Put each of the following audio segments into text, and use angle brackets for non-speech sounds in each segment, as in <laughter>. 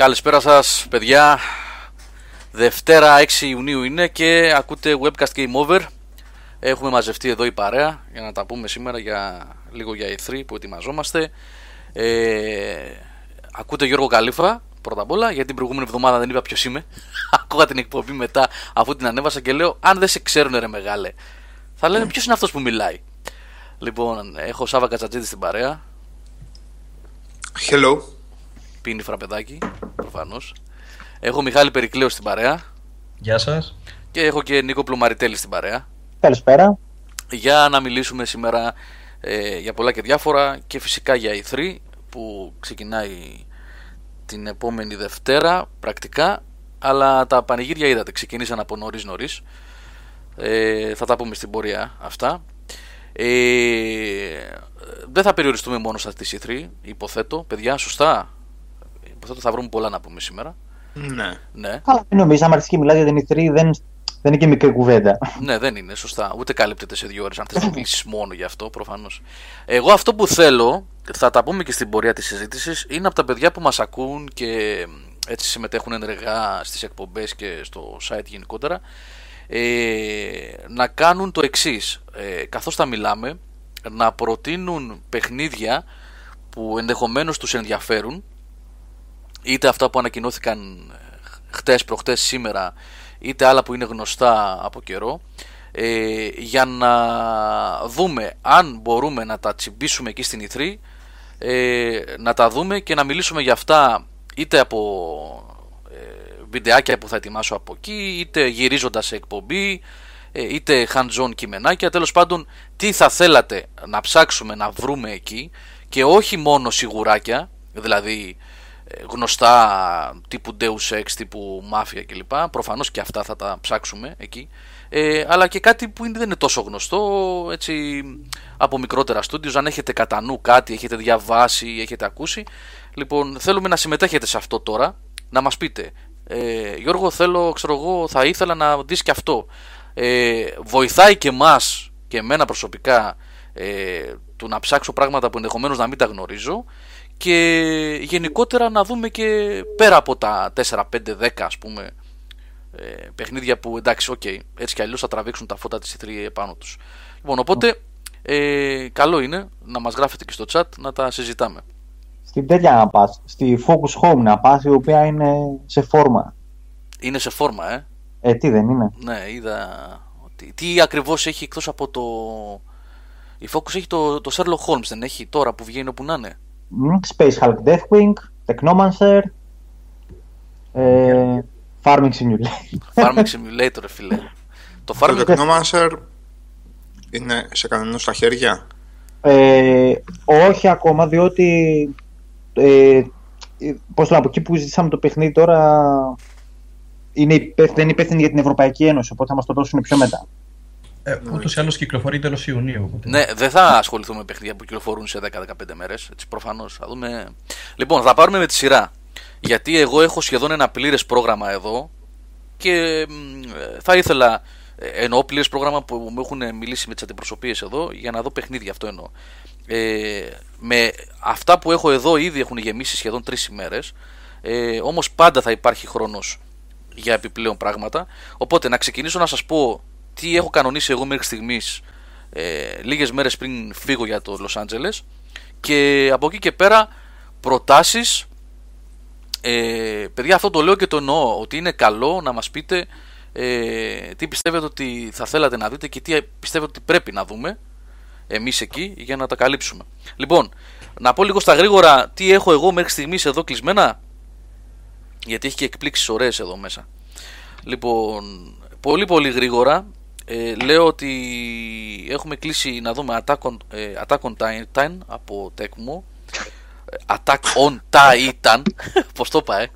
Καλησπέρα σας παιδιά. Δευτέρα 6 Ιουνίου είναι και ακούτε Webcast Game Over. Έχουμε μαζευτεί εδώ η παρέα για να τα πούμε σήμερα για λίγο για E3 που ετοιμαζόμαστε. Ε, Ακούτε Γιώργο Καλήφα πρώτα απ' όλα γιατί την προηγούμενη εβδομάδα δεν είπα ποιος είμαι. <laughs> Ακούγα την εκπομπή μετά αφού την ανέβασα και λέω αν δεν σε ξέρουν ρε μεγάλε Θα λένε ποιος είναι αυτός που μιλάει; Λοιπόν, έχω Σάβα Κατσατζίδη στην παρέα. Hello. Πίνει φραπεδάκι, προφανώς. Έχω Μιχάλη Περικλέο στην παρέα. Γεια σας. Και έχω και Νίκο Πλουμαριτέλη στην παρέα. Καλησπέρα. Για να μιλήσουμε σήμερα ε, για πολλά και διάφορα και φυσικά για E3 που ξεκινάει την επόμενη Δευτέρα πρακτικά αλλά τα πανηγύρια είδατε ξεκινήσαν από νωρίς νωρίς ε, θα τα πούμε στην πορεία αυτά ε, δεν θα περιοριστούμε μόνο στα C3, υποθέτω. Παιδιά, σωστά; Υποθέτω θα βρούμε πολλά να πούμε σήμερα. Ναι. ναι. Αλλά δεν νομίζω, άμα αρχίσει και μιλάς για την E3, δεν, δεν είναι και μικρή κουβέντα. Ναι, δεν είναι, σωστά. Ούτε καλύπτεται σε δύο ώρες. Αν θες να μιλήσεις μόνο γι' αυτό, προφανώς. Εγώ αυτό που θέλω, θα τα πούμε και στην πορεία της συζήτησης, είναι από τα παιδιά που μας ακούν και έτσι συμμετέχουν ενεργά στις εκπομπές και στο site γενικότερα. Ε, να κάνουν το εξής. Ε, καθώς θα μιλάμε, να προτείνουν παιχνίδια που ενδεχομένως τους ενδιαφέρουν είτε αυτά που ανακοινώθηκαν χτες, προχτές, σήμερα είτε άλλα που είναι γνωστά από καιρό ε, για να δούμε αν μπορούμε να τα τσιμπήσουμε εκεί στην E3 ε, να τα δούμε και να μιλήσουμε για αυτά είτε από ε, βιντεάκια που θα ετοιμάσω από εκεί είτε γυρίζοντας σε εκπομπή ε, είτε hands-on κειμενάκια, τέλος πάντων τι θα θέλατε να ψάξουμε να βρούμε εκεί και όχι μόνο σιγουράκια, δηλαδή ε, γνωστά τύπου Deus Ex, τύπου Mafia κλπ. Προφανώς και αυτά θα τα ψάξουμε εκεί. Ε, αλλά και κάτι που δεν είναι τόσο γνωστό έτσι, από μικρότερα στούντιος. Αν έχετε κατά νου κάτι, έχετε διαβάσει, έχετε ακούσει. Λοιπόν θέλουμε να συμμετέχετε σε αυτό τώρα. Να μας πείτε ε, Γιώργο θέλω, ξέρω εγώ, θα ήθελα να δεις και αυτό. Ε, βοηθάει και μας και εμένα προσωπικά ε, του να ψάξω πράγματα που ενδεχομένως να μην τα γνωρίζω και γενικότερα να δούμε και πέρα από τα 4, 5, 10 ας πούμε ε, παιχνίδια που εντάξει, οκ, έτσι κι αλλιώς θα τραβήξουν τα φώτα της E3 επάνω τους. Λοιπόν, οπότε ε, καλό είναι να μας γράφετε και στο chat να τα συζητάμε. Στην τέτοια να πας, στη Focus Home να πας, η οποία είναι σε φόρμα. Είναι σε φόρμα, ε. Ε, τι δεν είναι; Ναι, είδα. Ότι... Τι ακριβώς έχει εκτός από το. Η Focus έχει το, το Sherlock Holmes, δεν έχει τώρα που βγαίνει όπου να είναι; Space Hulk Deathwing, Technomancer, ε, Farming Simulator. Farming Simulator, φίλε. το Farming Technomancer είναι σε κανένα στα χέρια; Ε, όχι ακόμα, διότι ε, πώς λέω, από εκεί που ζητήσαμε το παιχνίδι τώρα είναι υπεύθυνη, δεν είναι υπεύθυνη για την Ευρωπαϊκή Ένωση, οπότε θα μας το δώσουν πιο μετά. Ε, Ούτως ή άλλως κυκλοφορεί τέλος Ιουνίου. Οπότε... Ναι, δεν θα ασχοληθούμε με παιχνίδια που κυκλοφορούν σε 10-15 μέρες. Προφανώς. Θα δούμε. Λοιπόν, θα πάρουμε με τη σειρά. Γιατί εγώ έχω σχεδόν ένα πλήρες πρόγραμμα εδώ και θα ήθελα. Ε, εννοώ πλήρες πρόγραμμα που μου έχουν μιλήσει με τις αντιπροσωπείες εδώ για να δω παιχνίδια. Αυτό εννοώ. Ε, με αυτά που έχω εδώ ήδη έχουν γεμίσει σχεδόν τρεις ημέρες. Ε, Όμως πάντα θα υπάρχει χρόνος για επιπλέον πράγματα. Οπότε να ξεκινήσω να σας πω τι έχω κανονίσει εγώ μέχρι στιγμής ε, λίγες μέρες πριν φύγω για το Los Angeles και από εκεί και πέρα προτάσεις ε, παιδιά αυτό το λέω και το εννοώ ότι είναι καλό να μας πείτε ε, τι πιστεύετε ότι θα θέλατε να δείτε και τι πιστεύετε ότι πρέπει να δούμε εμείς εκεί για να τα καλύψουμε λοιπόν να πω λίγο στα γρήγορα τι έχω εγώ μέχρι στιγμής εδώ κλεισμένα; Γιατί έχει και εκπλήξεις ωραίες εδώ μέσα. Λοιπόν, πολύ πολύ γρήγορα ε, λέω ότι έχουμε κλείσει να δούμε Attack on, ε, Attack on Titan από Tecmo ε, Attack on Titan. <laughs> Πώς το είπα ε;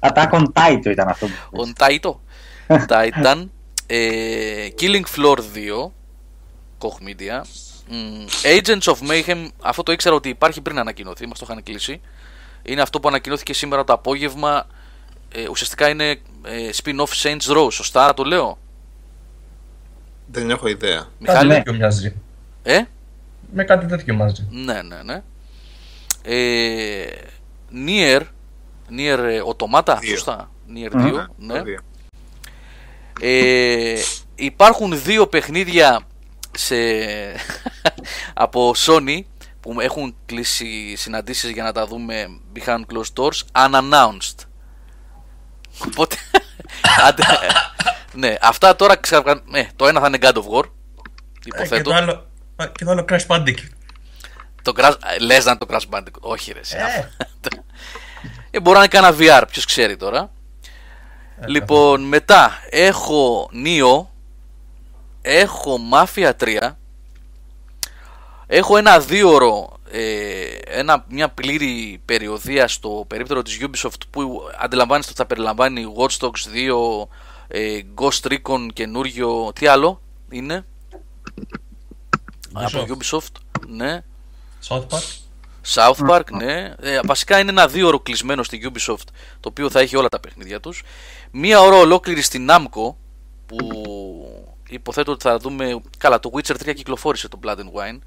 Attack on Titan ήταν αυτό On Titan Titan. Ε, Killing Floor 2 Koch Media. Agents of Mayhem Αυτό το ήξερα ότι υπάρχει πριν ανακοινωθεί Μας το είχαν κλείσει. Είναι αυτό που ανακοινώθηκε σήμερα το απόγευμα. Ε, ουσιαστικά είναι ε, spin-off Saints Row, σωστά το λέω; Δεν έχω ιδέα. Μιχάλη. Κάτι τέτοιο μοιάζει. Ε; Με κάτι τέτοιο μοιάζει. Ναι, ναι, ναι. Ε, Nier Nier ε, Automata, Δύο. σωστά. Nier 2, Μμμ. ναι. Το δύο. Ε, υπάρχουν δύο παιχνίδια σε... <laughs> από Sony που έχουν κλείσει συναντήσεις για να τα δούμε behind closed doors unannounced. Οπότε, <laughs> άντε, ναι, αυτά τώρα ξαφνα... ναι, το ένα θα είναι God of War, Ε, Και υποθέτω. το άλλο, ε, και το άλλο Crash Bandicoot. Το Crash, ε, λες να είναι το Crash Bandicoot. Όχι ρε. εσύ. Ε. <laughs> Ε, μπορεί να είναι κανένα VR, ποιος ξέρει τώρα. Ε, λοιπόν, μετά έχω Neo, έχω Mafia 3, έχω ένα δίωρο, ε, ένα, μια πλήρη περιοδία στο περίπτερο της Ubisoft που αντιλαμβάνεστε ότι θα περιλαμβάνει Watch Dogs 2, ε, Ghost Recon καινούριο, τι άλλο είναι; Από Ubisoft, ναι. South Park. South Park, ναι. Ε, βασικά είναι ένα δύο ώρο κλεισμένο στη Ubisoft, το οποίο θα έχει όλα τα παιχνίδια τους. Μία ώρα ολόκληρη στην Namco, που υποθέτω ότι θα δούμε... Καλά, το Witcher 3 κυκλοφόρησε το Blood and Wine.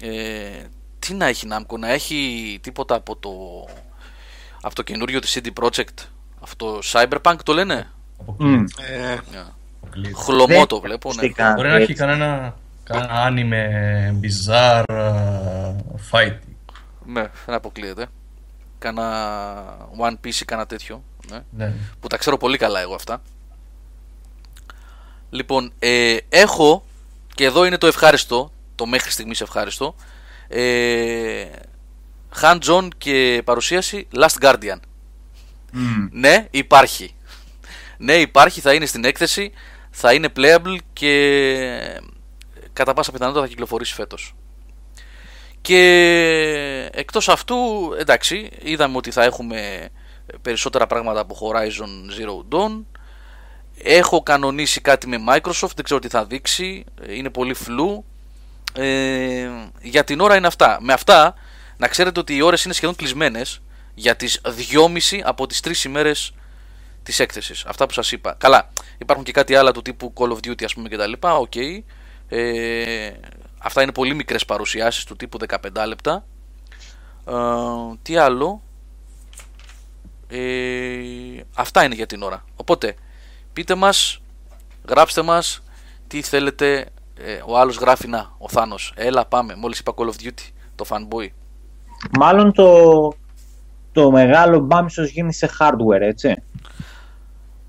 Ε, τι να έχει Namco, να έχει τίποτα από το, από το καινούριο της CD Projekt, αυτό Cyberpunk το λένε; Αποκλείεται. Ε, Αποκλείεται. Χλωμό Δεν το βλέπω, ναι. ακουστικά, Μπορεί να έχει έτσι. κανένα, κανένα anime bizarre uh, fight. Ναι, δεν αποκλείεται. Κάνα One Piece ή κάνα τέτοιο. Ναι. Ναι. που τα ξέρω πολύ καλά εγώ αυτά. Λοιπόν, ε, έχω και εδώ είναι το ευχάριστο, το μέχρι στιγμής ευχάριστο. Ε, hand John και παρουσίαση Last Guardian. μμ. Ναι, υπάρχει. Ναι, υπάρχει, θα είναι στην έκθεση, θα είναι playable και κατά πάσα πιθανότητα θα κυκλοφορήσει φέτος. Και εκτός αυτού, εντάξει, είδαμε ότι θα έχουμε περισσότερα πράγματα από Horizon Zero Dawn. Έχω κανονίσει κάτι με Microsoft, δεν ξέρω τι θα δείξει, είναι πολύ φλού. Ε, για την ώρα είναι αυτά. Με αυτά, να ξέρετε ότι οι ώρες είναι σχεδόν κλεισμένες για τις 2,5 από τις 3 ημέρες της έκθεσης. Αυτά που σας είπα. Καλά, υπάρχουν και κάτι άλλο του τύπου Call of Duty ας πούμε και τα λοιπά, οκ. Ε, αυτά είναι πολύ μικρές παρουσιάσεις του τύπου 15 λεπτά. Ε, τι άλλο; Ε, αυτά είναι για την ώρα. Οπότε, πείτε μας, γράψτε μας τι θέλετε. Ε, ο άλλος γράφει να, ο Θάνος. Έλα πάμε, μόλις είπα Call of Duty, το fanboy. Μάλλον το, το μεγάλο μπαμ ίσως γίνει σε hardware, έτσι.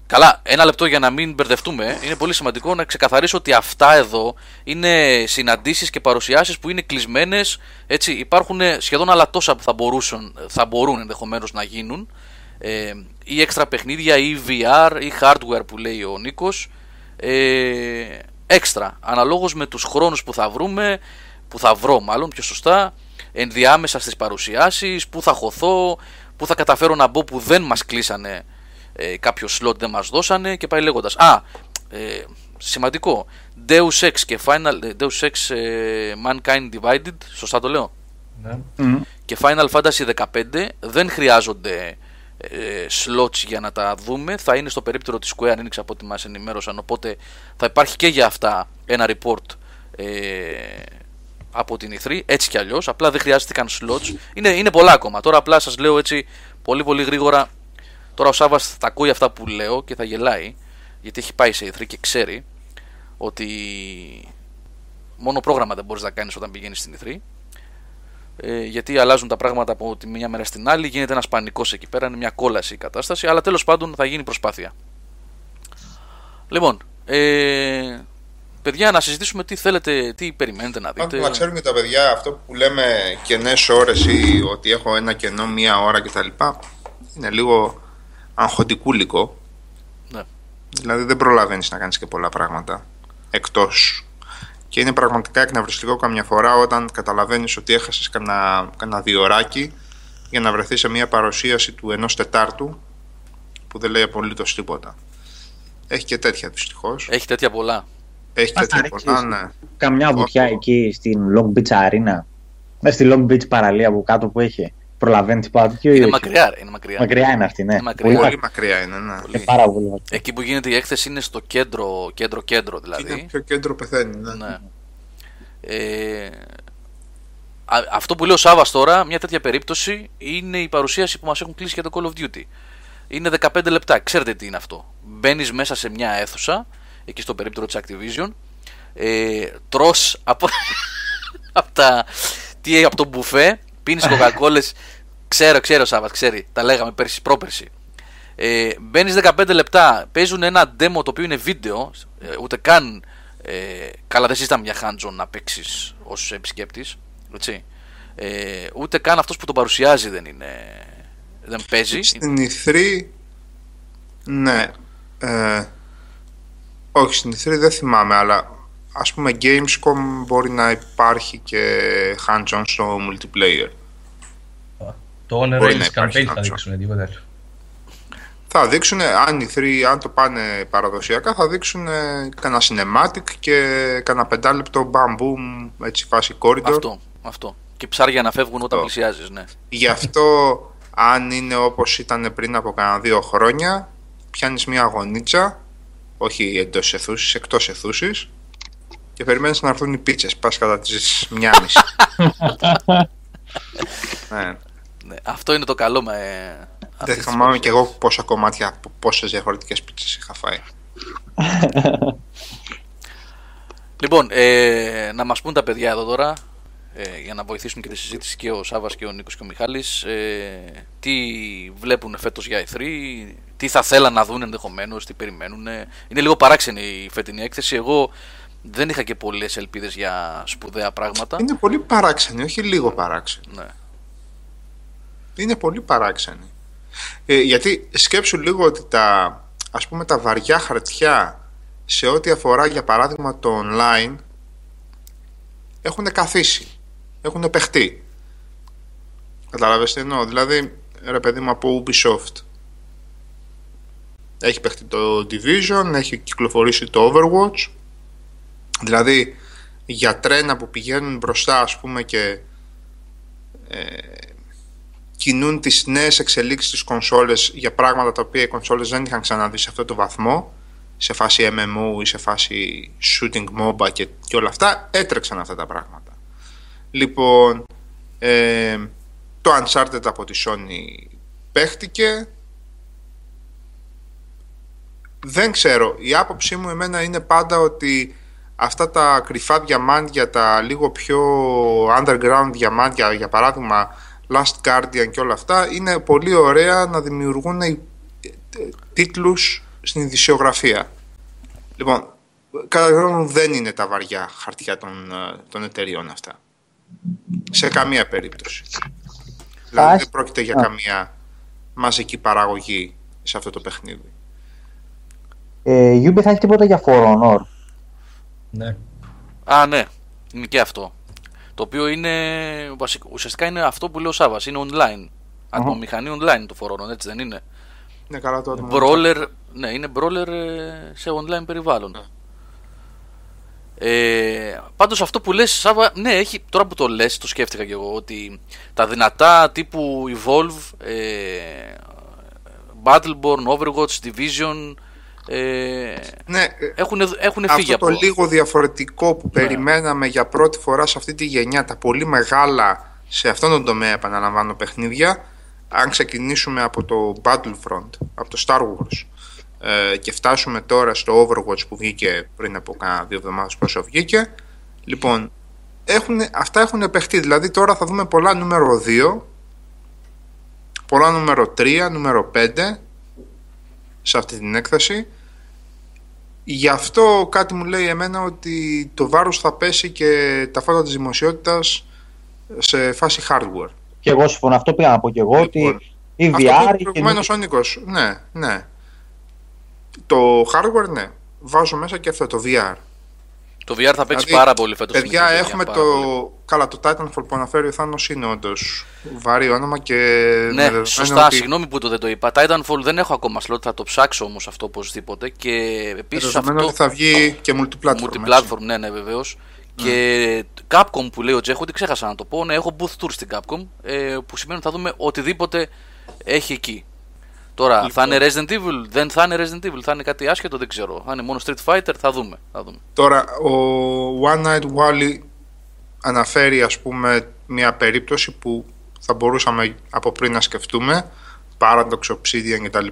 Καλά, ένα λεπτό για να μην μπερδευτούμε. Είναι πολύ σημαντικό να ξεκαθαρίσω ότι αυτά εδώ είναι συναντήσεις και παρουσιάσεις που είναι κλεισμένες. Έτσι, υπάρχουν σχεδόν άλλα τόσα που θα, μπορούσαν, θα μπορούν ενδεχομένως να γίνουν. Ε, ή έξτρα παιχνίδια ή VR ή hardware που λέει ο Νίκος. Ε, έξτρα, αναλόγως με τους χρόνους που θα βρούμε, που θα βρω μάλλον πιο σωστά, ενδιάμεσα στις παρουσιάσεις, που θα χωθώ, που θα καταφέρω να μπω που δεν μας κλείσανε ε, κάποιο slot δεν μας δώσανε και πάει λέγοντας α, ε, σημαντικό Deus Ex και Final ε, Deus Ex ε, Mankind Divided σωστά το λέω; Ναι. και Final Fantasy 15 δεν χρειάζονται ε, slots για να τα δούμε θα είναι στο περίπτερο της Square Enix από ό,τι μας ενημέρωσαν οπότε θα υπάρχει και για αυτά ένα report ε, από την E3 έτσι κι αλλιώς απλά δεν χρειάζεται καν slots. Είναι, είναι πολλά ακόμα. Τώρα απλά σας λέω έτσι πολύ πολύ γρήγορα Τώρα ο Σάβα θα ακούει αυτά που λέω και θα γελάει, γιατί έχει πάει σε E3 και ξέρει ότι μόνο πρόγραμμα δεν μπορείς να κάνεις όταν πηγαίνεις στην E3. Ε, γιατί αλλάζουν τα πράγματα από τη μια μέρα στην άλλη, γίνεται ένας πανικός εκεί πέρα, είναι μια κόλαση η κατάσταση, αλλά τέλος πάντων θα γίνει προσπάθεια. Λοιπόν, ε, παιδιά, να συζητήσουμε τι θέλετε, τι περιμένετε να δείτε. Πάντως, να ξέρουν και τα παιδιά αυτό που λέμε κενές ώρες ή ότι έχω ένα κενό μία ώρα κτλ. Είναι λίγο αγχωτικούλικο. Ναι. Δηλαδή δεν προλαβαίνεις να κάνεις και πολλά πράγματα εκτός. Και είναι πραγματικά εκνευριστικό καμιά φορά όταν καταλαβαίνεις ότι έχασες κανένα, κανένα διωράκι για να βρεθείς σε μια παρουσίαση του ενός Τετάρτου που δεν λέει απολύτως τίποτα. Έχει και τέτοια δυστυχώς. Έχει τέτοια πολλά. Έχει Α, τέτοια ρίξεις. πολλά, ναι. Καμιά βουτιά Όχι. εκεί στην Long Beach Arena. Μέσα στη Long Beach παραλία από κάτω που έχει. Προλαβαίνει τίποτα τέτοιο ή Είναι όχι; μακριά, ρε, είναι μακριά. Μακριά είναι αυτή, ναι. Είναι μακριά. Πολύ, Πολύ μακριά είναι, ναι. Πολύ. πάρα πολύ μακριά. Εκεί που γίνεται η έκθεση είναι στο κέντρο, κέντρο, κέντρο δηλαδή. Είναι πιο κέντρο πεθαίνει, ναι. Ναι. Ε, α, αυτό που λέει ο Σάβα τώρα, μια τέτοια περίπτωση είναι η παρουσίαση που μας έχουν κλείσει για το Call of Duty. Είναι 15 λεπτά. Ξέρετε τι είναι αυτό. Μπαίνεις μέσα σε μια αίθουσα, εκεί στο περίπτωρο της Activision, ε, τρως από, <laughs> από, τα, τι, από το μπουφέ, πίνεις κοκακόλε. ξέρω, ξέρω, Σάβα, ξέρει. Τα λέγαμε πέρσι, πρόπερσι. Ε, Μπαίνεις 15 λεπτά, παίζουν ένα demo το οποίο είναι βίντεο, ε, ούτε καν. Ε, καλά, δεν συζητάμε μια hands-on να παίξεις ως επισκέπτης. Ε, ούτε καν αυτός που το παρουσιάζει δεν είναι. Δεν παίζει. Στην E3, ναι. Ε, όχι, στην E3 δεν θυμάμαι, αλλά ας πούμε Gamescom μπορεί να υπάρχει και hands-on στο multiplayer. Το Honor Μπορεί να Rails υπάρχει campaign θα hands-on. δείξουν τίποτα τέτοιο. Θα δείξουν, αν οι 3, αν το πάνε παραδοσιακά, θα δείξουν κανένα cinematic και κανένα πεντάλεπτο bam boom, έτσι φάση corridor. Αυτό, αυτό. Και ψάρια να φεύγουν όταν Αυτό. πλησιάζεις, ναι. Γι' αυτό, αν είναι όπως ήταν πριν από κανένα δύο χρόνια, πιάνεις μια αγωνίτσα, όχι εντός αιθούσης, εκτός αιθούσης, και περιμένεις να έρθουν οι πίτσες, πας κατά τις μια μισή. <laughs> ναι. ναι. Αυτό είναι το καλό με. αυτή Δεν τη θυμάμαι κι παρουσίαση. εγώ πόσα κομμάτια από πόσες διαφορετικές πίτσες είχα φάει. <laughs> Λοιπόν, ε, να μας πούν τα παιδιά εδώ τώρα, ε, για να βοηθήσουν και τη συζήτηση και ο Σάβας και ο Νίκος και ο Μιχάλης, ε, τι βλέπουν φέτος για E3, τι θα θέλαν να δουν ενδεχομένως, τι περιμένουν. Είναι λίγο παράξενη η φετινή έκθεση. Εγώ δεν είχα και πολλές ελπίδες για σπουδαία πράγματα. Είναι πολύ παράξενη, όχι λίγο παράξενη. Ναι. Είναι πολύ παράξενη. Ε, γιατί σκέψου λίγο ότι τα, ας πούμε, τα βαριά χαρτιά σε ό,τι αφορά για παράδειγμα το online έχουν καθίσει, έχουν παιχτεί. Κατάλαβες τι εννοώ; Δηλαδή, ρε παιδί μου από Ubisoft έχει παιχτεί το Division, έχει κυκλοφορήσει το Overwatch. Δηλαδή, για τρένα που πηγαίνουν μπροστά ας πούμε και κινούν τις νέες εξελίξεις στις κονσόλες για πράγματα τα οποία οι κονσόλες δεν είχαν ξαναδεί σε αυτό το βαθμό σε φάση MMO ή σε φάση shooting MOBA και, και όλα αυτά έτρεξαν αυτά τα πράγματα. Λοιπόν ε, το Uncharted από τη Sony παίχτηκε. Δεν ξέρω η άποψή μου εμένα είναι πάντα ότι αυτά τα κρυφά διαμάντια τα λίγο πιο underground διαμάντια για παράδειγμα Last Guardian και όλα αυτά είναι πολύ ωραία να δημιουργούν ε, τίτλους στην ειδησιογραφία. Λοιπόν, κατά τη γνώμη μου δεν είναι τα βαριά χαρτιά των, ε, των εταιριών αυτά. Σε καμία περίπτωση. Δηλαδή Ας- δεν πρόκειται για Α. καμία μαζική παραγωγή σε αυτό το παιχνίδι. Ε, η Ubi θα έχει τίποτα για For Honor. Ναι. Α, ναι, είναι και αυτό. Το οποίο είναι, βασικ- ουσιαστικά είναι αυτό που λέει ο Σάβας, είναι online. Ατμομηχανή online το φορώνων, έτσι δεν είναι; Είναι καλά το άτομο. Brawler, ναι, είναι brawler ε, σε online περιβάλλον. Ε, πάντως αυτό που λες Σάβα, ναι, έχει, τώρα που το λες, το σκέφτηκα και εγώ, ότι τα δυνατά τύπου Evolve, ε, Battleborn, Overwatch, Division, ε, Ναι, ε, έχουν, έχουν φύγει αυτό από... το λίγο διαφορετικό που Ναι. περιμέναμε για πρώτη φορά σε αυτή τη γενιά, τα πολύ μεγάλα σε αυτόν τον τομέα επαναλαμβάνω παιχνίδια, αν ξεκινήσουμε από το Battlefront, από το Star Wars ε, και φτάσουμε τώρα στο Overwatch που βγήκε πριν από κάνα δύο εβδομάδες πόσο βγήκε, λοιπόν, έχουν, αυτά έχουν παιχτεί, δηλαδή τώρα θα δούμε πολλά νούμερο 2, πολλά νούμερο 3, νούμερο 5 σε αυτή την έκθεση Γι' αυτό κάτι μου λέει εμένα ότι το βάρος θα πέσει και τα φώτα της δημοσιότητας σε φάση hardware. Και εγώ συμφωνώ. Αυτό πήγα να πω και εγώ Λοιπόν, ότι η Αυτό VR. που είπε η προηγουμένως ο Νίκος, ναι, ναι. Το hardware, ναι. Βάζω μέσα και αυτό, το VR. Το VR θα παίξει Δηλαδή, πάρα πολύ φέτος. στην Παιδιά, E3, έχουμε πάρα το... πολύ. Καλά, το Titanfall που αναφέρει ο Θάνος είναι όντως βαρύ όνομα και... με Ναι, δεδομένο σωστά, ότι- συγγνώμη που το δεν το είπα. Titanfall δεν έχω ακόμα slot, θα το ψάξω όμως αυτό οπωσδήποτε. Και με επίσης δεδομένο αυτό... ότι θα βγει και multiplatform. έτσι. Multiplatform, ναι, ναι, βεβαίως. Και Capcom που λέει ο Τζέχο, ότι ξέχασα να το πω, ναι, έχω booth tour στην Capcom, ε, που σημαίνει ότι θα δούμε οτιδήποτε έχει εκεί. Τώρα, Λοιπόν. θα είναι Resident Evil, δεν θα είναι Resident Evil, θα είναι κάτι άσχετο, δεν ξέρω. Θα είναι μόνο Street Fighter, θα δούμε. Θα δούμε. Τώρα, ο One Night Wally αναφέρει ας πούμε μια περίπτωση που θα μπορούσαμε από πριν να σκεφτούμε, Paradox, Obsidian κτλ.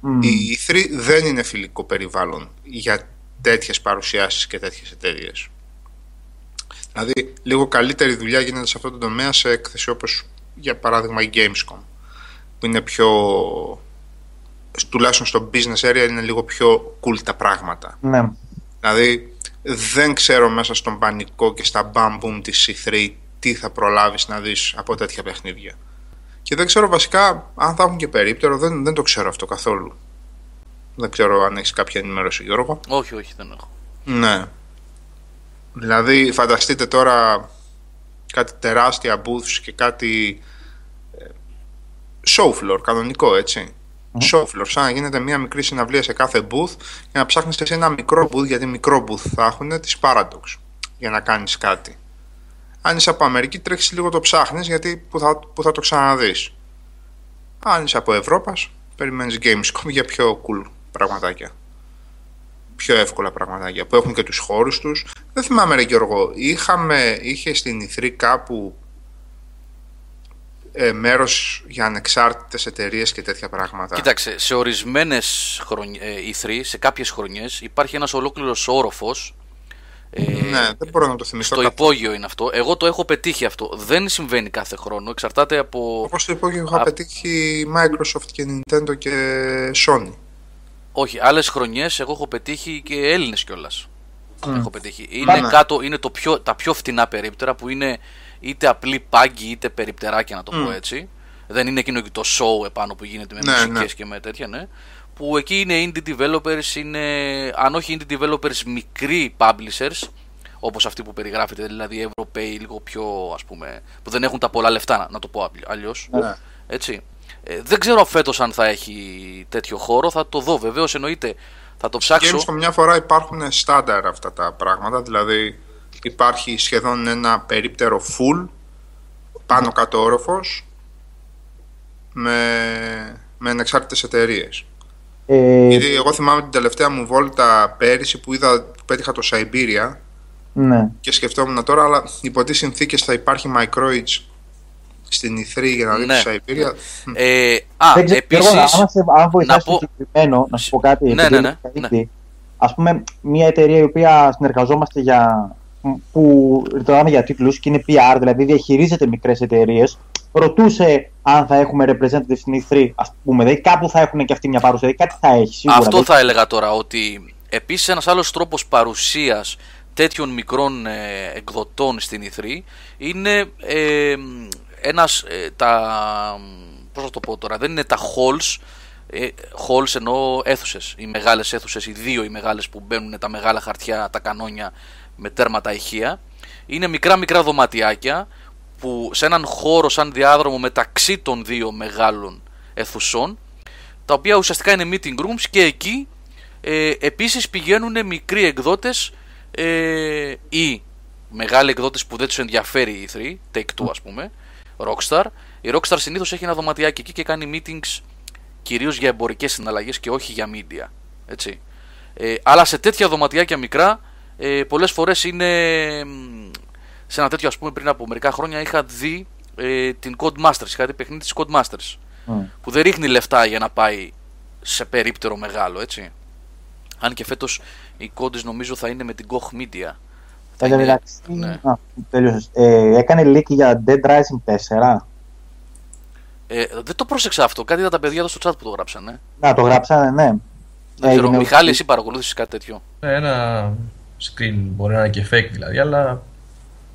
Μμμ. Η E3 δεν είναι φιλικό περιβάλλον για τέτοιες παρουσιάσεις και τέτοιες εταιρείες. Δηλαδή, λίγο καλύτερη δουλειά γίνεται σε αυτό το τομέα σε έκθεση όπως για παράδειγμα η Gamescom, που είναι πιο, τουλάχιστον στο business area, είναι λίγο πιο cool τα πράγματα. Ναι. Δηλαδή, δεν ξέρω μέσα στον πανικό και στα bam boom της C3 τι θα προλάβεις να δεις από τέτοια παιχνίδια. Και δεν ξέρω βασικά αν θα έχουν και περίπτερο, δεν, δεν το ξέρω αυτό καθόλου. Δεν ξέρω αν έχεις κάποια ενημέρωση Γιώργο. Όχι, όχι, δεν έχω. Ναι. Δηλαδή, φανταστείτε τώρα κάτι τεράστια booths και κάτι ε, show floor, κανονικό έτσι. Show floor, σαν να γίνεται μια μικρή συναυλία σε κάθε booth και να ψάχνεις εσύ ένα μικρό booth, γιατί μικρό booth θα έχουν της Paradox για να κάνεις κάτι. Αν είσαι από Αμερική τρέχεις λίγο το ψάχνεις γιατί που θα, που θα το ξαναδείς. Αν είσαι από Ευρώπας περιμένεις Gamescom για πιο cool πραγματάκια πιο εύκολα πραγματάκια που έχουν και τους χώρους τους. Δεν θυμάμαι ρε Γιώργο, είχαμε, είχε στην Ιθρή κάπου ε, μέρος για ανεξάρτητες εταιρείες και τέτοια πράγματα. Κοίταξε, σε ορισμένες E3, σε κάποιες χρονιές, υπάρχει ένας ολόκληρος όροφος. Ε, ναι, δεν μπορώ να το θυμηθώ. στο καθόλου. υπόγειο είναι αυτό. Εγώ το έχω πετύχει αυτό. Δεν συμβαίνει κάθε χρόνο. Εξαρτάται από. Όπως το υπόγειο είχα Α- πετύχει Microsoft και Nintendo και Sony. Όχι, άλλες χρονιές εγώ έχω πετύχει και Έλληνες κιόλας. Έχω πετύχει. Είναι, Πάμε. κάτω, είναι το πιο, τα πιο φτηνά περίπτερα που είναι είτε απλή πάγκη είτε περιπτεράκια να το πω έτσι. Δεν είναι εκείνο και το show επάνω που γίνεται με Ναι, μουσικές ναι. και με τέτοια, ναι. Που εκεί είναι indie developers, είναι, αν όχι indie developers, μικροί publishers, όπως αυτοί που περιγράφεται, δηλαδή Ευρωπαίοι λίγο πιο, ας πούμε, που δεν έχουν τα πολλά λεφτά, να, να το πω αλλιώς. Ναι. Έτσι. Ε, δεν ξέρω φέτος αν θα έχει τέτοιο χώρο, θα το δω βεβαίως εννοείται. Θα το ψάξω. Gamescom μια φορά υπάρχουν στάνταρ αυτά τα πράγματα, δηλαδή υπάρχει σχεδόν ένα περίπτερο full, πάνω κάτω όροφος, με, με ανεξάρτητες εταιρείες. Ε, Γιατί εγώ θυμάμαι την τελευταία μου βόλτα πέρυσι που είδα, που πέτυχα το Siberia ναι. και σκεφτόμουν τώρα, αλλά υπό τι συνθήκες θα υπάρχει Microids στην E3 για να δει Ναι. το Siberia; Ε, α, Δεν ξέρω, επίσης, Γιώργο, άμα σε, αν βοηθάς να πω- στο συγκεκριμένο, να σου πω κάτι. Ναι, επειδή ναι, ναι, είναι καλύπτει. Ας πούμε, μια εταιρεία η οποία συνεργαζόμαστε για που ρωτάμε για τίτλους και είναι PR, δηλαδή διαχειρίζεται μικρές εταιρείες, ρωτούσε αν θα έχουμε representative στην E3, ας πούμε, δηλαδή κάπου θα έχουν και αυτή μια παρουσία, δηλαδή κάτι θα έχει σίγουρα. αυτό δεν- θα έλεγα τώρα, ότι επίσης ένας άλλος τρόπος παρουσίας τέτοιων μικρών ε, εκδοτών στην E3 είναι ε, ένας, ε, τα, πώς να το πω τώρα, δεν είναι τα halls, ε, halls εννοώ αίθουσες, οι μεγάλες αίθουσες, οι δύο οι μεγάλες που μπαίνουν τα μεγάλα χαρτιά, τα κανόνια με τέρματα ηχεία, είναι μικρά μικρά δωματιάκια που σε έναν χώρο σαν διάδρομο μεταξύ των δύο μεγάλων αιθουσών τα οποία ουσιαστικά είναι meeting rooms και εκεί ε, επίσης πηγαίνουν μικροί εκδότες ε, ή μεγάλοι εκδότες που δεν τους ενδιαφέρει η E3, Take-Two ας πούμε, Rockstar. Η Rockstar συνήθως έχει ένα δωματιάκι εκεί και κάνει meetings κυρίως για εμπορικές συναλλαγές και όχι για media. Έτσι. Ε, αλλά σε τέτοια δωματιάκια μικρά ε, πολλές φορές είναι μ, σε ένα τέτοιο ας πούμε πριν από μερικά χρόνια είχα δει ε, την Codemasters, είχα δει παιχνίδι της Codemasters Μμ. που δεν ρίχνει λεφτά για να πάει σε περίπτερο μεγάλο, έτσι. Αν και φέτος η κόντες νομίζω θα είναι με την Koch Media. Θα Εν τω είναι- μεταξύ, ναι. α, τέλειωσες. Ε, έκανε leak για Dead Rising 4. Ε, δεν το πρόσεξα αυτό. Κάτι είδα τα παιδιά εδώ στο chat που το γράψανε. Να, το γράψανε, ναι. Δεν ξέρω. Έγινε- Μιχάλη, εσύ παρακολούθησες κάτι τέτοιο; Ναι, ένα screen μπορεί να είναι και fake δηλαδή, αλλά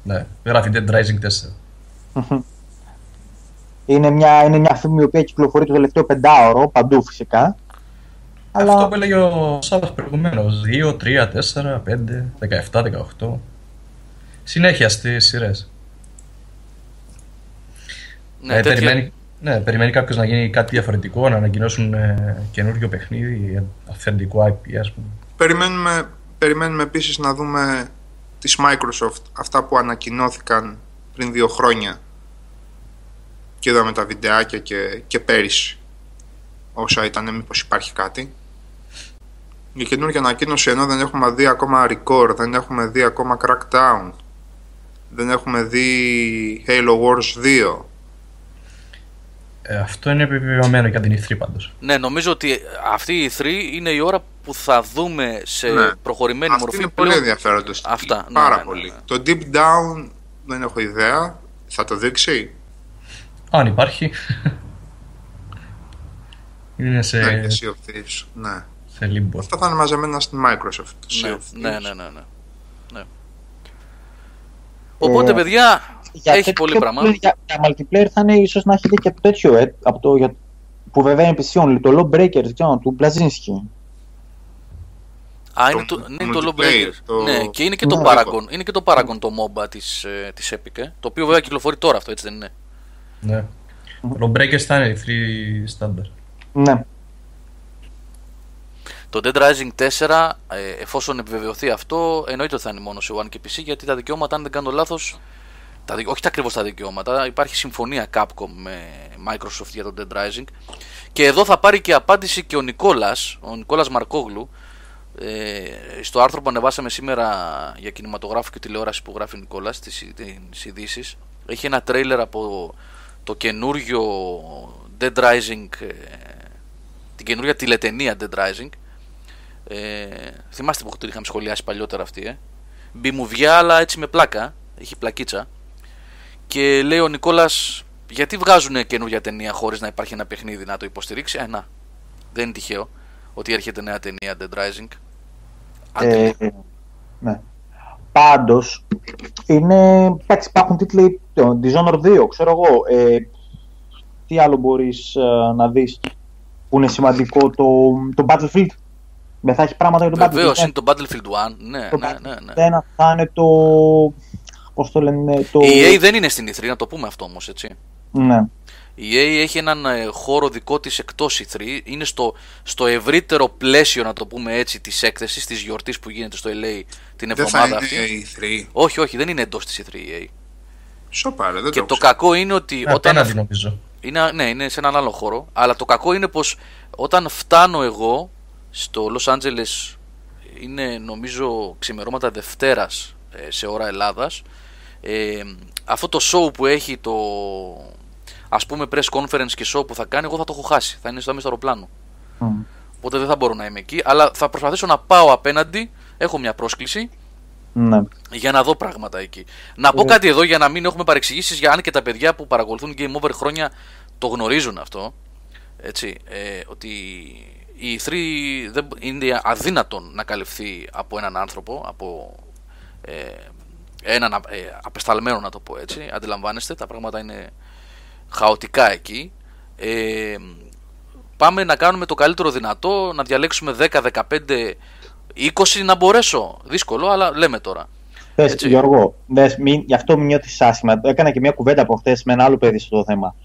ναι, γράφει Dead Rising 4. Είναι μια, είναι μια φήμη η οποία κυκλοφορεί το τελευταίο πεντάωρο, παντού φυσικά. Αλλά Αυτό που έλεγε ο Σάββας προηγουμένως, 2, 3, 4, 5, 17, 18. Συνέχεια στις σειρές. Ναι, Ε, τέτοια- περιμένει, ναι, περιμένει κάποιος να γίνει κάτι διαφορετικό, να ανακοινώσουν ε, καινούριο παιχνίδι, αυθεντικό IP, ας πούμε. Περιμένουμε, περιμένουμε επίσης να δούμε της Microsoft αυτά που ανακοινώθηκαν πριν δύο χρόνια και είδαμε τα βιντεάκια και, και πέρυσι όσα ήταν μήπως υπάρχει κάτι η καινούργια ανακοίνωση ενώ δεν έχουμε δει ακόμα record δεν έχουμε δει ακόμα crackdown Δεν έχουμε δει Halo Wars 2. Ε, αυτό είναι επιβεβαιωμένο για την E3 πάντως. Ναι, νομίζω ότι αυτή η 3 είναι η ώρα που θα δούμε σε Ναι. προχωρημένη Αυτό μορφή είναι πολύ πλέον- ενδιαφέροντος. Αυτά, ναι, Πάρα ναι, ναι, πολύ. ναι. Το Deep Down δεν έχω ιδέα. Θα το δείξει; Αν υπάρχει. είναι σε, Ναι, και Sea of Thieves. Ναι. σε limbo. Αυτά θα είναι μαζεμένα στην Microsoft. το Sea Ναι, of ναι, Thieves. ναι, ναι, ναι. ναι. Οπότε, Ε, παιδιά, Για έχει τέτοιο πολύ πράγμα. που- Για, για multiplayer θα είναι ίσως να έχετε και τέτοιο, ε, από το, για, που βέβαια είναι PC only, το Lawbreakers, ξέρω, του Blazinski. Α, Το είναι το, ναι, το multiplayer, Lawbreakers. το- Ναι, και είναι και το Ναι. Paragon. Είναι και το Paragon το MOBA της, ε, της Epic, ε, το οποίο βέβαια κυκλοφορεί τώρα αυτό, έτσι δεν είναι. Ναι. Το Breakers θα είναι 3 standard. Ναι. Το Dead Rising 4, ε, εφόσον επιβεβαιωθεί αυτό, εννοείται ότι θα είναι μόνο σε One και PC, γιατί τα δικαιώματα, αν δεν κάνω λάθος, τα, δικ- όχι τα ακριβώς τα δικαιώματα, υπάρχει συμφωνία Capcom με Microsoft για το Dead Rising. Και εδώ θα πάρει και απάντηση και ο Νικόλας, ο Νικόλας Μαρκόγλου, ε, στο άρθρο που ανεβάσαμε σήμερα για κινηματογράφο και τηλεόραση που γράφει ο Νικόλας στις, στις ειδήσεις. Έχει ένα τρέιλερ από το καινούριο Dead Rising, ε, την καινούργια τηλετενία Dead Rising. Ε, θυμάστε που την είχαμε σχολιάσει παλιότερα αυτή, ε. Μπιμουβιά, αλλά έτσι με πλάκα. Έχει πλακίτσα. Και λέει ο Νικόλας, γιατί βγάζουν καινούργια ταινία χωρίς να υπάρχει ένα παιχνίδι να το υποστηρίξει; Ε, να. Δεν είναι τυχαίο ότι έρχεται νέα ταινία Dead Rising. Άντε, Ε, λέει. ναι. Πάντως, είναι. Εντάξει, υπάρχουν τίτλοι. Το Dishonored 2, ξέρω εγώ. Ε, τι άλλο μπορείς να δεις που είναι σημαντικό. Το, το Battlefield. Δεν θα έχει πράγματα για το Βεβαίως Battlefield. είναι το Battlefield 1. Ναι, Το ναι, ναι. ναι. Ένα θα είναι το. Πώς το λένε. Το... Η EA δεν είναι στην E3, να το πούμε αυτό όμως, έτσι. Ναι. Η EA έχει έναν ε, χώρο δικό της εκτός E3, είναι στο, στο ευρύτερο πλαίσιο να το πούμε έτσι της έκθεσης, της γιορτής που γίνεται στο LA την Δεν θα εβδομάδα είναι αυτή. η 3. Όχι, όχι, δεν είναι εντός της E3 η EA. Σοπάρε, δεν Και το το ξέρω. κακό είναι ότι Ε, όταν... Απέναντι νομίζω. Είναι, ναι, είναι σε έναν άλλο χώρο, αλλά το κακό είναι πως όταν φτάνω εγώ στο Los Angeles είναι νομίζω ξημερώματα Δευτέρας ε, σε ώρα Ελλάδας ε, αυτό το show που έχει το ας πούμε press conference και show που θα κάνει εγώ θα το έχω χάσει, θα είναι στο, θα είμαι στο αεροπλάνο Μμ. οπότε δεν θα μπορώ να είμαι εκεί αλλά θα προσπαθήσω να πάω απέναντι έχω μια πρόσκληση ναι. για να δω πράγματα εκεί. Να πω Ωραία. κάτι εδώ για να μην έχουμε παρεξηγήσεις για αν και τα παιδιά που παρακολουθούν Game Over χρόνια το γνωρίζουν αυτό. Έτσι, ε, ότι η 3 δεν είναι αδύνατον να καλυφθεί από έναν άνθρωπο, από ε, έναν ε, απεσταλμένο να το πω έτσι. Αντιλαμβάνεστε, τα πράγματα είναι χαοτικά εκεί. Ε, πάμε να κάνουμε το καλύτερο δυνατό, να διαλέξουμε 10, 15, 20 να μπορέσω. Δύσκολο, αλλά λέμε τώρα. Θες, Έτσι. Γιώργο, δες, μην, γι' αυτό μην νιώθεις άσχημα. Έκανα και μια κουβέντα από χθε με ένα άλλο παιδί στο θέμα.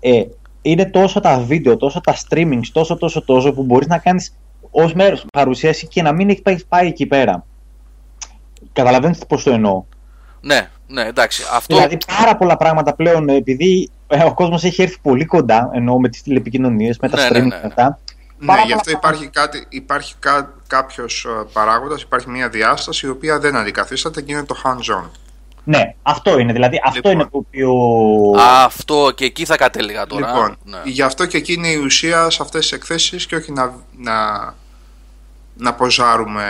Ε, είναι τόσο τα βίντεο, τόσο τα streamings, τόσο τόσο τόσο που μπορείς να κάνεις ως μέρος παρουσίαση και να μην έχεις πάει, πάει εκεί πέρα. Καταλαβαίνετε πώς το εννοώ. Ναι, ναι, εντάξει. Αυτό. Δηλαδή πάρα πολλά πράγματα πλέον, επειδή ε, ο κόσμος έχει έρθει πολύ κοντά, εννοώ με τις τηλεπικοινωνίες, με τα Ναι, streaming ναι, ναι, και ναι. αυτά. Ναι, Πάρα γι' αυτό πολλά υπάρχει, κάτι, υπάρχει κά, κάποιος ε, παράγοντας, υπάρχει μια διάσταση η οποία δεν αντικαθίσταται και είναι το hands-on. Ναι, αυτό είναι. Δηλαδή αυτό Λοιπόν. είναι το οποίο... Αυτό και εκεί θα κατέληγα τώρα. Λοιπόν, ναι. γι' αυτό και εκεί είναι η ουσία σε αυτές τις εκθέσεις και όχι να, να, να ποζάρουμε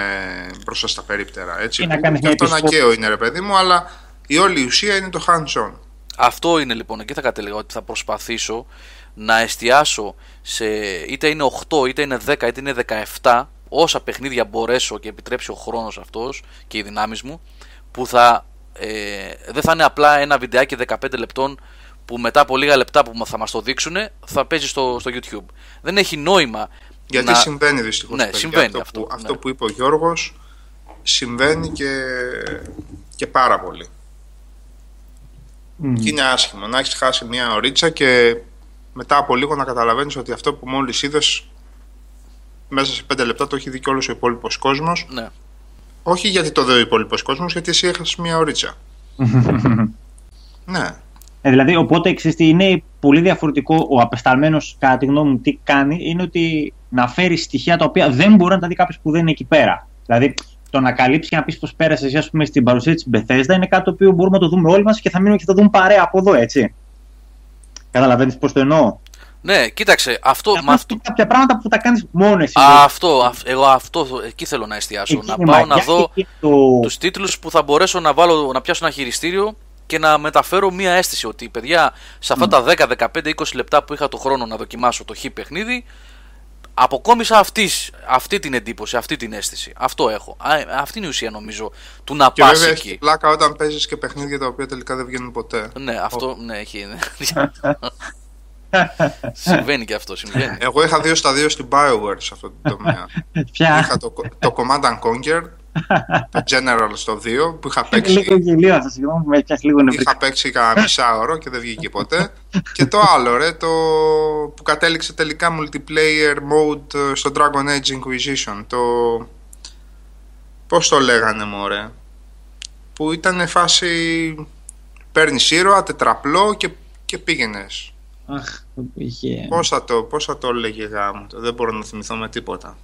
μπροστά στα περίπτερα. Έτσι, Ή να που κάνεις και μια αυτό ένα επισφο- ακαίο είναι ρε παιδί μου, αλλά η όλη ουσία είναι το hands-on. Αυτό είναι λοιπόν, εκεί θα κατέληγα ότι θα προσπαθήσω να εστιάσω σε είτε είναι 8, είτε είναι 10, είτε είναι 17, όσα παιχνίδια μπορέσω και επιτρέψει ο χρόνος αυτός και οι δυνάμεις μου, που θα, ε, δεν θα είναι απλά ένα βιντεάκι 15 λεπτών που μετά από λίγα λεπτά που θα μας το δείξουν θα παίζει στο, στο YouTube. Δεν έχει νόημα Γιατί να... συμβαίνει δυστυχώς. Ναι, παιδιά, συμβαίνει αυτό, αυτό, Που, ναι. αυτό που είπε ο Γιώργος συμβαίνει και, και πάρα πολύ. Μμ. Και είναι άσχημο να έχεις χάσει μια ωρίτσα και μετά από λίγο να καταλαβαίνεις ότι αυτό που μόλις είδες μέσα σε πέντε λεπτά το έχει δει και όλος ο υπόλοιπος κόσμος. Ναι. Όχι γιατί το δει ο υπόλοιπος κόσμος, γιατί εσύ έχασες μια ωρίτσα. <laughs> Ναι. Ε, δηλαδή, οπότε ξέρεις τι, είναι πολύ διαφορετικό ο απεσταλμένος, κατά τη γνώμη μου, τι κάνει, είναι ότι να φέρεις στοιχεία τα οποία δεν μπορεί να τα δει κάποιος που δεν είναι εκεί πέρα. Δηλαδή, το να καλύψει και να πεις πώ πέρασες εσύ, ας πούμε, στην παρουσία της Bethesda είναι κάτι το οποίο μπορούμε να το δούμε όλοι μας και θα μείνουμε και θα το δούμε παρέα από εδώ, έτσι. Καταλαβαίνεις πώ το εννοώ. Ναι, κοίταξε, αυτό, με αυτό, Είναι κάποια πράγματα που τα κάνεις μόνο εσύ. Α, αυτό, αυ- εγώ αυτό, εκεί θέλω να εστιάσω. Εκεί να είναι πάω να μαγιά, δω εκεί το... τους τίτλους που θα μπορέσω να, βάλω, να πιάσω ένα χειριστήριο και να μεταφέρω μία αίσθηση ότι παιδιά σε αυτά τα 10, 15, 20 λεπτά που είχα το χρόνο να δοκιμάσω το χ παιχνίδι αποκόμισα αυτής, αυτή την εντύπωση, αυτή την αίσθηση. Αυτό έχω. Α, αυτή είναι η ουσία νομίζω του να Και πας βέβαια εκεί. έχεις πλάκα όταν παίζεις και παιχνίδια τα οποία τελικά δεν βγαίνουν ποτέ. Ναι, αυτό ναι, έχει. <laughs> συμβαίνει και αυτό, συμβαίνει. Εγώ είχα δύο στα δύο στην Bioware σε αυτό το τομέα. Πια. είχα το, το Command and Conquer, το General στο 2, που είχα παίξει Λίγο γελίο αυτό, συγγνώμη που με πιάσει λίγο νευρικά. Είχα παίξει κανένα μισάωρο και δεν βγήκε ποτέ. και το άλλο, ρε, το που κατέληξε τελικά multiplayer mode ε, στο Dragon Age Inquisition. Το. Πώς το λέγανε, μωρέ. Που ήταν φάση. Παίρνεις ήρωα, τετραπλό και, και πήγαινες. Αχ, είχε... Πώς θα το, πώς θα το έλεγε γάμο, δεν μπορώ να θυμηθώ με τίποτα.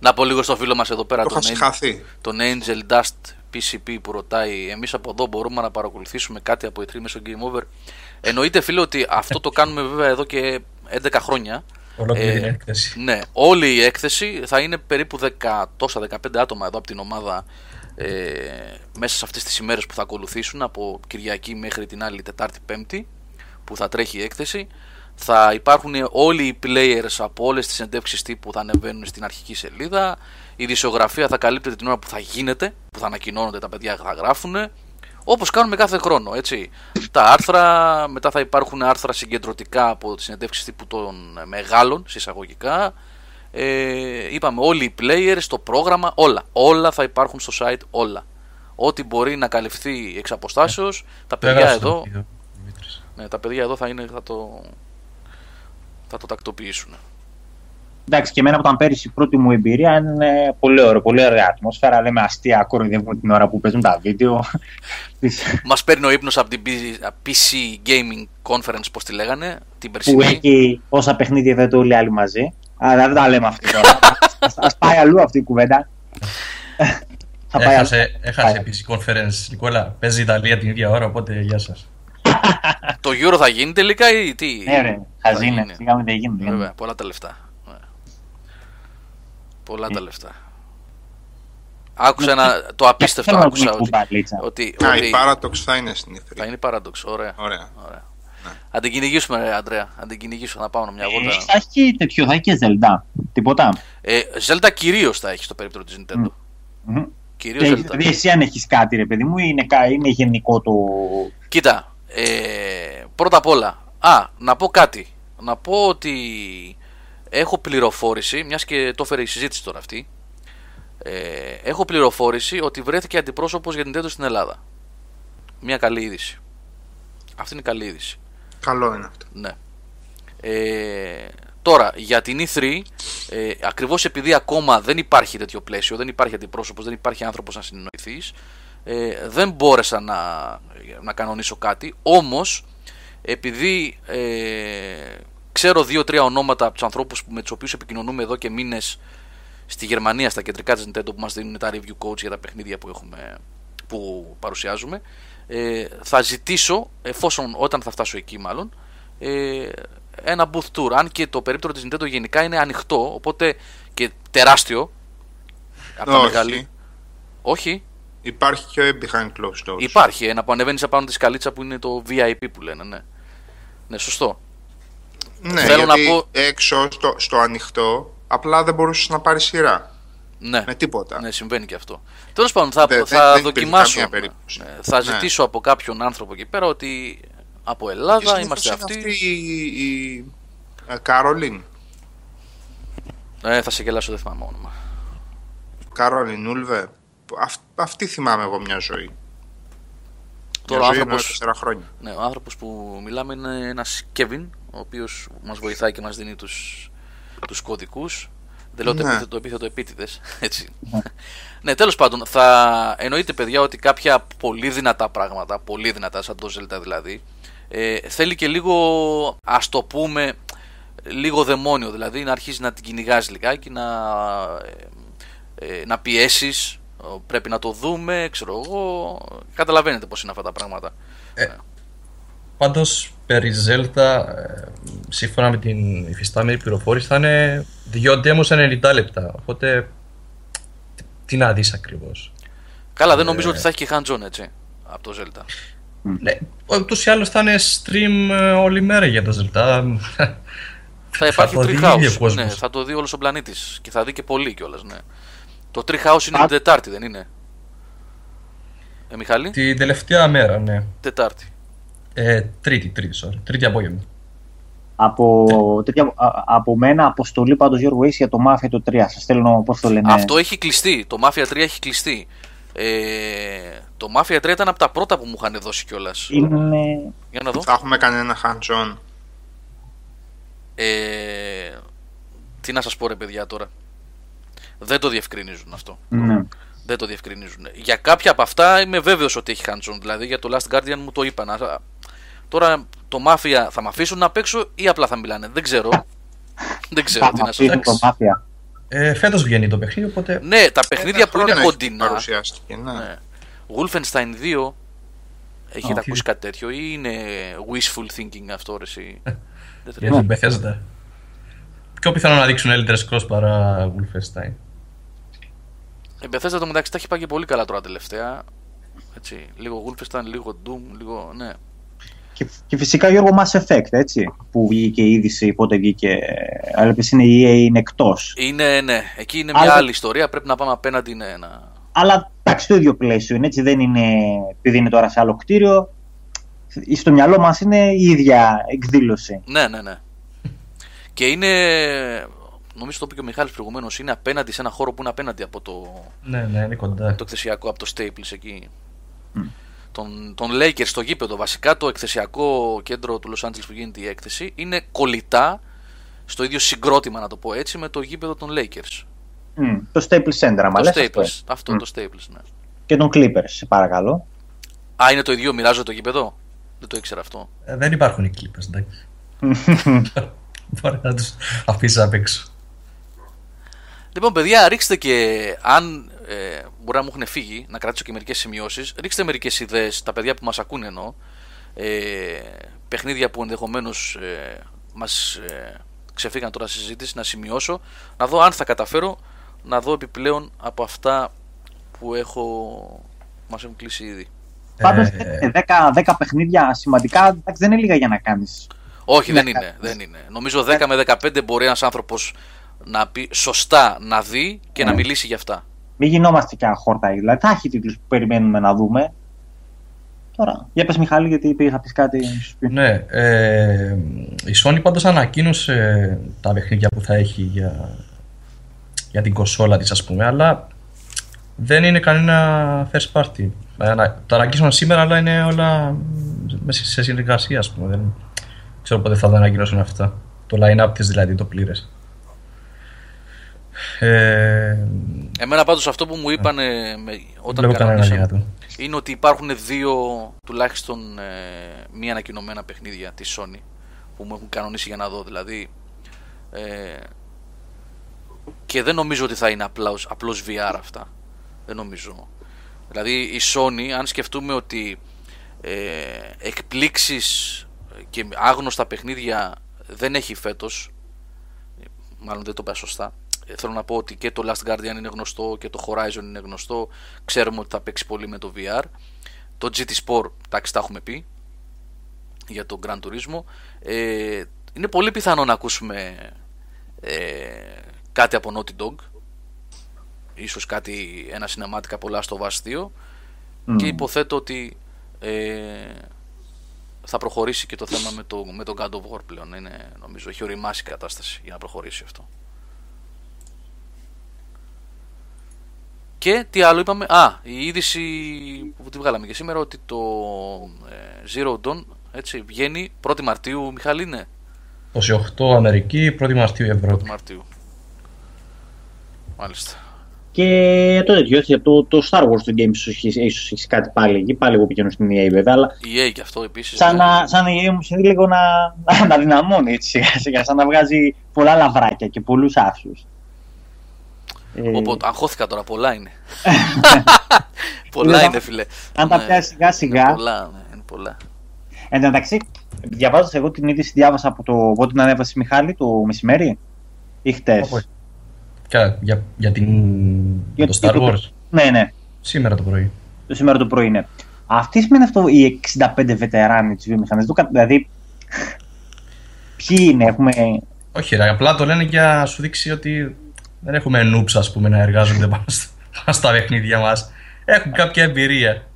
Να πω λίγο στο φίλο μας εδώ πέρα Το τον, είχα Angel- συγχαθεί. τον Angel Dust PCP που ρωτάει εμείς από εδώ μπορούμε να παρακολουθήσουμε κάτι από E3 μέσω Game Over; Εννοείται φίλε ότι αυτό το κάνουμε βέβαια εδώ και 11 χρόνια. Ολόκληρη Ε, την έκθεση. Ναι, όλη η έκθεση θα είναι περίπου 10, τόσα 15 άτομα εδώ από την ομάδα ε, μέσα σε αυτές τις ημέρες που θα ακολουθήσουν από Κυριακή μέχρι την άλλη Τετάρτη Πέμπτη που θα τρέχει η έκθεση θα υπάρχουν όλοι οι players από όλες τις εντεύξεις τύπου που θα ανεβαίνουν στην αρχική σελίδα η δισογραφία θα καλύπτεται την ώρα που θα γίνεται που θα ανακοινώνονται τα παιδιά θα γράφουν όπως κάνουμε κάθε χρόνο έτσι. τα άρθρα μετά θα υπάρχουν άρθρα συγκεντρωτικά από τις συνεντεύξεις τύπου των μεγάλων συσσαγωγικά ε, είπαμε όλοι οι players, το πρόγραμμα, όλα. Όλα θα υπάρχουν στο site, όλα. Ό,τι μπορεί να καλυφθεί εξ αποστάσεως, τα Το παιδιά έγραψε το εδώ, βίντεο, Δημήτρης. ναι, τα παιδιά εδώ θα, είναι, θα, το, θα το τακτοποιήσουν. Εντάξει, και εμένα που ήταν πέρυσι η πρώτη μου εμπειρία είναι πολύ ωραίο, πολύ ωραία ατμόσφαιρα. Λέμε αστεία, κοροϊδεύουμε την ώρα που παίζουν τα βίντεο. <laughs> Μας παίρνει ο ύπνος από την PC Gaming Conference, πώς τη λέγανε, την που περσινή. έχει όσα παιχνίδια δεν το όλοι άλλοι μαζί. Αλλά δεν τα λέμε αυτή τώρα. <laughs> Α πάει αλλού αυτή η κουβέντα. Θα πάει αλλού. Έχασε, έχασε Πάει. επίσης conference, Νικόλα. Παίζει η Ιταλία την ίδια ώρα, οπότε γεια σας. <laughs> Το Euro θα γίνει τελικά ή τι; Ναι, ρε, Θα χαζίνε. γίνει. Σιγά μην δεν γίνεται. Βέβαια, πολλά τα λεφτά. Ναι. Πολλά τα λεφτά. Άκουσα ένα, το απίστευτο Θέλω να άκουσα πούμε ότι, κουμπαλίτσα. ότι, Α, ότι η Paradox θα είναι στην θα E3. είναι η παράδοξη. Ωραία. Ωραία. Ωραία. Αν την κυνηγήσουμε, ρε, Αντρέα. Αν την κυνηγήσουμε, να πάμε μια Ε, βόλτα. Θα έχει τέτοιο, θα έχει και Zelda. Τίποτα. Ε, Zelda κυρίως θα έχει στο περίπτωμα της Nintendo. Μμμ. Κυρίως Και Zelda. Δηλαδή, εσύ αν έχεις κάτι, ρε παιδί μου, είναι, κα- είναι γενικό το. Κοίτα, ε, πρώτα απ' όλα, α, να πω κάτι. Να πω ότι έχω πληροφόρηση, μιας και το έφερε η συζήτηση τώρα αυτή, ε, έχω πληροφόρηση ότι βρέθηκε αντιπρόσωπος για την Nintendo στην Ελλάδα. Μια καλή είδηση. Αυτή είναι η καλή είδηση. Καλό είναι αυτό. Ναι. Ε, τώρα, για την E3, ε, ακριβώς επειδή ακόμα δεν υπάρχει τέτοιο πλαίσιο, δεν υπάρχει αντιπρόσωπος, δεν υπάρχει άνθρωπος να συνεννοηθείς, ε, δεν μπόρεσα να, να κανονίσω κάτι, όμως επειδή ε, ξέρω δύο-τρία ονόματα από τους ανθρώπους με τους οποίους επικοινωνούμε εδώ και μήνες στη Γερμανία, στα κεντρικά της Nintendo που μας δίνουν τα review coach για τα παιχνίδια που, έχουμε, που παρουσιάζουμε, ε, θα ζητήσω, εφόσον όταν θα φτάσω εκεί μάλλον, ε, ένα booth tour. Αν και το περίπτωρο της Nintendo γενικά είναι ανοιχτό, οπότε και τεράστιο. Από τα Όχι. μεγάλη. Όχι, Υπάρχει και behind closed doors. υπάρχει ένα που ανεβαίνει απάνω τη σκαλίτσα που είναι το VIP που λένε, ναι. Ναι, σωστό. Ναι, Θέλω να γιατί πω- έξω στο, στο ανοιχτό απλά δεν μπορούσες να πάρεις σειρά. Ναι. Με τίποτα. Ναι, συμβαίνει και αυτό. Τέλος πάντων, θα, Δεν- θα δεν υπήρχε δοκιμάσω. καμία περίπτωση. Ναι, θα Ναι. ζητήσω από κάποιον άνθρωπο εκεί πέρα ότι από Και Ελλάδα συνήθως είμαστε είναι αυτοί. αυτή η, η, ε, Κάρολιν. Ε, θα σε γελάσω, δεν θυμάμαι όνομα. Κάρολιν Ούλβε. Αυ- αυτή θυμάμαι εγώ μια ζωή. Τώρα ο μια ζωή άνθρωπος- εννοώ τέσσερα χρόνια. Ναι, ο άνθρωπος που μιλάμε είναι ένας Κέβιν, ο οποίος μας βοηθάει και μας δίνει τους, τους κωδικούς. Δεν λέω το Ναι. επίθετο, το επίθετο επίτηδες, έτσι. ναι, τέλος πάντων, θα εννοείται παιδιά ότι κάποια πολύ δυνατά πράγματα, πολύ δυνατά σαν το Zelda δηλαδή, ε, θέλει και λίγο, ας το πούμε, λίγο δαιμόνιο, δηλαδή να αρχίσεις να την κυνηγάς λιγάκι, να, ε, ε, να πιέσεις, πρέπει να το δούμε, ξέρω εγώ. Καταλαβαίνετε πώς είναι αυτά τα πράγματα. Ε, Πάντως περί Zelda, ε, σύμφωνα με την υφιστάμενη πληροφόρηση, θα είναι δύο demos 90 λεπτά. Οπότε τι να δεις ακριβώς. Καλά, δεν νομίζω ότι θα έχει και hands-on έτσι από το Zelda. Ναι, ούτως ή άλλως θα είναι stream ε, όλη μέρα για το Zelda. Θα υπάρχει <laughs> Treehouse. Ναι, θα το δει όλος ο πλανήτης και θα δει και πολύ κιόλας. Ναι. Το Treehouse είναι την Τετάρτη, δεν είναι; Ε, Μιχάλη; Την τελευταία μέρα, ναι. Τετάρτη. Ε, τρίτη, τρίτη, sorry. Τρίτη απόγευμα. Από, τέτοια, από μένα αποστολή πάντως Γιώργο είσαι για το Mafia το 3. Σας στέλνω πώς το λένε; Αυτό έχει κλειστεί. Το Mafia 3 έχει κλειστεί. Ε, το Mafia 3 ήταν από τα πρώτα που μου είχαν δώσει κιόλας. Είναι... Για να δω. Θα έχουμε κανένα hands-on. Ε, τι να σας πω ρε παιδιά τώρα. Δεν το διευκρινίζουν αυτό. Ναι. Δεν το διευκρινίζουν. Για κάποια από αυτά είμαι βέβαιος ότι έχει hands-on. Δηλαδή για το Last Guardian μου το είπαν. Τώρα το Mafia θα με αφήσουν να παίξω ή απλά θα μιλάνε. Δεν ξέρω. <laughs> Δεν ξέρω τι να σου πω. Ε, φέτος βγαίνει το παιχνίδι, οπότε... Ναι, τα παιχνίδια που είναι κοντινά. Παρουσιάστηκε, ναι. ναι. Wolfenstein 2 Έχετε ακούσει κάτι τέτοιο ή είναι wishful thinking αυτό ρε εσύ; Για την Bethesda. Πιο πιθανό να δείξουν Elder Scrolls παρά Wolfenstein. Η Bethesda το μεταξύ τα έχει πάει και πολύ καλά τώρα τελευταία. Έτσι, λίγο Wolfenstein, λίγο Doom, λίγο. Ναι. Και, και φυσικά Γιώργο Mass Effect, έτσι, που βγήκε η είδηση, πότε βγήκε, αλλά επίσης είναι η EA είναι εκτός. Είναι, ναι, εκεί είναι μια άλλη ιστορία, πρέπει να πάμε απέναντι, ναι, να... Αλλά εντάξει, το ίδιο πλαίσιο είναι, έτσι, δεν είναι, επειδή είναι τώρα σε άλλο κτίριο, στο μυαλό μας είναι η ίδια εκδήλωση. Ναι, ναι, ναι. Και είναι, νομίζω το είπε και ο Μιχάλης προηγουμένως, είναι απέναντι σε ένα χώρο που είναι απέναντι από το, ναι, ναι, είναι κοντά. το εκθεσιακό, από το Staples εκεί. Mm. Τον, τον Lakers στο γήπεδο, βασικά το εκθεσιακό κέντρο του Los Angeles που γίνεται η έκθεση, είναι κολλητά στο ίδιο συγκρότημα, να το πω έτσι, με το γήπεδο των Lakers. Mm, το Staples Center, άμα το Staples, αυτό, αυτό mm. το Staples, ναι. Και τον Clippers, σε παρακαλώ. Α, είναι το ίδιο, μοιράζω το γήπεδο; Δεν το ήξερα αυτό. Ε, δεν υπάρχουν οι Clippers, εντάξει. <laughs> Μπορεί να τους αφήσεις απ' έξω. Λοιπόν, παιδιά, ρίξτε και αν ε, μπορεί να μου έχουν φύγει, να κρατήσω και μερικές σημειώσεις, ρίξτε μερικές ιδέες, τα παιδιά που μας ακούνε εννοώ, ε, παιχνίδια που ενδεχομένως ε, μας ε, ξεφύγαν τώρα στη συζήτηση, να σημειώσω, να δω αν θα καταφέρω να δω επιπλέον από αυτά που έχω, μας έχουν κλείσει ήδη. Πάντως 10, 10 παιχνίδια σημαντικά εντάξει, δεν είναι λίγα για να κάνεις. Όχι, δεν είναι, δεν είναι. Νομίζω 10 με 15 μπορεί ένας άνθρωπος να πει σωστά να δει και να ναι. μιλήσει για αυτά. Μην γινόμαστε και αχόρτα. Δηλαδή θα έχει τίτλους που περιμένουμε να δούμε. Τώρα, για πες Μιχάλη, γιατί πήγα να πεις κάτι. Ναι, ε, η Sony πάντως ανακοίνωσε τα παιχνίδια που θα έχει για, για την κοσόλα της ας πούμε, αλλά δεν είναι κανένα first party. Ε, το ανακοίνωσαν σήμερα, αλλά είναι όλα σε συνεργασία, ας πούμε. Δεν ξέρω πότε θα το ανακοινώσουν αυτά. Το line-up της δηλαδή, το πλήρες. Ε... Εμένα πάντως αυτό που μου είπαν όταν κανονίσαμε είναι ότι υπάρχουν δύο τουλάχιστον ε, μη ανακοινωμένα παιχνίδια της Sony που μου έχουν κανονίσει για να δω. Δηλαδή ε, και δεν νομίζω ότι θα είναι απλώς, απλώς VR αυτά. Δεν νομίζω. Δηλαδή η Sony, αν σκεφτούμε ότι ε, εκπλήξεις και άγνωστα παιχνίδια δεν έχει φέτος, μάλλον δεν το είπα σωστά, ε, θέλω να πω ότι και το Last Guardian είναι γνωστό και το Horizon είναι γνωστό, ξέρουμε ότι θα παίξει πολύ με το VR. Το GT Sport, εντάξει τα έχουμε πει, για το Gran Turismo. Ε, είναι πολύ πιθανό να ακούσουμε ε, κάτι από Naughty Dog ίσως κάτι, ένα σινεμάτικα πολλά στο Vast 2 και υποθέτω ότι ε, θα προχωρήσει και το θέμα με το, με το God of War πλέον. Είναι, νομίζω έχει οριμάσει η κατάσταση για να προχωρήσει αυτό. Και τι άλλο είπαμε. Α, η είδηση που τη βγάλαμε και σήμερα ότι το ε, Zero Dawn έτσι, βγαίνει 1η Μαρτίου. Μιχάλη είναι. 28 Αμερική, 1η Μαρτίου Ευρώπη. 1η Μαρτίου. Μάλιστα. Και το τέτοιο, όχι, το, το Star Wars το Games ίσως έχεις κάτι πάλι εκεί, πάλι εγώ πηγαίνω στην EA βέβαια, αλλά... Η EA και αυτό επίσης. Σαν, να, σαν η EA μου συμβεί λίγο να, <laughs> να δυναμώνει έτσι σιγά σιγά, σαν να βγάζει πολλά λαβράκια και πολλούς άσους. Ε, Οπότε, αγχώθηκα τώρα, πολλά είναι. <laughs> πολλά Είναι είναι, φίλε. αν τα Ναι, πιάσεις σιγά είναι σιγά. πολλά, ναι, είναι πολλά. Εν τω μεταξύ, διαβάζοντα εγώ την είδηση, διάβασα από το πότε την ανέβασε η Μιχάλη το μεσημέρι ή χτες; Από- Κα- Για, για, την, Για το το- Star Wars. Ναι, ναι, Σήμερα το πρωί. το σήμερα το πρωί είναι. Αυτή σημαίνει αυτό οι 65 βετεράνοι της βιομηχανίας. Δηλαδή, ποιοι είναι, έχουμε. Όχι, ρε, απλά το λένε για να σου δείξει ότι δεν έχουμε noobs, ας πούμε, να εργάζονται πάνω στα, πάνω στα παιχνίδια μας. Έχουν κάποια εμπειρία.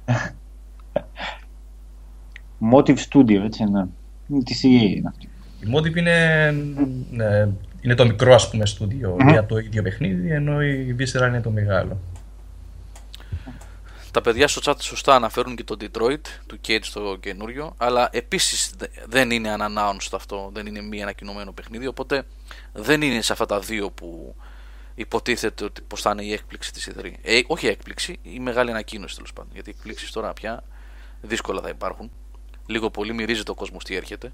Motive Studio, έτσι είναι. Είναι Τη EA είναι αυτή. Η Motive είναι, ναι, είναι το μικρό, ας πούμε, στούντιο Μμμ. για το ίδιο παιχνίδι, ενώ η Visceral είναι το μεγάλο. Τα παιδιά στο chat σωστά αναφέρουν και το Detroit του Cage το καινούριο, αλλά επίσης δε- δεν είναι unannounced αυτό, δεν είναι μη ανακοινωμένο παιχνίδι, οπότε δεν είναι σε αυτά τα δύο που υποτίθεται ότι πως θα είναι η έκπληξη της E3. Ε, όχι η έκπληξη, η μεγάλη ανακοίνωση τέλος πάντων, γιατί οι εκπλήξεις τώρα πια δύσκολα θα υπάρχουν. Λίγο πολύ μυρίζει το κόσμο τι έρχεται.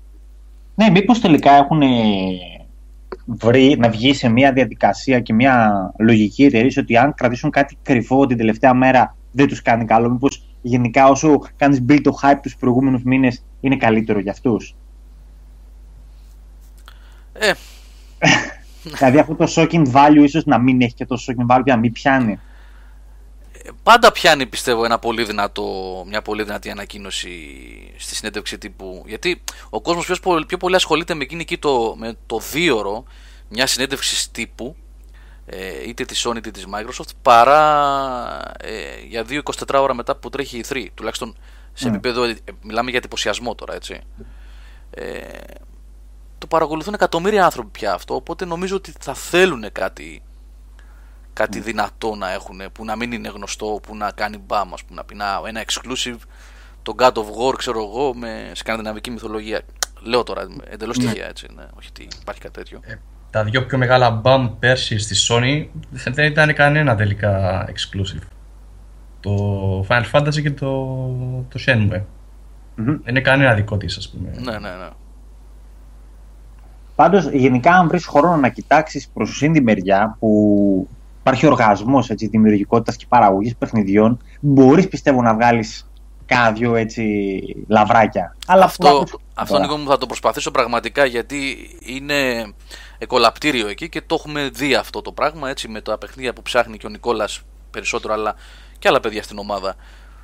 Ναι, μήπως τελικά έχουν βρει να βγει σε μια διαδικασία και μια λογική εταιρεία ότι αν κρατήσουν κάτι κρυφό την τελευταία μέρα δεν τους κάνει καλό. Μήπως γενικά όσο κάνεις build το hype τους προηγούμενους μήνες είναι καλύτερο για αυτούς; Ε, <laughs> δηλαδή αυτό το shocking value ίσως να μην έχει και το shocking value για να μην πιάνει. πάντα πιάνει πιστεύω ένα πολύ δυνατό, μια πολύ δυνατή ανακοίνωση στη συνέντευξη τύπου. Γιατί ο κόσμος πιο, πολύ- πιο πολύ ασχολείται με εκείνη εκεί το, με το δίωρο μιας συνέντευξης τύπου ε, είτε της Sony είτε της Microsoft παρά ε, για 2-24 ώρα μετά που τρέχει η 3 τουλάχιστον σε Ναι. επίπεδο ε, μιλάμε για εντυπωσιασμό τώρα έτσι ε, το παρακολουθούν εκατομμύρια άνθρωποι πια αυτό οπότε νομίζω ότι θα θέλουν κάτι κάτι δυνατό να έχουν που να μην είναι γνωστό, που να κάνει μπαμ, ας πούμε, να πει να, ένα exclusive το God of War, ξέρω εγώ, με σκανδιναβική μυθολογία. Λέω τώρα, εντελώς τυχαία έτσι, ναι, όχι ότι υπάρχει κάτι τέτοιο. Τα δύο πιο μεγάλα μπαμ πέρσι στη Sony δεν ήταν κανένα τελικά exclusive. Το Final Fantasy και το, το Shenmue. Μμμ. Δεν είναι κανένα δικό της, ας πούμε. Ναι, ναι, ναι. Πάντως, γενικά, αν βρεις χρόνο να κοιτάξεις προς την μεριά που υπάρχει οργασμός δημιουργικότητας και παραγωγής παιχνιδιών, μπορείς πιστεύω να βγάλεις κάνα δυο έτσι λαβράκια. Αλλά Αυτό, αυτό, αυτό Νίκο μου θα το προσπαθήσω πραγματικά γιατί είναι εκολαπτήριο εκεί και το έχουμε δει αυτό το πράγμα έτσι με τα παιχνίδια που ψάχνει και ο Νικόλας περισσότερο αλλά και άλλα παιδιά στην ομάδα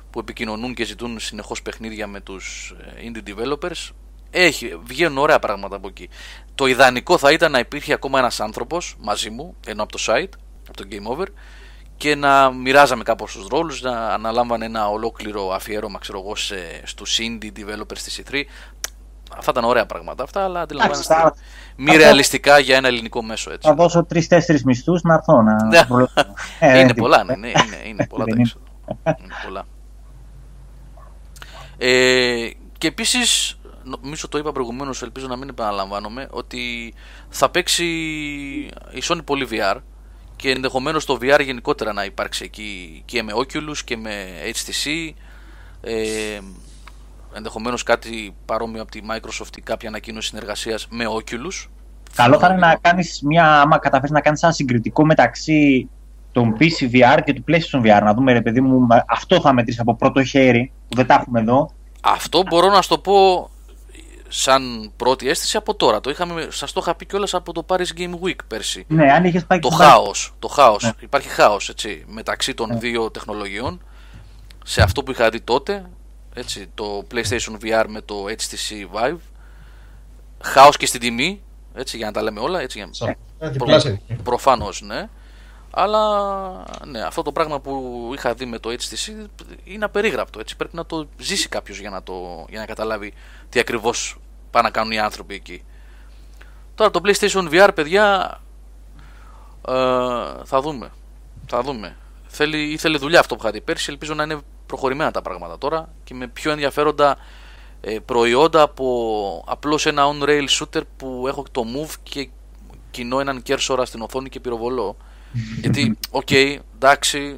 που επικοινωνούν και ζητούν συνεχώς παιχνίδια με τους ε, indie developers έχει, βγαίνουν ωραία πράγματα από εκεί. Το ιδανικό θα ήταν να υπήρχε ακόμα ένας άνθρωπος μαζί μου, ενώ από το site, από το Game Over, και να μοιράζαμε κάπως τους ρόλους, να αναλάμβανε ένα ολόκληρο αφιέρωμα, ξέρω εγώ, σε, στους indie developers της E3. Αυτά ήταν ωραία πράγματα αυτά, αλλά αντιλαμβάνεστε θα- μη αυτό- ρεαλιστικά για ένα ελληνικό μέσο έτσι. θα δώσω τρει-τέσσερι μισθούς να έρθω να. Ναι. προλάβω. <laughs> Ε, είναι δεν πολλά, τίποτα. ναι, ναι, είναι, είναι πολλά τα Δεν είναι. έξοδα. Είναι πολλά. Ε, και επίσης, νομίζω το είπα προηγουμένως, ελπίζω να μην επαναλαμβάνομαι, ότι θα παίξει η Sony πολύ VR και ενδεχομένως το VR γενικότερα να υπάρξει εκεί και με Oculus και με HTC. Ε, ενδεχομένως κάτι παρόμοιο από τη Microsoft ή κάποια ανακοίνωση συνεργασίας με Oculus Καλό θα είναι να κάνεις μια. άμα καταφέρεις να κάνεις ένα συγκριτικό μεταξύ των PC VR και του PlayStation VR. Να δούμε, ρε παιδί μου, αυτό θα μετρήσει από πρώτο χέρι, που δεν τα έχουμε εδώ. Αυτό μπορώ να σου το πω σαν πρώτη αίσθηση από τώρα. Το είχαμε, σας το είχα πει κιόλας από το Paris Game Week πέρσι. Ναι, αν είχες πάει Το και χάος, το χάος. Ναι. Υπάρχει χάος έτσι, μεταξύ των δύο τεχνολογιών. Σε αυτό που είχα δει τότε, έτσι, το PlayStation VR με το HTC Vive. Χάος και στην τιμή, έτσι, για να τα λέμε όλα. Έτσι, για... Σαν- Ε, διπλάσια. Προφανώς ναι. Αλλά ναι, αυτό το πράγμα που είχα δει με το HTC είναι απερίγραπτο. Έτσι. Πρέπει να το ζήσει κάποιος για να, το, για να καταλάβει τι ακριβώς πάνε να κάνουν οι άνθρωποι εκεί. Τώρα το PlayStation VR, παιδιά, ε, θα δούμε. Θα δούμε. Θέλει, ήθελε δουλειά αυτό που είχα δει πέρσι. Ελπίζω να είναι προχωρημένα τα πράγματα τώρα και με πιο ενδιαφέροντα ε, προϊόντα από απλώς ένα on-rail shooter που έχω το Move και κουνώ έναν κέρσορα στην οθόνη και πυροβολώ. Γιατί, οκ, εντάξει,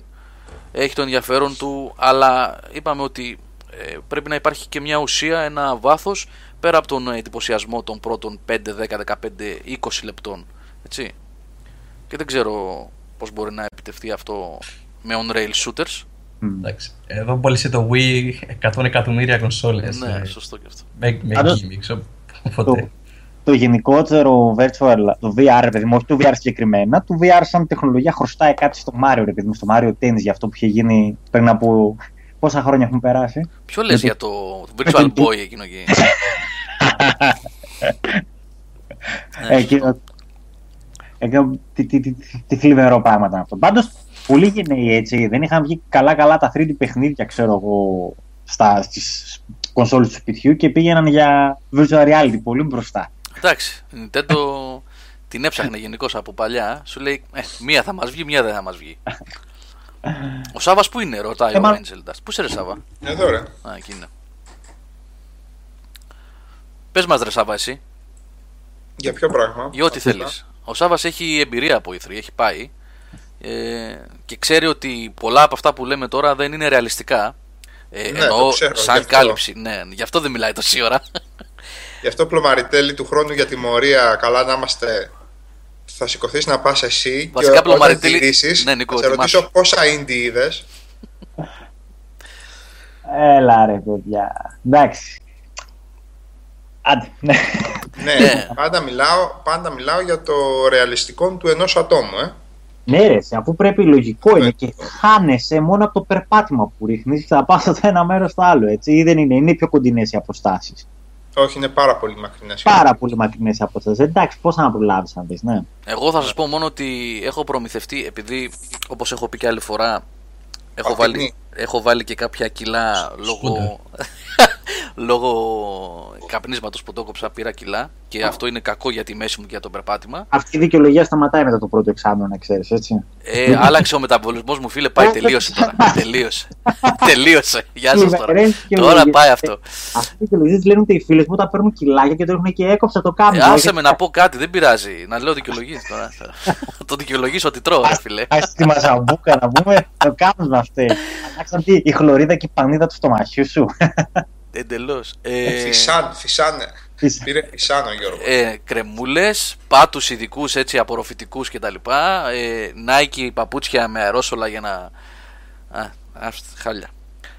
έχει το ενδιαφέρον του, αλλά είπαμε ότι ε, πρέπει να υπάρχει και μια ουσία, ένα βάθος πέρα από τον εντυπωσιασμό των πρώτων 5, 10, 15, 20 λεπτών. Έτσι. Και δεν ξέρω πώς μπορεί να επιτευχθεί αυτό με on-rail shooters. Εντάξει. Εδώ πώλησε το Wii 100 εκατομμύρια κονσόλες. Ναι, ε, σωστό και αυτό. Με, με Πάντως- gimmicks, οπότε. Το, το γενικότερο virtual, το VR, ρε παιδί μου, όχι το VR συγκεκριμένα, το VR σαν τεχνολογία χρωστάει κάτι στο Mario, ρε παιδί μου, στο Mario Tennis, για αυτό που είχε γίνει πριν από πόσα χρόνια έχουν περάσει. Ποιο λες Με για το Virtual Boy εκείνο εκεί; Ναι, Ε, εκείνο, εκείνο, τι, τι, τι, τι, τι θλιβερό πράγμα ήταν αυτό. Πάντως, πολλοί γενναίοι έτσι δεν είχαν βγει καλά-καλά τα 3D παιχνίδια, ξέρω εγώ, στα, στις κονσόλες του σπιτιού και πήγαιναν για virtual reality πολύ μπροστά. Εντάξει, η Nintendo την έψαχνε γενικώς από παλιά. Σου λέει, ε, μία θα μας βγει, μία δεν θα μας βγει. Ο Σάβας που είναι, ρωτάει Ε, ο μα- Angel Dust. Πού είσαι ρε Σάβα; Εδώ ρε. Α, εκεί είναι. Πες μας ρε Σάβα εσύ, Για ποιο πράγμα; για ό,τι θέλεις. Ο Σάβας έχει εμπειρία από E3, έχει πάει ε, και ξέρει ότι πολλά από αυτά που λέμε τώρα δεν είναι ρεαλιστικά. Ε, Ναι, εννοώ το ξέρω, σαν γι' αυτό. κάλυψη. Ναι, γι' αυτό δεν μιλάει τόση ώρα. Γι' αυτό πλωμαριτέλη του χρόνου για τιμωρία, καλά να είμαστε. Θα σηκωθείς να πας εσύ Βασικά, και όταν πλωμαριτέλη- γυρίσεις, Ναι, Νικό, θα σε ετοιμάσου. ρωτήσω πόσα indie είδες. Έλα ρε παιδιά. Εντάξει. Άντε. ναι. ναι, Ναι. πάντα, μιλάω, πάντα μιλάω για το ρεαλιστικό του ενός ατόμου, ε. Ναι, ρε, εσύ, αφού πρέπει λογικό είναι και χάνεσαι μόνο από το περπάτημα που ρίχνει, θα πας από το ένα μέρος στο άλλο. Έτσι, ή δεν είναι, είναι πιο κοντινές οι αποστάσεις. Όχι, είναι πάρα πολύ μακρινές. Πάρα πολύ μακρινές οι αποστάσεις. Εντάξει, πώς να προλάβει αν δεις, ναι. Εγώ θα σας πω μόνο ότι έχω προμηθευτεί, επειδή όπως έχω πει και άλλη φορά, έχω Παθηνή. βάλει, έχω βάλει και κάποια κιλά λόγω, <laughs> λόγω καπνίσματος που το έκοψα, πήρα κιλά και αυτό είναι κακό για τη μέση μου και για το περπάτημα. Αυτή η δικαιολογία σταματάει μετά το πρώτο εξάμεινο, να ξέρει, έτσι. Ε, άλλαξε ο μεταβολισμός μου φίλε, πάει, τελείωσε τώρα, τελείωσε, τελείωσε, γεια σας τώρα. Λιβερές Τώρα δικαιολογίες. πάει αυτό. Αυτή η δικαιολογία λένε ότι οι φίλε μου τα παίρνουν κιλάκια και το έχουν και έκοψα το κάμπο. Ε, άσε με να πω κάτι, δεν πειράζει, να λέω δικαιολογίες τώρα. το δικαιολογήσω ότι τρώω ρε φίλε. Α τη μαζαμπούκα να πούμε, το κάνουν αυτέ. Αλλάξαν τι, η χλωρίδα και η πανίδα του στομαχιού σου. Εντελώς. Ε, Φυσάν, φυσάνε. Πήρε φυσάν ο Γιώργο. ε, κρεμούλες, πάτους ειδικούς έτσι απορροφητικούς κτλ. Ε, Nike παπούτσια με αερόσολα για να... Α, ας, χάλια.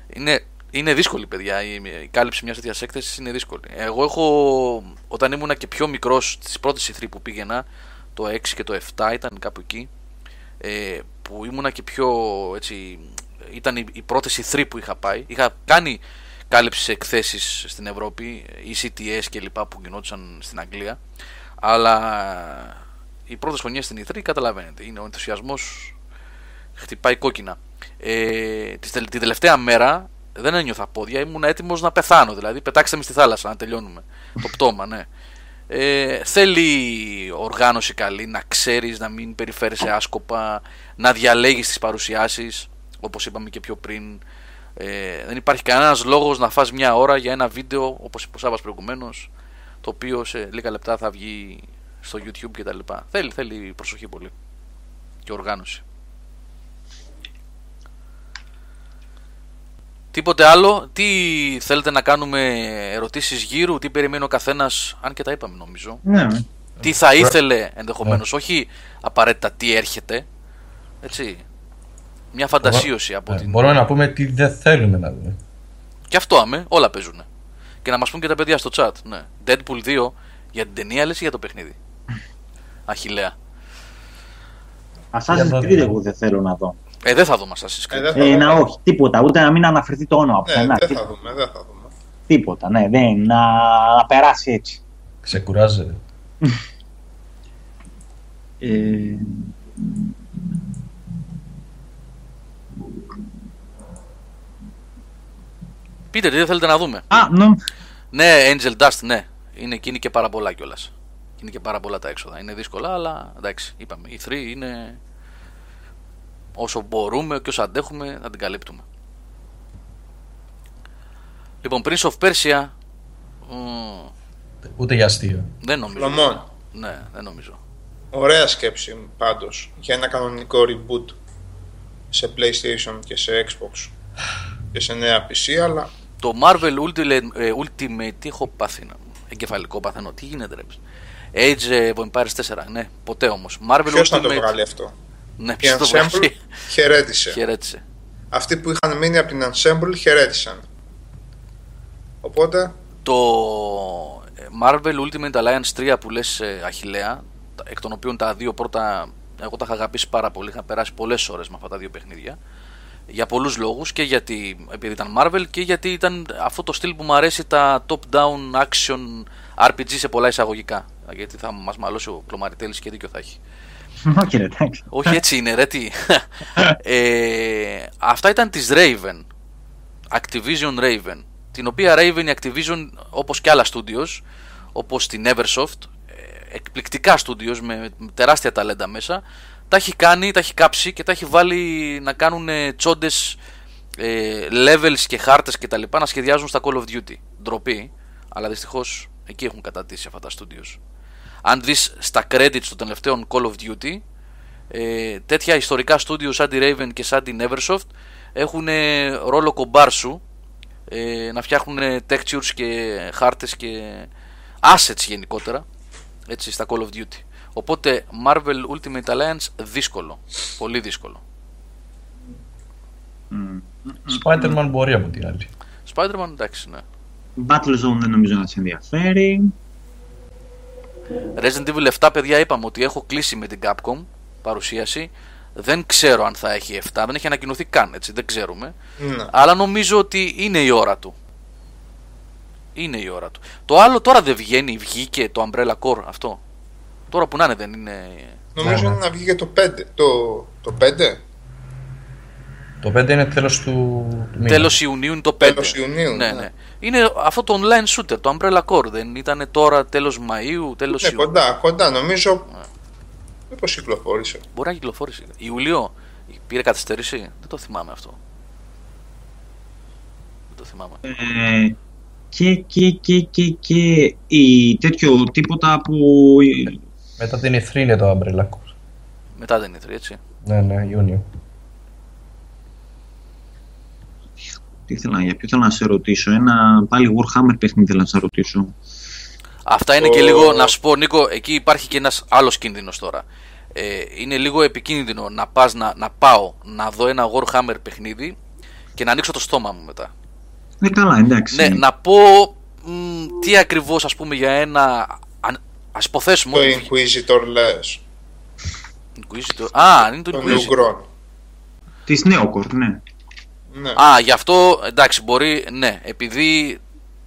Είναι, είναι δύσκολη παιδιά, η, η κάλυψη μιας τέτοιας έκθεσης είναι δύσκολη. Εγώ έχω, όταν ήμουνα και πιο μικρός, στις πρώτες E3 που πήγαινα, το 6 και το 7 ήταν κάπου εκεί, ε, που ήμουνα και πιο έτσι, ήταν οι, οι πρώτες E3 που είχα πάει. Είχα κάνει κάλυψη σε εκθέσεις στην Ευρώπη, οι CTS και λοιπά που γινόντουσαν στην Αγγλία. Αλλά οι πρώτες χρονιές στην E3 καταλαβαίνετε, είναι ο ενθουσιασμός χτυπάει κόκκινα. Ε, τη, τελ- την τελευταία μέρα δεν ένιωθα πόδια, ήμουν έτοιμος να πεθάνω. Δηλαδή, πετάξτε με στη θάλασσα να τελειώνουμε. Το πτώμα, ναι. Ε, θέλει οργάνωση καλή, να ξέρεις, να μην περιφέρεσαι άσκοπα, να διαλέγεις τις παρουσιάσεις, όπως είπαμε και πιο πριν. Ε, δεν υπάρχει κανένας λόγος να φας μια ώρα για ένα βίντεο, όπως είπε ο Σάββας προηγουμένως, το οποίο σε λίγα λεπτά θα βγει στο YouTube κτλ. Θέλει, θέλει προσοχή πολύ και οργάνωση. Τίποτε άλλο, τι θέλετε να κάνουμε ερωτήσεις γύρου, τι περιμένει ο καθένας, αν και τα είπαμε νομίζω. Ναι. Τι θα ήθελε ενδεχομένως, όχι απαραίτητα τι έρχεται, έτσι. Μια φαντασίωση από Ε, την... Μπορούμε να πούμε τι δεν θέλουμε να δούμε. Και αυτό άμε, όλα παίζουν. Και να μας πούν και τα παιδιά στο chat. Ναι. Deadpool 2 για την ταινία λες ή για το παιχνίδι; Αχιλέα. Assassin's Για να Creed δούμε. εγώ δεν θέλω να δω. Ε, δεν θα δω Assassin's Ε, Creed. δεν θα Ε, δούμε. να όχι, τίποτα. Ούτε να μην αναφερθεί το όνομα Ναι, πουθενά. δεν Τί- θα δούμε, δεν θα δούμε. Τίποτα, ναι. Δεν, να, να περάσει έτσι. Ξεκουράζεται. Ε, Πείτε τι δεν θέλετε να δούμε. α, ναι. Ναι, Angel Dust, ναι. Είναι, και είναι και πάρα πολλά κιόλας. Είναι και πάρα πολλά τα έξοδα. Είναι δύσκολα, αλλά εντάξει, είπαμε. Η 3 είναι όσο μπορούμε και όσο αντέχουμε θα την καλύπτουμε. Λοιπόν, Prince of Persia. μ, Ούτε για αστείο. δεν νομίζω. Λαμόν. Ναι, δεν νομίζω. Ωραία σκέψη πάντως για ένα κανονικό reboot σε PlayStation και σε Xbox και σε νέα PC, αλλά Το Marvel Ultimate, ε, Ultimate τι έχω πάθει να εγκεφαλικό παθαίνω. Τι γίνεται ρε. Age ε, of Empires 4, ναι, ποτέ όμως. Marvel ποιος θα το Ultimate, βγάλει αυτό; Ναι, Η ποιος το Ensemble βγάζει. χαιρέτησε. Χαιρέτησε. Αυτοί που είχαν μείνει από την Ensemble χαιρέτησαν. Οπότε, Το ε, Marvel Ultimate Alliance 3 που λες ε, Αχιλέα, τα- εκ των οποίων τα δύο πρώτα εγώ τα είχα αγαπήσει πάρα πολύ, είχα περάσει πολλές ώρες με αυτά τα δύο παιχνίδια για πολλούς λόγους και γιατί επειδή ήταν Marvel και γιατί ήταν αυτό το στυλ που μου αρέσει τα top-down action RPG σε πολλά εισαγωγικά γιατί θα μας μαλώσει ο Κλωμαριτέλης και δίκιο θα έχει. <laughs> Όχι, ρε, εντάξει. Όχι έτσι είναι ρε τι. <laughs> ε, αυτά ήταν της Raven. Activision Raven. Την οποία Raven η Activision όπως και άλλα studios όπως την Eversoft ε, εκπληκτικά studios με τεράστια ταλέντα μέσα τα έχει κάνει, τα έχει κάψει και τα έχει βάλει να κάνουν τσόντες ε, levels και χάρτες και τα λοιπά να σχεδιάζουν στα Call of Duty. Ντροπή, αλλά δυστυχώς εκεί έχουν κατατήσει αυτά τα studios. Αν δεις στα credits των τελευταίων Call of Duty ε, τέτοια ιστορικά studio σαν τη Raven και σαν την Eversoft έχουν ε, ρόλο κομπάρσου ε, να φτιάχνουν textures και χάρτες και assets γενικότερα έτσι στα Call of Duty οπότε Marvel Ultimate Alliance δύσκολο πολύ δύσκολο Spider-Man μπορεί από την άλλη. Spider-Man εντάξει ναι Battlezone δεν νομίζω να σε ενδιαφέρει. Resident Evil 7 παιδιά είπαμε ότι έχω κλείσει με την Capcom παρουσίαση δεν ξέρω αν θα έχει 7 δεν έχει ανακοινωθεί καν έτσι δεν ξέρουμε ναι. Αλλά νομίζω ότι είναι η ώρα του. Είναι η ώρα του. Το άλλο τώρα δεν βγαίνει, βγήκε το Umbrella Core αυτό. Τώρα που να είναι δεν είναι. Νομίζω Ναι, ναι. είναι να βγει και το 5. Το, το 5. Το 5 είναι τέλος του, του μήνα. Τέλος Ιουνίου είναι το 5. Τέλος Ιουνίου, Ναι, ναι. ναι. Είναι αυτό το online shooter, το Umbrella Core. Δεν ήταν τώρα τέλος Μαΐου, τέλος Ναι, Ιουνίου. κοντά, κοντά. Νομίζω. Μήπως κυκλοφόρησε. Μπορεί να κυκλοφορήσει. Ιουλίο πήρε καθυστέρηση. Δεν το θυμάμαι αυτό. Δεν το θυμάμαι. Ε, και, και, και, και, και η, τέτοιο τίποτα που... Μετά την E3 είναι το Umbrella Corps. Μετά δεν είναι έτσι. Ναι, ναι, Ιούνιο. Τι ήθελα, για ποιο θέλω να σε ρωτήσω. Ένα πάλι Warhammer παιχνίδι θέλω να σε ρωτήσω. Αυτά είναι Το- και λίγο, να σου πω Νίκο, εκεί υπάρχει και ένας άλλος κίνδυνος τώρα. Ε, είναι λίγο επικίνδυνο να, πας, να, να πάω να δω ένα Warhammer παιχνίδι και να ανοίξω το στόμα μου μετά. Ναι, καλά, εντάξει. Ναι, να πω μ, τι ακριβώς ας πούμε για ένα... αν- Ας υποθέσουμε Το ότι... Inquisitor λες. Inquisitor. Α, είναι το Το Inquisitor. Newgrown. Της Neocore, ναι. Ναι. Α, γι' αυτό εντάξει μπορεί, ναι, επειδή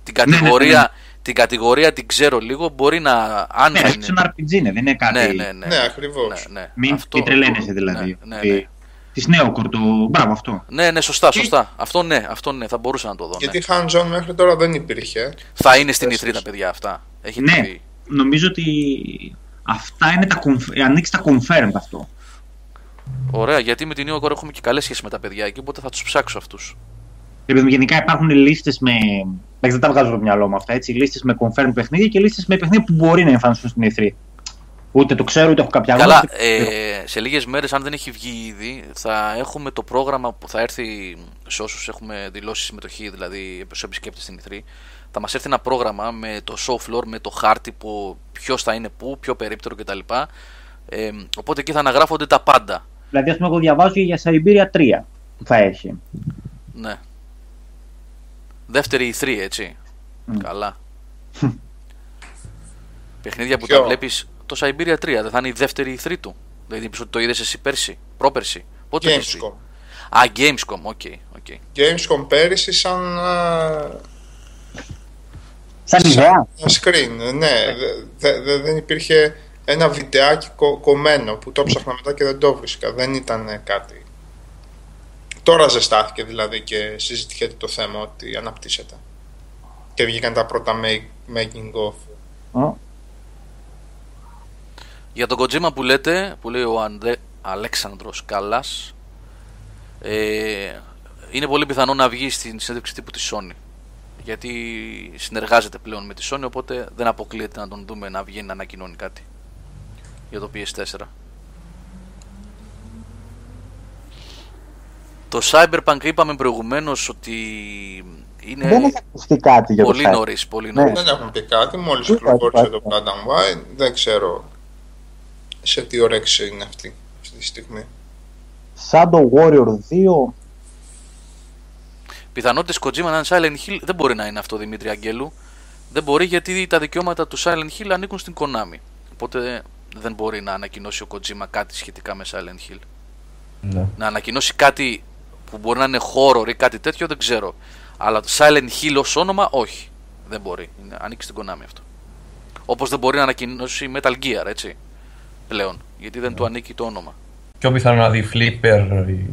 την Ναι, ναι, κατηγορία, ναι. την κατηγορία την ξέρω λίγο, μπορεί να... Αν Ναι, θα αυτός είναι RPG, είναι, δεν είναι κάτι... Ναι, ναι, ναι. Ναι, ακριβώς. Ναι, ναι. Μην Αυτό- μην τρελαίνεσαι δηλαδή. Ναι, ναι, ναι. Της Neocore, το... Μπράβο αυτό. Ναι, ναι, σωστά, σωστά. Αυτό ναι, αυτό ναι, θα μπορούσα να το δω. Ναι. Γιατί hands-on μέχρι τώρα δεν υπήρχε. Θα είναι στην Εσείς. E3 τα παιδιά αυτά. Έχετε Ναι, πει. Νομίζω ότι αυτά είναι τα conf... ανοίξει τα confirmed αυτό. Ωραία, γιατί με την New York έχουμε και καλές σχέσεις με τα παιδιά εκεί, οπότε θα τους ψάξω αυτούς. Επειδή γενικά υπάρχουν λίστες με. Εντάξει, δεν τα βγάζω από το μυαλό μου αυτά. Έτσι, λίστες με confirmed παιχνίδια και λίστες με παιχνίδια που μπορεί να εμφανιστούν στην E3. Ούτε το ξέρω, ούτε έχω κάποια Καλά, γνώμη. ε, σε λίγες μέρες, αν δεν έχει βγει ήδη, θα έχουμε το πρόγραμμα που θα έρθει σε όσους έχουμε δηλώσει συμμετοχή, δηλαδή σε επισκέπτε στην E3. Θα μας έρθει ένα πρόγραμμα με το show floor, με το χάρτη που ποιος θα είναι πού, ποιο περίπτερο κτλ. Ε, οπότε εκεί θα αναγράφονται τα πάντα. Δηλαδή, ας πούμε, εγώ διαβάζω για Siberia 3 που θα έχει. Ναι. Δεύτερη E3, έτσι. Καλά. Παιχνίδια που Ποιο; τα βλέπεις. Το Syberia 3 δεν θα είναι η δεύτερη E3 του. Δηλαδή είπες ότι το είδες εσύ πέρσι, πρόπερσι. Πότε το έχεις δει; Gamescom. Α, Gamescom, OK. OK. Gamescom πέρυσι σαν α, Σαν ιδέα. ένα screen. Ναι, δε- δε- δεν υπήρχε ένα βιντεάκι κο- κομμένο που το ψάχνα μετά και δεν το βρίσκα. Δεν ήταν ε, κάτι. Τώρα ζεστάθηκε δηλαδή και συζητιέται το θέμα ότι αναπτύσσεται. Και βγήκαν τα πρώτα make, making of. Ω, Για τον Kojima που λέτε, που λέει ο Ανδρέ, Αλέξανδρος Κάλλας, ε, είναι πολύ πιθανό να βγει στην συνέντευξη τύπου της Sony. Γιατί συνεργάζεται πλέον με τη Sony, οπότε δεν αποκλείεται να τον δούμε να βγαίνει να ανακοινώνει κάτι για το PS4. Το Cyberpunk είπαμε προηγουμένως ότι είναι Δεν έχει ακουστεί κάτι για πολύ το site. νωρίς, πολύ Ναι. νωρίς. Δεν έχουν πει κάτι, μόλις Υπάρχει, κυκλοφόρησε το υπάρχει. Blood and Wine. Δεν ξέρω σε τι όρεξη είναι αυτή, αυτή τη στιγμή. Shadow Warrior 2. Πιθανότητες Kojima να είναι Silent Hill δεν μπορεί να είναι αυτό Δημήτρη Αγγέλου. Δεν μπορεί γιατί τα δικαιώματα του Silent Hill ανήκουν στην Konami. Οπότε δεν μπορεί να ανακοινώσει ο Kojima κάτι σχετικά με Silent Hill. Ναι. Να ανακοινώσει κάτι που μπορεί να είναι horror ή κάτι τέτοιο δεν ξέρω. Αλλά το Silent Hill ως όνομα όχι. Δεν μπορεί. Είναι, ανήκει στην Konami αυτό. Όπως δεν μπορεί να ανακοινώσει Metal Gear, έτσι. Πλέον. Γιατί δεν του ανήκει το όνομα. Πιο πιθανό να δει Flipper ή,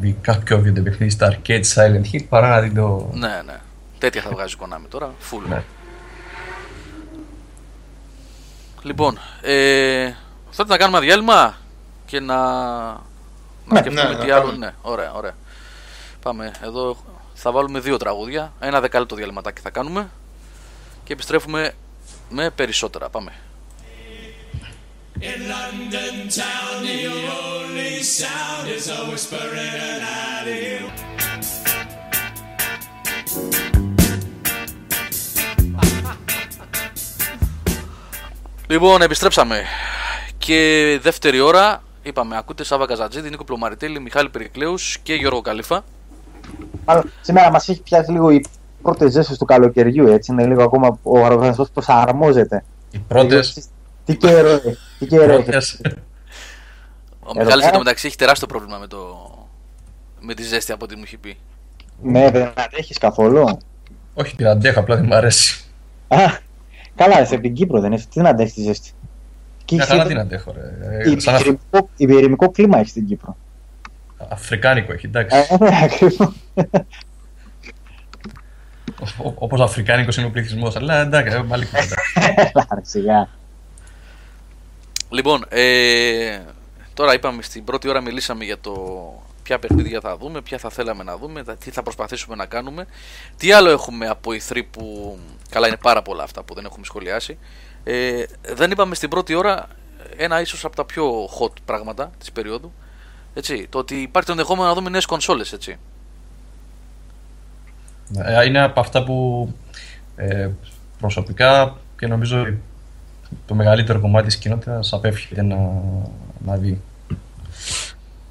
ή κάποιο βιντεοπαιχνίδι στα arcade Silent Hill παρά να δει το. Ναι, ναι. Τέτοια θα βγάζει η Konami τώρα. Full. Ναι. Λοιπόν, ε, θέλετε να κάνουμε διάλειμμα και να, να Ναι, σκεφτούμε ναι, τι να άλλο. κάνουμε. Ναι, ωραία, ωραία. Πάμε. Εδώ θα βάλουμε δύο τραγούδια. Ένα δεκάλεπτο διαλυματάκι θα κάνουμε και επιστρέφουμε με περισσότερα. Πάμε. In London town, the only sound is a whisper in an alley. Λοιπόν, επιστρέψαμε. Και δεύτερη ώρα, είπαμε, ακούτε Σάβα Καζατζίδη, Νίκο Πλωμαριτέλη, Μιχάλη Περικλέους και Γιώργο Καλήφα. Μάλλον, σήμερα μας έχει πιάσει λίγο οι πρώτες ζέστες του καλοκαιριού. Έτσι είναι λίγο ακόμα ο οργανισμό προσαρμόζεται. Οι πρώτες. Τι καιρό έχει. Τι καιρό έχει. πρώτες Ο Εδώ Μιχάλης πέρα. εντωμεταξύ έχει τεράστιο πρόβλημα με, το... με τη ζέστη από ό,τι μου έχει πει. Ναι, δεν αντέχεις καθόλου. Όχι, την αντέχω, απλά δεν μου αρέσει. Α, καλά, είσαι από την Κύπρο, δεν είσαι. Τι να αντέχεις τη ζέστη; Και Μια έχεις χαρά ήδη- την αντέχω, ρε. Ε, Σαν αφ- υπηρεμικό, υπηρεμικό κλίμα έχεις στην Κύπρο. Αφρικάνικο έχει, εντάξει. Ε, ναι, ακριβώς. Όπως Αφρικάνικος είναι ο πληθυσμός. Αλλά εντάξει, ε, μάλλον κουβέντα. Έλα, ρε, σιγά. Λοιπόν, ε, τώρα είπαμε στην πρώτη ώρα μιλήσαμε για το ποια παιχνίδια θα δούμε, ποια θα θέλαμε να δούμε, τα- τι θα προσπαθήσουμε να κάνουμε. Τι άλλο έχουμε από E3 που. Καλά, είναι πάρα πολλά αυτά που δεν έχουμε σχολιάσει. Ε, δεν είπαμε στην πρώτη ώρα ένα ίσως από τα πιο hot πράγματα της περίοδου. Έτσι, το ότι υπάρχει το ενδεχόμενο να δούμε νέες κονσόλες, έτσι. Ε, Είναι από αυτά που ε, προσωπικά και νομίζω το μεγαλύτερο κομμάτι της κοινότητας απέφυγε να, να δει.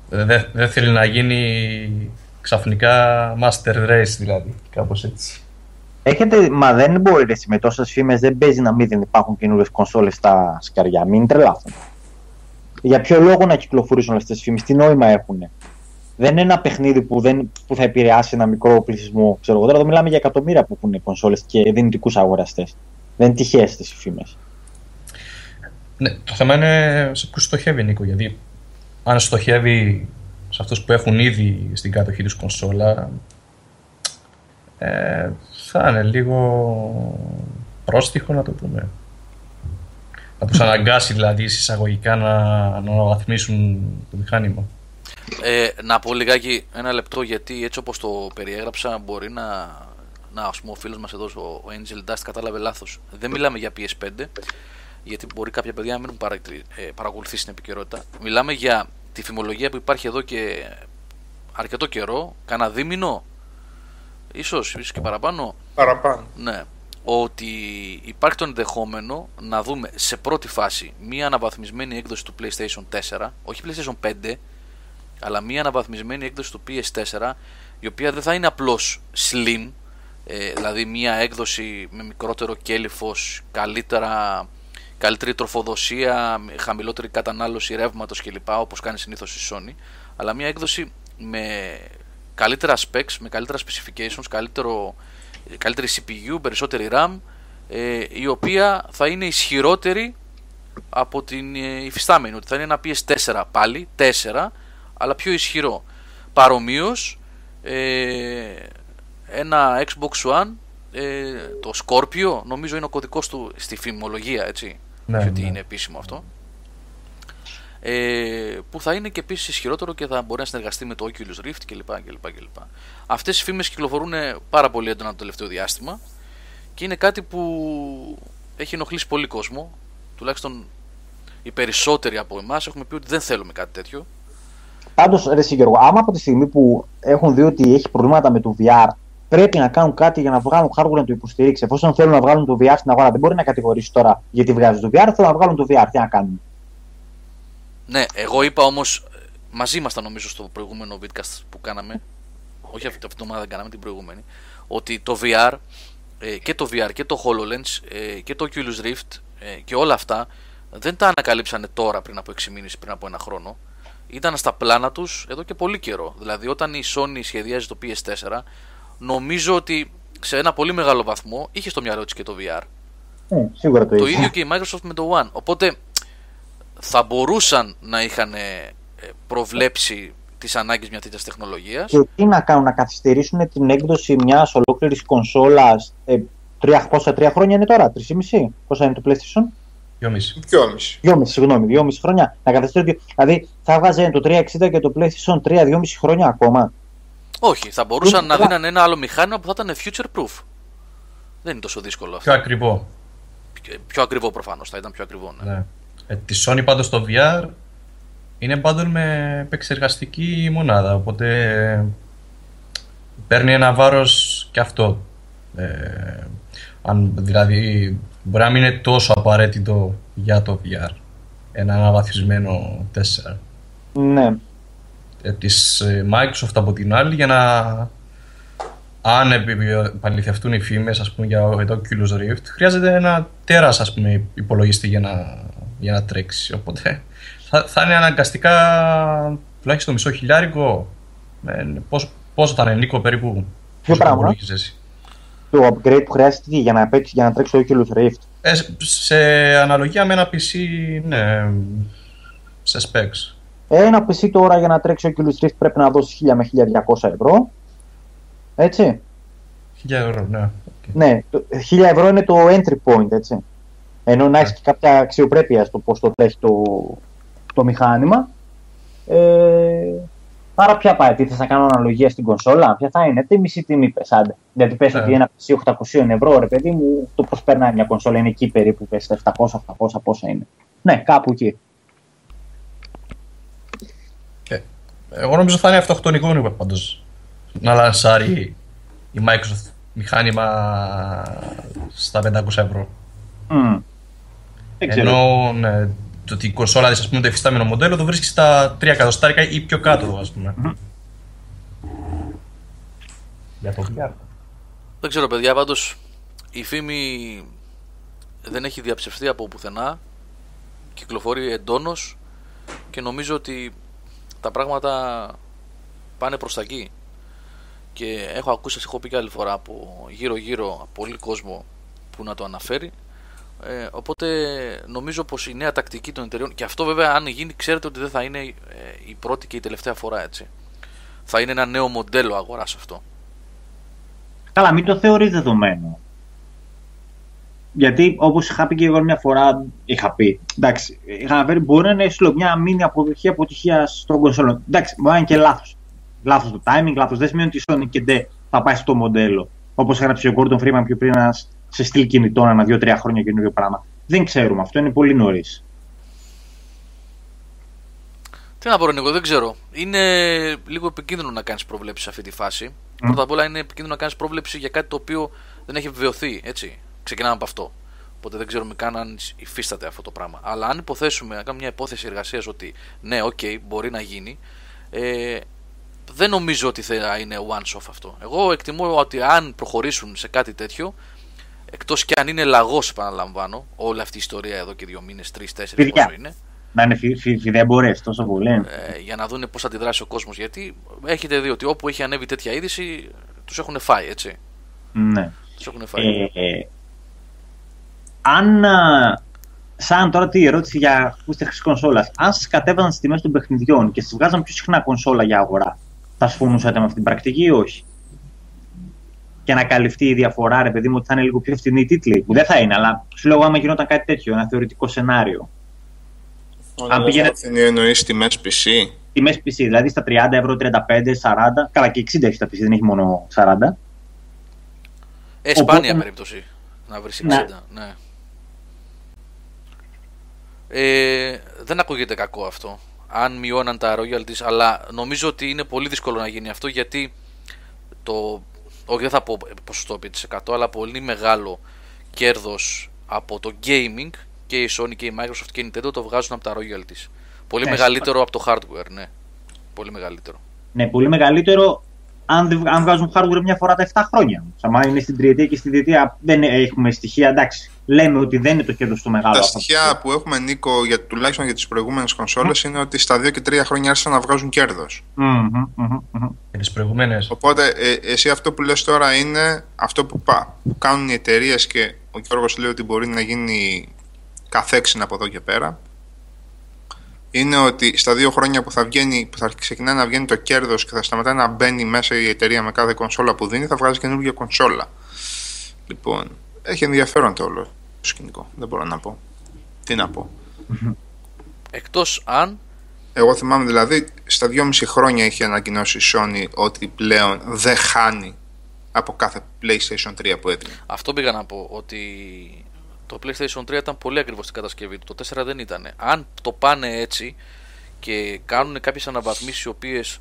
Ε, Δεν δεν θέλει να γίνει ξαφνικά master race δηλαδή, κάπως έτσι. Έχετε, μα δεν μπορεί εσύ, με τόσες φήμες, δεν παίζει να μην δεν υπάρχουν καινούριες κονσόλες στα σκαριά. Μην τρελάθουν. Για ποιο λόγο να κυκλοφορήσουν όλες τις φήμες, τι νόημα έχουν. Δεν είναι ένα παιχνίδι που, δεν, που θα επηρεάσει ένα μικρό πληθυσμό. Ξέρω εγώ τώρα, εδώ μιλάμε για εκατομμύρια που έχουν κονσόλες και δυνητικούς αγοραστές. Δεν είναι τυχαίες τι φήμες. Ναι, το θέμα είναι σε ποιους στοχεύει Νίκο, γιατί αν στοχεύει σε αυτούς που έχουν ήδη στην κατοχή τους κονσόλα ε, θα είναι λίγο πρόστιχο να το πούμε. Να τους αναγκάσει δηλαδή εισαγωγικά να, να αναβαθμίσουν το μηχάνημα. Ε, να πω λιγάκι ένα λεπτό γιατί έτσι όπως το περιέγραψα μπορεί να, να ας πούμε ο φίλος μας εδώ ο ο Angel Dust κατάλαβε λάθος. Δεν μιλάμε για PS5 γιατί μπορεί κάποια παιδιά να μην έχουν παρα, ε, παρακολουθήσει την επικαιρότητα. Μιλάμε για τη φημολογία που υπάρχει εδώ και αρκετό καιρό, κάνα δίμηνο, ίσως, ίσως και παραπάνω, Παραπάνω. ναι, ότι υπάρχει το ενδεχόμενο να δούμε σε πρώτη φάση μία αναβαθμισμένη έκδοση του PlayStation 4, όχι PlayStation 5, αλλά μία αναβαθμισμένη έκδοση του PS4, η οποία δεν θα είναι απλώς slim, ε, δηλαδή μία έκδοση με μικρότερο κέλυφος, καλύτερα, καλύτερη τροφοδοσία, με χαμηλότερη κατανάλωση ρεύματος κλπ, όπως κάνει συνήθως η Sony, αλλά μία έκδοση με καλύτερα specs, με καλύτερα specifications, καλύτερο, καλύτερη CPU, περισσότερη RAM, ε, η οποία θα είναι ισχυρότερη από την ε, υφιστάμενη, ότι θα είναι ένα PS4 πάλι, 4, αλλά πιο ισχυρό. Παρομοίως, ε, ένα Xbox One, ε, το Scorpio, νομίζω είναι ο κωδικός του στη φημολογία, έτσι, Ναι, όχι ότι ναι. είναι επίσημο αυτό. Ε, που θα είναι και επίσης ισχυρότερο και θα μπορεί να συνεργαστεί με το Oculus Rift κλπ. κλπ, κλπ. Αυτές οι φήμες κυκλοφορούν πάρα πολύ έντονα το τελευταίο διάστημα και είναι κάτι που έχει ενοχλήσει πολύ κόσμο. Τουλάχιστον οι περισσότεροι από εμάς έχουμε πει ότι δεν θέλουμε κάτι τέτοιο. Πάντως, ρε Σίγερο, άμα από τη στιγμή που έχουν δει ότι έχει προβλήματα με το VR, πρέπει να κάνουν κάτι για να βγάλουν hardware να το υποστηρίξει. Εφόσον θέλουν να βγάλουν το VR στην αγορά, δεν μπορεί να κατηγορήσει τώρα γιατί βγάζει το VR, θέλουν να βγάλουν το VR. Τι να κάνουν. Ναι, εγώ είπα όμως, μαζί ήμασταν νομίζω στο προηγούμενο vidcast που κάναμε. Όχι αυτή, αυτή την ομάδα δεν κάναμε, την προηγούμενη. Ότι το VR ε, και το VR και το HoloLens ε, και το Oculus Rift ε, και όλα αυτά δεν τα ανακαλύψανε τώρα πριν από 6 μήνες, πριν από ένα χρόνο. Ήταν στα πλάνα τους εδώ και πολύ καιρό. Δηλαδή όταν η Sony σχεδιάζει το PS4 νομίζω ότι σε ένα πολύ μεγάλο βαθμό είχε στο μυαλό της και το VR. Ε, σίγουρα το, Το είχε. ίδιο και η Microsoft με το One. Οπότε θα μπορούσαν να είχαν ε, προβλέψει τις ανάγκες μιας τέτοιας τεχνολογίας. Και τι να κάνουν, να καθυστερήσουν την έκδοση μιας ολόκληρης κονσόλας. Ε, τρία, πόσα τρία χρόνια είναι τώρα, τρεις ή μισή. Πόσα είναι το PlayStation, 2,5. Δυόμιση. δυόμιση, συγγνώμη, δυόμιση χρόνια. Να καθυστερήσουν. δύο- Δηλαδή θα βγάζε το 360 και το PlayStation 3 δυόμιση χρόνια ακόμα. Όχι, θα μπορούσαν Είναι να καλά. δίνανε ένα άλλο μηχάνημα που θα ήταν future proof. Δεν είναι τόσο δύσκολο αυτό. Πιο ακριβό. Πιο, πιο ακριβό προφανώς, θα ήταν πιο ακριβό. Ναι. Ναι. Ε, τη Sony πάντως στο VR είναι bundle με επεξεργαστική μονάδα, οπότε ε, παίρνει ένα βάρος και αυτό. Ε, αν, δηλαδή μπορεί να μην είναι τόσο απαραίτητο για το VR ένα αναβαθμισμένο 4 Ναι. Ε, της ε, Microsoft από την άλλη για να αν επι- επαληθευτούν οι φήμες ας πούμε, για το Oculus Rift χρειάζεται ένα τέρας ας πούμε, υπολογιστή για να, για να τρέξει οπότε θα, θα είναι αναγκαστικά τουλάχιστον μισό χιλιάρικο ε, πόσο, πόσο θα είναι Νίκο περίπου Ποιο πόσο πράγμα; υπολογίζεις εσύ; Το upgrade που χρειάζεται τι, για να, παίξει, για να τρέξει το Oculus Rift. Ε, σε αναλογία με ένα PC ναι, σε specs Ένα PC τώρα για να τρέξει ο Oculus Rift πρέπει να δώσει 1000 με 1200 ευρώ. Έτσι. 1000 ευρώ ναι. Ναι, το- 1000 ευρώ είναι το entry point, έτσι. Ενώ να έχεις και κάποια αξιοπρέπεια στο πώς το τρέχει το, το μηχάνημα. Ε, άρα ποια πάει, τι θα κάνω αναλογία στην κονσόλα, ποια θα είναι, τι μισή τιμή πες, άντε. Γιατί πες Ε. ότι ένα PC 800 ευρώ, ρε παιδί μου, το πώς περνάει μια κονσόλα είναι εκεί περίπου, πες 700, 800, πόσα είναι. Ναι, κάπου εκεί. Ε, Εγώ νομίζω θα είναι αυτοκτονικό πάντως να λανσάρει η Microsoft μηχάνημα στα 500 ευρώ. Μμ. Δεν ξέρω. Ενώ ναι, το ότι η κονσόλα της, ας πούμε, το εφιστάμενο μοντέλο το βρίσκει στα 3 εκατοστάρικα ή πιο κάτω, ας πούμε. Για το VR. Δεν ξέρω, παιδιά, πάντως η φήμη δεν έχει διαψευστεί από πουθενά. Κυκλοφορεί εντόνως και νομίζω ότι τα πράγματα πάνε προς τα εκεί. Και έχω ακούσει, σας έχω πει και άλλη φορά από γύρω-γύρω πολύ κόσμο που να το αναφέρει. Ε, οπότε νομίζω πως η νέα τακτική των εταιρεών και αυτό βέβαια αν γίνει ξέρετε ότι δεν θα είναι ε, η πρώτη και η τελευταία φορά έτσι. Θα είναι ένα νέο μοντέλο αγοράς αυτό. Καλά, μην το θεωρείς δεδομένο. Γιατί όπως είχα πει και εγώ μια φορά, είχα πει. Εντάξει, είχα αναφέρει μπορεί να είναι έστω μια μήνυ αποδοχή αποτυχία των κονσόλων. Εντάξει, μπορεί να είναι και λάθος. Λάθος το timing, λάθος. Δεν σημαίνει ότι η Sony και ντε θα πάει στο μοντέλο. Όπως έγραψε ο Gordon Freeman πιο πριν ένας σε στυλ κινητών, ένα δύο-τρία χρόνια καινούριο πράγμα. Δεν ξέρουμε αυτό, είναι πολύ νωρίς. Τι να πω, Νίκο, δεν ξέρω. Είναι λίγο επικίνδυνο να κάνεις πρόβλεψη σε αυτή τη φάση. Πρώτα απ' όλα είναι επικίνδυνο να κάνεις πρόβλεψη για κάτι το οποίο δεν έχει επιβεβαιωθεί. Έτσι. Ξεκινάμε από αυτό. Οπότε δεν ξέρουμε καν αν υφίσταται αυτό το πράγμα. Αλλά αν υποθέσουμε, να κάνουμε μια υπόθεση εργασίας ότι ναι, οκ, μπορεί να γίνει, ε, δεν νομίζω ότι θα είναι one-off αυτό. Εγώ εκτιμώ ότι αν προχωρήσουν σε κάτι τέτοιο, εκτός και αν είναι λαγός, επαναλαμβάνω, όλη αυτή η ιστορία εδώ και δύο μήνες, τρει-τέσσερι Παιδιά. πόσο είναι, Να είναι φι, φι, φιδέμπορε τόσο πολύ. ε, για να δουν πώς θα αντιδράσει ο κόσμος. Γιατί έχετε δει ότι όπου έχει ανέβει τέτοια είδηση, τους έχουν φάει, έτσι. Ναι. Τους έχουν φάει. Ε, αν. α, Σαν τώρα τη ερώτηση για ακούστηξη κονσόλα. Αν σας κατέβαζαν τι τιμές των παιχνιδιών και σας βγάζαν πιο συχνά κονσόλα για αγορά, θα συμφωνούσατε με αυτή την πρακτική ή όχι; Και να καλυφθεί η διαφορά, ρε παιδί μου, ότι θα είναι λίγο πιο φθηνή η τίτλη. Που δεν θα είναι, αλλά σου λέω άμα γινόταν κάτι τέτοιο, ένα θεωρητικό σενάριο. Αν πήγαινε- πήγαινε... εννοείς τιμές PC. Τιμές PC, δηλαδή στα 30 ευρώ, 35, 40. Καλά, και 60 έχεις τα PC, δεν έχει μόνο 40. ε, σπάνια οπότε- περίπτωση να βρεις 60. Ναι. Ναι. Ε, δεν ακούγεται κακό αυτό. Αν μειώναν τα royalties, αλλά νομίζω ότι είναι πολύ δύσκολο να γίνει αυτό γιατί το. Όχι, δεν θα πω ποσοστό επί της 100, αλλά πολύ μεγάλο κέρδος από το gaming και η Sony και η Microsoft και η Nintendo το βγάζουν από τα royalties. Πολύ Ναι, μεγαλύτερο από το hardware, ναι. πολύ μεγαλύτερο. Ναι, πολύ μεγαλύτερο αν, δεν- αν βγάζουν hardware μια φορά τα 7 χρόνια. Αν είναι στην τριετία και στην διετία δεν έχουμε στοιχεία, εντάξει. Λέμε ότι δεν είναι το κέρδο του μεγάλο. Τα αυτό. στοιχεία που έχουμε, Νίκο, για, τουλάχιστον για τις προηγούμενες κονσόλες, είναι ότι στα 2 και 3 χρόνια άρχισαν να βγάζουν κέρδος. Μμμ, μμμ, μμμ. Και τις προηγούμενες. Οπότε, ε, εσύ αυτό που λες τώρα είναι αυτό που, πα, που κάνουν οι εταιρείες και ο Γιώργος λέει ότι μπορεί να γίνει καθέξινα από εδώ και πέρα. Είναι ότι στα δύο χρόνια που θα, βγαίνει, που θα ξεκινάει να βγαίνει το κέρδος και θα σταματάει να μπαίνει μέσα η εταιρεία με κάθε κονσόλα που δίνει, θα βγάζει καινούργια κονσόλα. Λοιπόν, έχει ενδιαφέρον το όλο το σκηνικό. Δεν μπορώ να πω. Τι να πω. Εκτός αν Εγώ θυμάμαι δηλαδή στα 2,5 χρόνια είχε ανακοινώσει η Sony ότι πλέον δεν χάνει από κάθε PlayStation 3 που έδινε. Αυτό πήγα να πω ότι το PlayStation 3 ήταν πολύ ακριβώς στην κατασκευή του. Το 4 δεν ήταν. Αν το πάνε έτσι και κάνουν κάποιες αναβαθμίσεις οι οποίες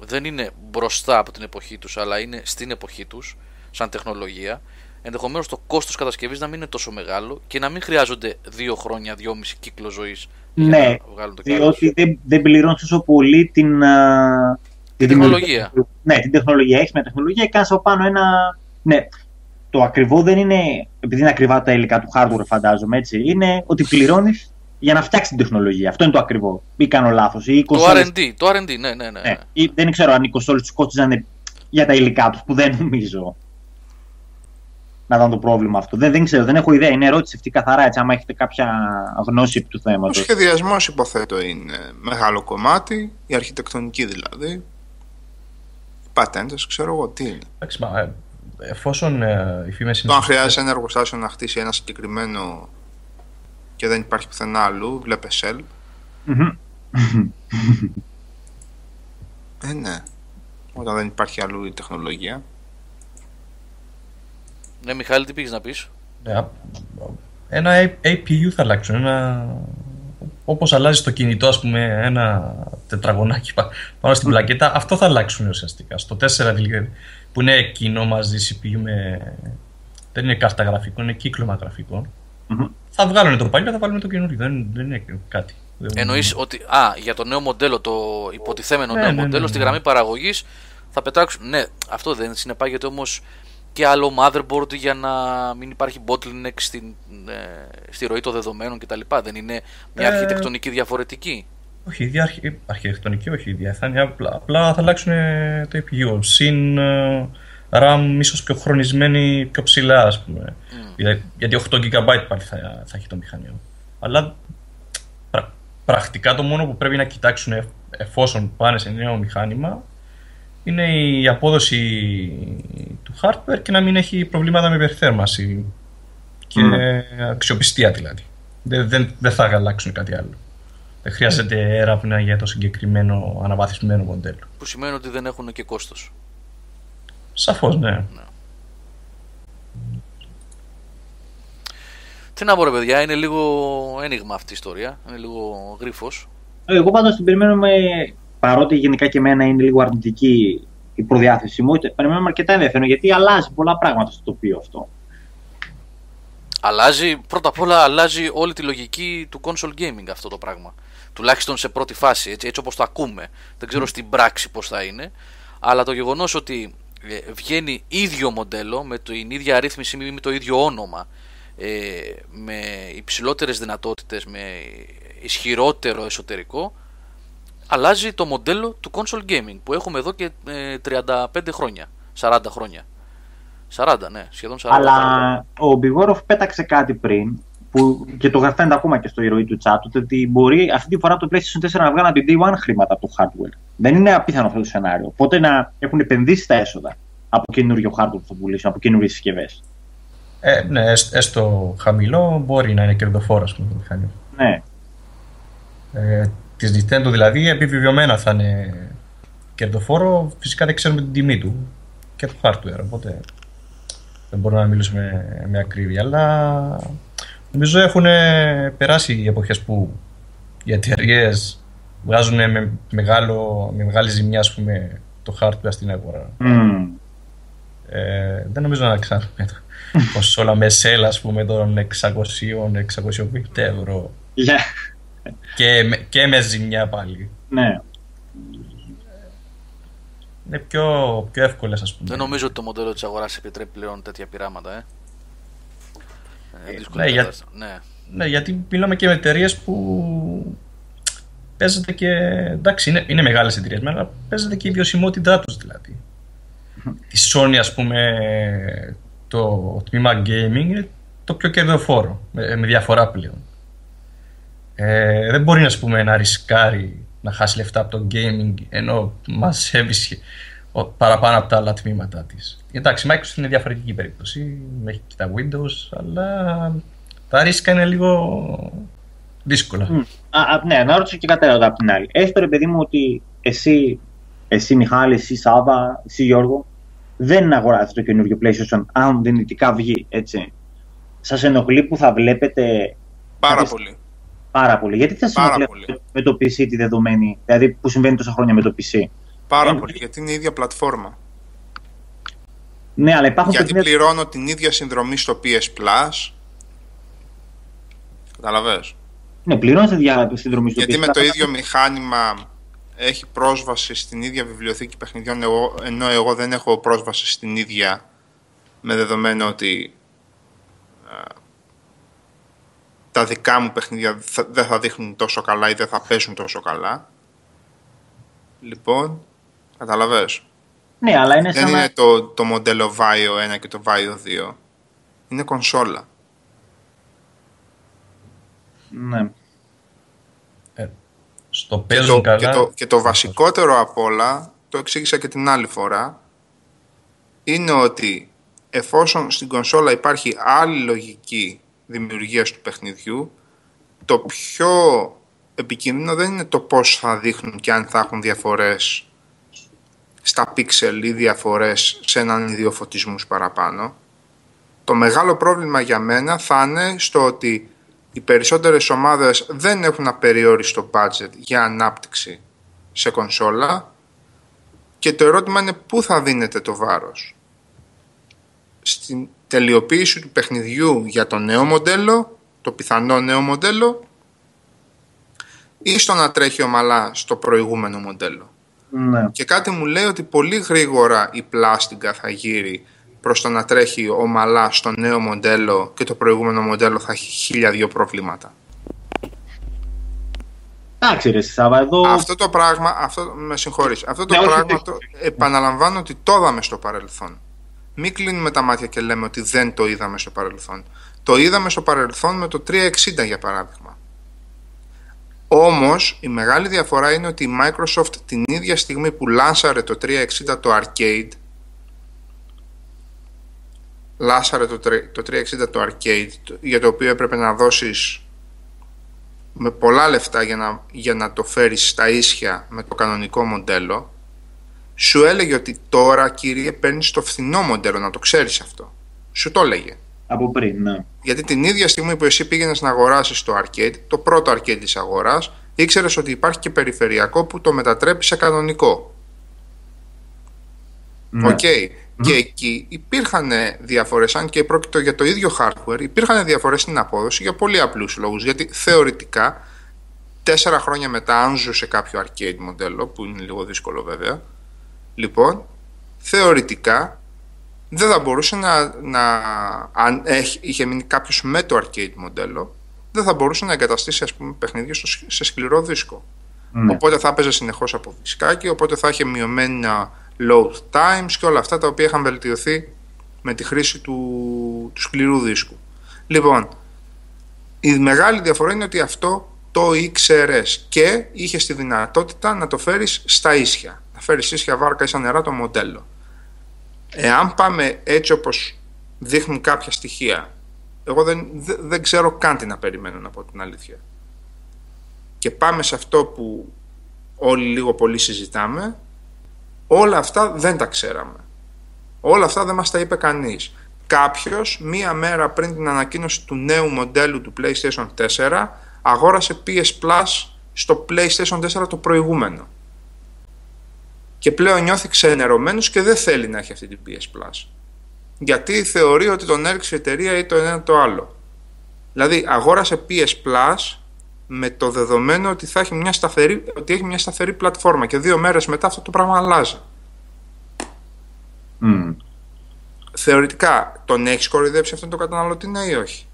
δεν είναι μπροστά από την εποχή τους, αλλά είναι στην εποχή τους, σαν τεχνολογία, ενδεχομένως το κόστος κατασκευής να μην είναι τόσο μεγάλο και να μην χρειάζονται δύο χρόνια, δυόμιση κύκλο ζωής για Ναι, να βγάλουν το κέρδο. διότι δεν, δεν πληρώνεις τόσο πολύ την, α, Την τεχνολογία. Ναι, την τεχνολογία. Έχεις μια τεχνολογία και κάνεις από πάνω ένα. Ναι, το ακριβό δεν είναι επειδή είναι ακριβά τα υλικά του hardware, φαντάζομαι έτσι. Είναι ότι πληρώνεις για να φτιάξεις την τεχνολογία. Αυτό είναι το ακριβό. Ή κάνω λάθος. Το R&D, το R&D, ναι, ναι, ναι. Ναι. Ή, δεν ξέρω αν οι κονσόλες τους κόστιζαν για τα υλικά τους, που δεν νομίζω να ήταν το πρόβλημα αυτό. Δεν, δεν ξέρω, δεν έχω ιδέα. Είναι ερώτηση αυτή καθαρά έτσι, άμα έχετε κάποια γνώση επί του Ο θέματο. σχεδιασμός υποθέτω είναι μεγάλο κομμάτι, η αρχιτεκτονική δηλαδή. Οι πατέντες, ξέρω εγώ τι είναι. Εντάξει, μα, ε, εφόσον ε, οι φήμε Το είναι. αν χρειάζεται ένα εργοστάσιο να χτίσει ένα συγκεκριμένο και δεν υπάρχει πουθενά αλλού, βλέπε Shell. Ε, ναι. Όταν δεν υπάρχει αλλού η τεχνολογία. Ναι, Μιχάλη, τι πήγες να πεις; Ναι, α- ένα A- APU θα αλλάξουν. Ένα... Όπως αλλάζει το κινητό, ας πούμε, ένα τετραγωνάκι πα- πάνω στην πλακέτα, αυτό θα αλλάξουν ουσιαστικά. Στο 4 δηλαδή, που είναι κοινό μαζί CPU με... Δεν είναι κάρτα γραφικών, είναι κύκλωμα γραφικών. Μμμ. Θα βγάλουν το παλιό, θα βάλουν το καινούριο. Δεν, δεν είναι κάτι. Δεν- Εννοείς ότι, α, για το νέο μοντέλο, το υποτιθέμενο Ναι, νέο ναι, μοντέλο, ναι, στη ναι. γραμμή παραγωγής θα πετάξουν. Ναι, αυτό δεν συνεπάγεται όμως και άλλο motherboard για να μην υπάρχει bottleneck στην, ε, στη ροή των δεδομένων κτλ. Δεν είναι μια Ε, αρχιτεκτονική διαφορετική. Όχι, η ίδια αρχι... αρχιτεκτονική, όχι η ίδια. Θα είναι απλά, απλά θα αλλάξουν ε, το APU. Συν ε, RAM ίσως πιο χρονισμένη, πιο ψηλά, ας πούμε. Για- Γιατί 8 GB πάλι θα, θα έχει το μηχανείο. Αλλά πρα- πρακτικά το μόνο που πρέπει να κοιτάξουν εφ- εφόσον πάνε σε νέο μηχάνημα είναι η απόδοση του hardware και να μην έχει προβλήματα με υπερθέρμανση και αξιοπιστία δηλαδή. Δεν, δεν, δεν θα αλλάξουν κάτι άλλο. Δεν χρειάζεται έρευνα για το συγκεκριμένο αναβαθμισμένο μοντέλο. Που σημαίνει ότι δεν έχουν και κόστος. Σαφώς, ναι. Τι να πω ρε παιδιά, είναι λίγο ένιγμα αυτή η ιστορία. Είναι λίγο γρίφος. Εγώ πάντως την περιμένουμε, παρότι γενικά και εμένα είναι λίγο αρνητική η προδιάθεσή μου, είτε- περιμένουμε αρκετά ενδιαφέρον γιατί αλλάζει πολλά πράγματα στο τοπίο αυτό. Αλλάζει, πρώτα απ' όλα αλλάζει όλη τη λογική του console gaming αυτό το πράγμα. Τουλάχιστον σε πρώτη φάση, έτσι, έτσι όπως το ακούμε. Δεν ξέρω στην πράξη πώς θα είναι. Αλλά το γεγονός ότι ε, βγαίνει ίδιο μοντέλο, με την ίδια αρρύθμιση ή με το ίδιο όνομα, ε, με υψηλότερες δυνατότητες, με ισχυρότερο εσωτερικό, αλλάζει το μοντέλο του console gaming που έχουμε εδώ και ε, 35 χρόνια, 40 χρόνια. 40, ναι, σχεδόν 40 χρόνια. Αλλά ο Μπιγόροφ πέταξε κάτι πριν που και το φαίνεται ακόμα και στο ηρωή του chat ότι μπορεί αυτή τη φορά το PlayStation 4 να βγάλει από την Day One χρήματα από το hardware. Δεν είναι απίθανο αυτό το σενάριο. Οπότε να έχουν επενδύσει τα έσοδα από καινούριο hardware που θα πουλήσουν, από καινούριες συσκευές. Ε, ναι, έστ- έστω χαμηλό μπορεί να είναι κερδοφόρος ας πούμε, το μηχανείο. Ναι. Ε, της Nintendo δηλαδή επιβεβαιωμένα θα είναι κερδοφόρο, φυσικά δεν ξέρουμε την τιμή του και το hardware, οπότε δεν μπορούμε να μιλήσουμε με, με ακρίβεια, αλλά νομίζω έχουν περάσει οι εποχές που οι εταιρείες βγάζουν με, μεγάλο, με μεγάλη ζημιά ας πούμε, το hardware στην αγορά. Μμμ. Ε, δεν νομίζω να ξαναδούμε το <laughs> κονσόλα με σέλ ας πούμε των 600-650 ευρώ Για- και, με- και με ζημιά πάλι. Ναι. είναι πιο, πιο εύκολες ας πούμε. Δεν νομίζω ότι το μοντέλο της αγοράς επιτρέπει πλέον τέτοια πειράματα. Ε. Ε, δύσκολη ναι, για- κατάσταση. ναι. Ναι, γιατί μιλάμε και με εταιρείες που παίζεται και. εντάξει, είναι, είναι μεγάλες εταιρείες, αλλά παίζεται και η βιωσιμότητά τους δηλαδή. <laughs> Η Sony, ας πούμε, το τμήμα gaming είναι το πιο κερδοφόρο, με, με διαφορά πλέον. Ε, δεν μπορεί ας πούμε, να ρισκάρει να χάσει λεφτά από το gaming ενώ μαζεύει σχε- ο- παραπάνω από τα άλλα τμήματα της. Εντάξει, η Microsoft είναι διαφορετική περίπτωση, έχει και τα Windows, αλλά τα ρίσκα είναι λίγο δύσκολα. Μμ. Α, α, ναι, να ρωτήσω και κάτι άλλο απ' την άλλη. Έστω ρε παιδί μου ότι εσύ, εσύ Μιχάλη, εσύ Σάβα, εσύ Γιώργο, δεν αγοράζετε το καινούριο PlayStation αν δυνητικά βγει, έτσι. Σας ενοχλεί που θα βλέπετε Πάρα Κάποιες- πολύ. Πάρα πολύ. Γιατί θα σας Πάρα ενοχλεί πολύ. με το PC τη δεδομένη, δηλαδή που συμβαίνει τόσα χρόνια με το PC. Πάρα Ε, πολύ. Γιατί είναι η ίδια πλατφόρμα. Ναι, αλλά υπάρχουν Γιατί παιχνίδια- πληρώνω την ίδια συνδρομή στο PS Plus. Καταλαβες; Ναι, πληρώνετε δια συνδρομή στο Γιατί PC, με το αλλά- ίδιο μηχάνημα έχει πρόσβαση στην ίδια βιβλιοθήκη παιχνιδιών, εγώ, ενώ εγώ δεν έχω πρόσβαση στην ίδια με δεδομένο ότι ε, τα δικά μου παιχνίδια θα- δεν θα δείχνουν τόσο καλά ή δεν θα πέσουν τόσο καλά. Λοιπόν, καταλαβες. Ναι, αλλά είναι σαν Δεν να... είναι το, το μοντέλο VAIO 1 και το VAIO 2. Είναι κονσόλα. Ναι. Στο Και παίζουν το, καλά. και, το, και το βασικότερο απ' όλα, το εξήγησα και την άλλη φορά, είναι ότι εφόσον στην κονσόλα υπάρχει άλλη λογική δημιουργίας του παιχνιδιού, το πιο επικίνδυνο δεν είναι το πώς θα δείχνουν και αν θα έχουν διαφορές στα πίξελ ή διαφορές σε έναν ή δύο φωτισμούς παραπάνω. Το μεγάλο πρόβλημα για μένα θα είναι στο ότι οι περισσότερες ομάδες δεν έχουν απεριόριστο budget για ανάπτυξη σε κονσόλα και το ερώτημα είναι πού θα δίνεται το βάρος. Στην τελειοποίηση του παιχνιδιού για το νέο μοντέλο, το πιθανό νέο μοντέλο ή στο να τρέχει ομαλά στο προηγούμενο μοντέλο. ναι. Και κάτι μου λέει ότι πολύ γρήγορα η πλάστικα θα γύρει προς το να τρέχει ομαλά στο νέο μοντέλο και το προηγούμενο μοντέλο θα έχει χίλια δύο προβλήματα. Εντάξει ρε Σάβα, εδώ... Αυτό το πράγμα, αυτό, με συγχωρείς, αυτό το Ναι, όχι, πράγμα όχι. το, επαναλαμβάνω ότι το είδαμε στο παρελθόν. Μην κλείνουμε τα μάτια και λέμε ότι δεν το είδαμε στο παρελθόν. Το είδαμε στο παρελθόν με το 360 για παράδειγμα. Όμως η μεγάλη διαφορά είναι ότι η Microsoft την ίδια στιγμή που λάσαρε το 360 το arcade λάσαρε το, τρε- το 360 το arcade το- για το οποίο έπρεπε να δώσεις με πολλά λεφτά για να, για να το φέρεις στα ίσια με το κανονικό μοντέλο σου έλεγε ότι τώρα κύριε παίρνεις το φθηνό μοντέλο να το ξέρεις αυτό σου το έλεγε Από πριν, ναι. γιατί την ίδια στιγμή που εσύ πήγαινες να αγοράσεις το arcade το πρώτο arcade της αγοράς ήξερες ότι υπάρχει και περιφερειακό που το μετατρέπει σε κανονικό ναι. Οκ. Και εκεί υπήρχαν διαφορές, αν και πρόκειται για το ίδιο hardware, υπήρχαν διαφορές στην απόδοση για πολύ απλούς λόγους. Γιατί θεωρητικά, τέσσερα χρόνια μετά, αν ζούσε κάποιο arcade μοντέλο, που είναι λίγο δύσκολο βέβαια, λοιπόν, θεωρητικά δεν θα μπορούσε να, να αν έχει, είχε μείνει κάποιος με το arcade μοντέλο, δεν θα μπορούσε να εγκαταστήσει ας πούμε, παιχνίδια στο, σ- σε σκληρό δίσκο. Ναι. Οπότε θα έπαιζε συνεχώς από δισκάκι, οπότε θα είχε μειωμένα load times και όλα αυτά τα οποία είχαν βελτιωθεί με τη χρήση του, του σκληρού δίσκου. Λοιπόν, η μεγάλη διαφορά είναι ότι αυτό το ήξερες και είχες τη δυνατότητα να το φέρεις στα ίσια. Να φέρεις ίσια βάρκα ίσα νερά το μοντέλο. Εάν πάμε έτσι όπως δείχνουν κάποια στοιχεία, εγώ δεν, δεν, δεν ξέρω καν τι να περιμένω να πω την αλήθεια. Και πάμε σε αυτό που όλοι λίγο πολύ συζητάμε, όλα αυτά δεν τα ξέραμε. Όλα αυτά δεν μας τα είπε κανείς. Κάποιος μία μέρα πριν την ανακοίνωση του νέου μοντέλου του PlayStation 4 αγόρασε PS Plus στο PlayStation 4 το προηγούμενο. Και πλέον νιώθει ξενερωμένος και δεν θέλει να έχει αυτή την PS Plus. Γιατί θεωρεί ότι τον έριξε η εταιρεία ή το ένα ή το άλλο. Δηλαδή αγόρασε PS Plus με το δεδομένο ότι, θα έχει μια σταθερή, ότι έχει μια σταθερή πλατφόρμα και δύο μέρες μετά αυτό το πράγμα αλλάζει. Μμ. Θεωρητικά, τον έχει κοροϊδέψει αυτόν τον καταναλωτή, ναι ή όχι;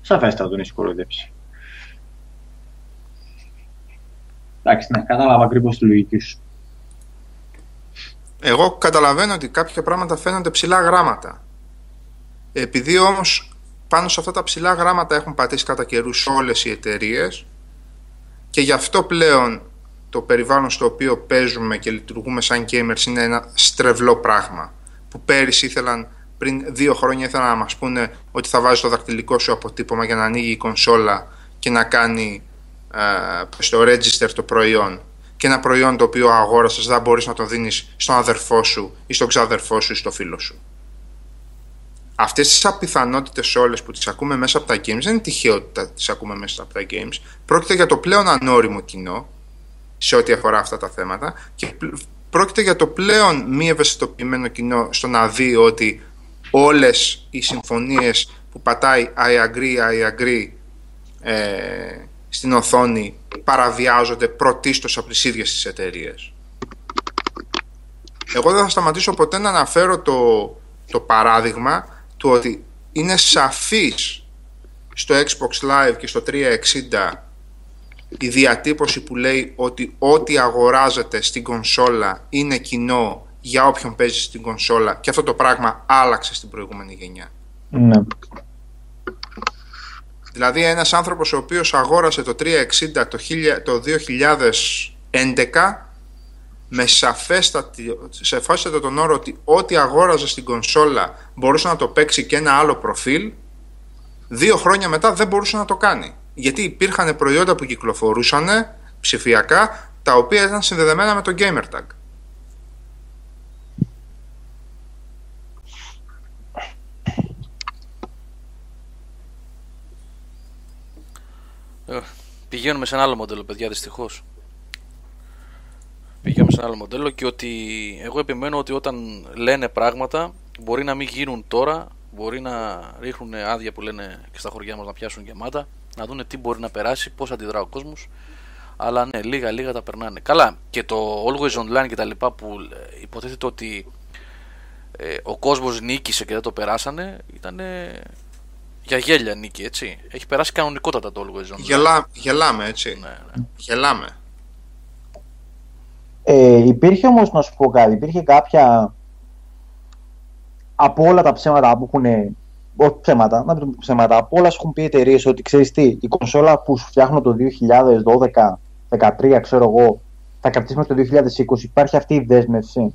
Σαφέστατα τον έχει κοροϊδέψει. Εντάξει, ναι, κατάλαβα ακριβώς τη λογική σου. Εγώ καταλαβαίνω ότι κάποια πράγματα φαίνονται ψηλά γράμματα. Επειδή όμως πάνω σε αυτά τα ψηλά γράμματα έχουν πατήσει κατά καιρούς όλες οι εταιρείες και γι' αυτό πλέον το περιβάλλον στο οποίο παίζουμε και λειτουργούμε σαν gamers είναι ένα στρεβλό πράγμα. Που πέρυσι ήθελαν, πριν δύο χρόνια ήθελαν να μας πούνε ότι θα βάζει το δακτυλικό σου αποτύπωμα για να ανοίγει η κονσόλα και να κάνει ε, στο register το προϊόν και ένα προϊόν το οποίο αγόρασες δεν μπορείς να το δίνεις στον αδερφό σου ή στον ξαδερφό σου ή στο φίλο σου. Αυτές τις απιθανότητες όλες που τις ακούμε μέσα από τα games δεν είναι τυχαίο ότι τις ακούμε μέσα από τα games. Πρόκειται για το πλέον ανώριμο κοινό σε ό,τι αφορά αυτά τα θέματα και πλ- πρόκειται για το πλέον μη ευαισθητοποιημένο κοινό στο να δει ότι όλες οι συμφωνίες που πατάει I agree, I agree ε, στην οθόνη παραβιάζονται πρωτίστως από τις ίδιες τις εταιρείες. Εγώ δεν θα σταματήσω ποτέ να αναφέρω το, το παράδειγμα του ότι είναι σαφής στο Xbox Live και στο 360 η διατύπωση που λέει ότι ό,τι αγοράζεται στην κονσόλα είναι κοινό για όποιον παίζει στην κονσόλα και αυτό το πράγμα άλλαξε στην προηγούμενη γενιά. Ναι. Δηλαδή ένας άνθρωπος ο οποίος αγόρασε το 360 το, 1000 το 2011 με σαφέστατη, σαφέστατο τον όρο ότι ό,τι αγόραζε στην κονσόλα μπορούσε να το παίξει και ένα άλλο προφίλ δύο χρόνια μετά δεν μπορούσε να το κάνει. Γιατί υπήρχαν προϊόντα που κυκλοφορούσαν ψηφιακά τα οποία ήταν συνδεδεμένα με το gamer Πηγαίνουμε σε ένα άλλο μοντέλο, παιδιά, δυστυχώς. Πηγαίνουμε σε ένα άλλο μοντέλο και ότι εγώ επιμένω ότι όταν λένε πράγματα μπορεί να μην γίνουν τώρα, μπορεί να ρίχνουν άδεια που λένε και στα χωριά μας να πιάσουν γεμάτα, να δουν τι μπορεί να περάσει, πώς αντιδρά ο κόσμος. Αλλά ναι, λίγα λίγα τα περνάνε. Καλά, και το Always Online και τα λοιπά που ε, υποτίθεται ότι ε, ο κόσμος νίκησε και δεν το περάσανε, ήταν για γέλια νίκη, έτσι. Έχει περάσει κανονικότατα το Always Online. Γελά, γελάμε έτσι. Ναι, ναι. Γελάμε. Ε, υπήρχε όμως, να σου πω κάτι, υπήρχε κάποια από όλα τα ψέματα που έχουν. Όχι ψέματα, να μην ψέματα. Από όλα σου έχουν πει εταιρείες ότι ξέρεις τι, η κονσόλα που σου φτιάχνω το 2012, 2013, ξέρω εγώ, θα κρατήσει μέχρι το 2020. Υπάρχει αυτή η δέσμευση;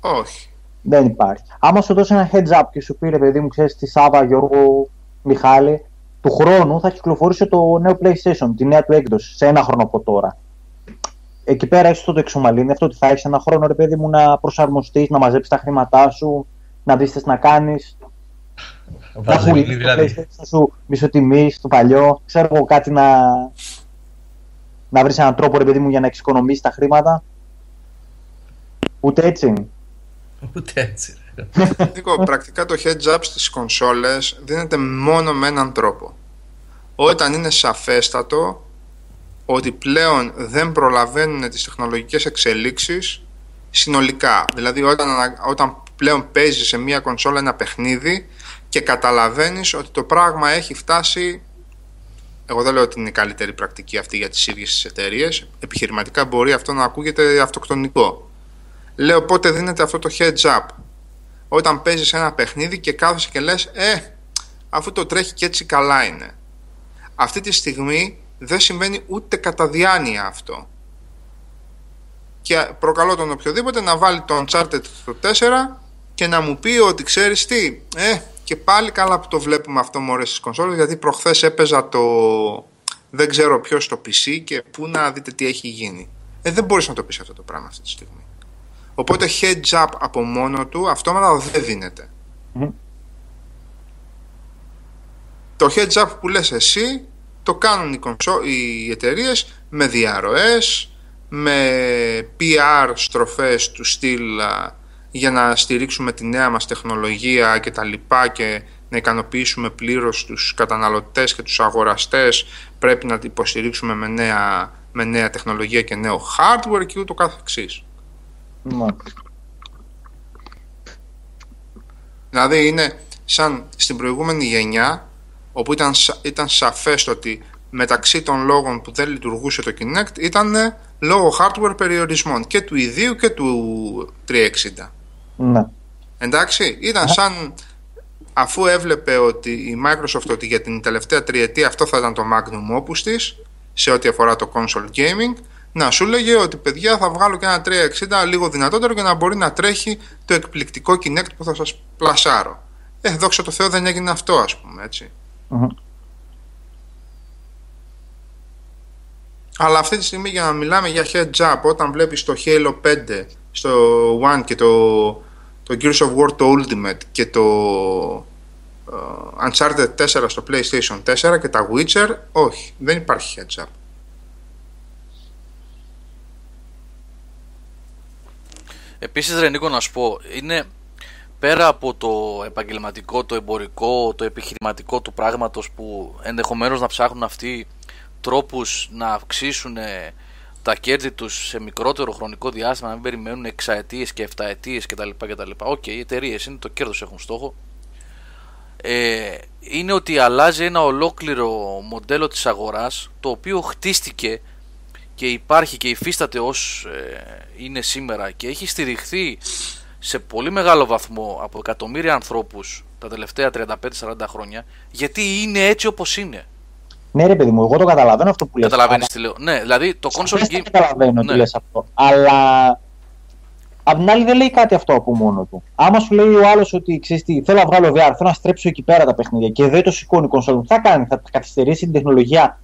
Όχι. Δεν υπάρχει. Άμα σου δώσει ένα heads up και σου πει ρε παιδί μου, ξέρεις τη Σάβα, Γιώργο, Μιχάλη, του χρόνου θα κυκλοφορήσει το νέο PlayStation, τη νέα του έκδοση, σε ένα χρόνο από τώρα. Εκεί πέρα έχεις αυτό το εξομαλύνει, αυτό ότι θα έχεις ένα χρόνο ρε παιδί μου να προσαρμοστείς, να μαζέψεις τα χρήματά σου, να δεις τι να κάνεις. Να Βάζεις πουλήσει το δηλαδή. PlayStation σου μισοτιμή στο παλιό. Ξέρω εγώ κάτι να. να βρεις έναν τρόπο ρε παιδί μου για να εξοικονομήσεις τα χρήματα. Ούτε έτσι. Ούτε έτσι. ρε. Νίκο, πρακτικά το heads up στις κονσόλες δίνεται μόνο με έναν τρόπο. Όταν είναι σαφέστατο ότι πλέον δεν προλαβαίνουν τις τεχνολογικές εξελίξεις συνολικά. Δηλαδή όταν, ανα- όταν πλέον παίζεις σε μια κονσόλα ένα παιχνίδι και καταλαβαίνεις ότι το πράγμα έχει φτάσει εγώ δεν λέω ότι είναι η καλύτερη πρακτική αυτή για τις ίδιες τις εταιρείες. Επιχειρηματικά μπορεί αυτό να ακούγεται αυτοκτονικό. Λέω πότε δίνεται αυτό το heads up; Όταν παίζεις ένα παιχνίδι και κάθεσαι και λες «Ε, αφού το τρέχει και έτσι καλά είναι». Αυτή τη στιγμή δεν συμβαίνει ούτε κατά διάνοια αυτό. Και προκαλώ τον οποιοδήποτε να βάλει το Uncharted το 4 και να μου πει ότι ξέρεις τι, ε, και πάλι καλά που το βλέπουμε αυτό μωρέ στις κονσόλες γιατί προχθές έπαιζα το δεν ξέρω ποιος στο PC και πού να δείτε τι έχει γίνει. Ε, δεν μπορείς να το πεις αυτό το πράγμα αυτή τη στιγμή. Οπότε heads up από μόνο του αυτόματα δεν δίνεται. Μμμ. Το heads up που λες εσύ το κάνουν οι, κονσο... οι εταιρείες με διαρροές, με PR στροφές του στυλ α, για να στηρίξουμε τη νέα μας τεχνολογία και τα λοιπά και να ικανοποιήσουμε πλήρως τους καταναλωτές και τους αγοραστές πρέπει να την υποστηρίξουμε με νέα, με νέα τεχνολογία και νέο hardware και ούτω καθεξής. Ναι. Δηλαδή είναι σαν στην προηγούμενη γενιά όπου ήταν, σα- ήταν σαφές το ότι μεταξύ των λόγων που δεν λειτουργούσε το Kinect ήταν λόγω hardware περιορισμών και του ιδίου και του 360. Ναι. Εντάξει, ήταν σαν αφού έβλεπε ότι η Microsoft ότι για την τελευταία τριετία αυτό θα ήταν το magnum opus της σε ό,τι αφορά το console gaming να σου λέγε ότι παιδιά θα βγάλω και ένα 360 λίγο δυνατότερο για να μπορεί να τρέχει το εκπληκτικό Kinect που θα σας πλασάρω. Ε, δόξα τω Θεώ δεν έγινε αυτό ας πούμε έτσι. Μμμ. Αλλά αυτή τη στιγμή για να μιλάμε για heads up όταν βλέπεις το Halo 5 στο One και το, το Gears of War το Ultimate και το ε, Uncharted 4 στο PlayStation 4 και τα Witcher όχι, δεν υπάρχει heads up. Επίσης Ρενίκο να σου πω, είναι πέρα από το επαγγελματικό, το εμπορικό, το επιχειρηματικό του πράγματος που ενδεχομένως να ψάχνουν αυτοί τρόπους να αυξήσουν ε, τα κέρδη τους σε μικρότερο χρονικό διάστημα, να μην περιμένουν εξαετίες και εφταετίες κτλ. κτλ. Οκ, οι εταιρείες είναι το κέρδος έχουν στόχο. Ε, είναι ότι αλλάζει ένα ολόκληρο μοντέλο της αγοράς το οποίο χτίστηκε και υπάρχει και υφίσταται ως ε, είναι σήμερα και έχει στηριχθεί σε πολύ μεγάλο βαθμό από εκατομμύρια ανθρώπους τα τελευταία 35-40 χρόνια γιατί είναι έτσι όπως είναι. Ναι, ρε παιδί μου, εγώ το καταλαβαίνω αυτό που λες. Καταλαβαίνεις τι λέω. Ναι, δηλαδή το console Δεν game... καταλαβαίνω Ναι. τι λες αυτό. Αλλά απ' την άλλη δεν λέει κάτι αυτό από μόνο του. Άμα σου λέει ο άλλος ότι ξέρεις τι, θέλω να βγάλω VR, θέλω να στρέψω εκεί πέρα τα παιχνίδια και δεν το σηκώνει η κονσόλα, τι θα κάνει, θα καθυστερήσει την τεχνολογία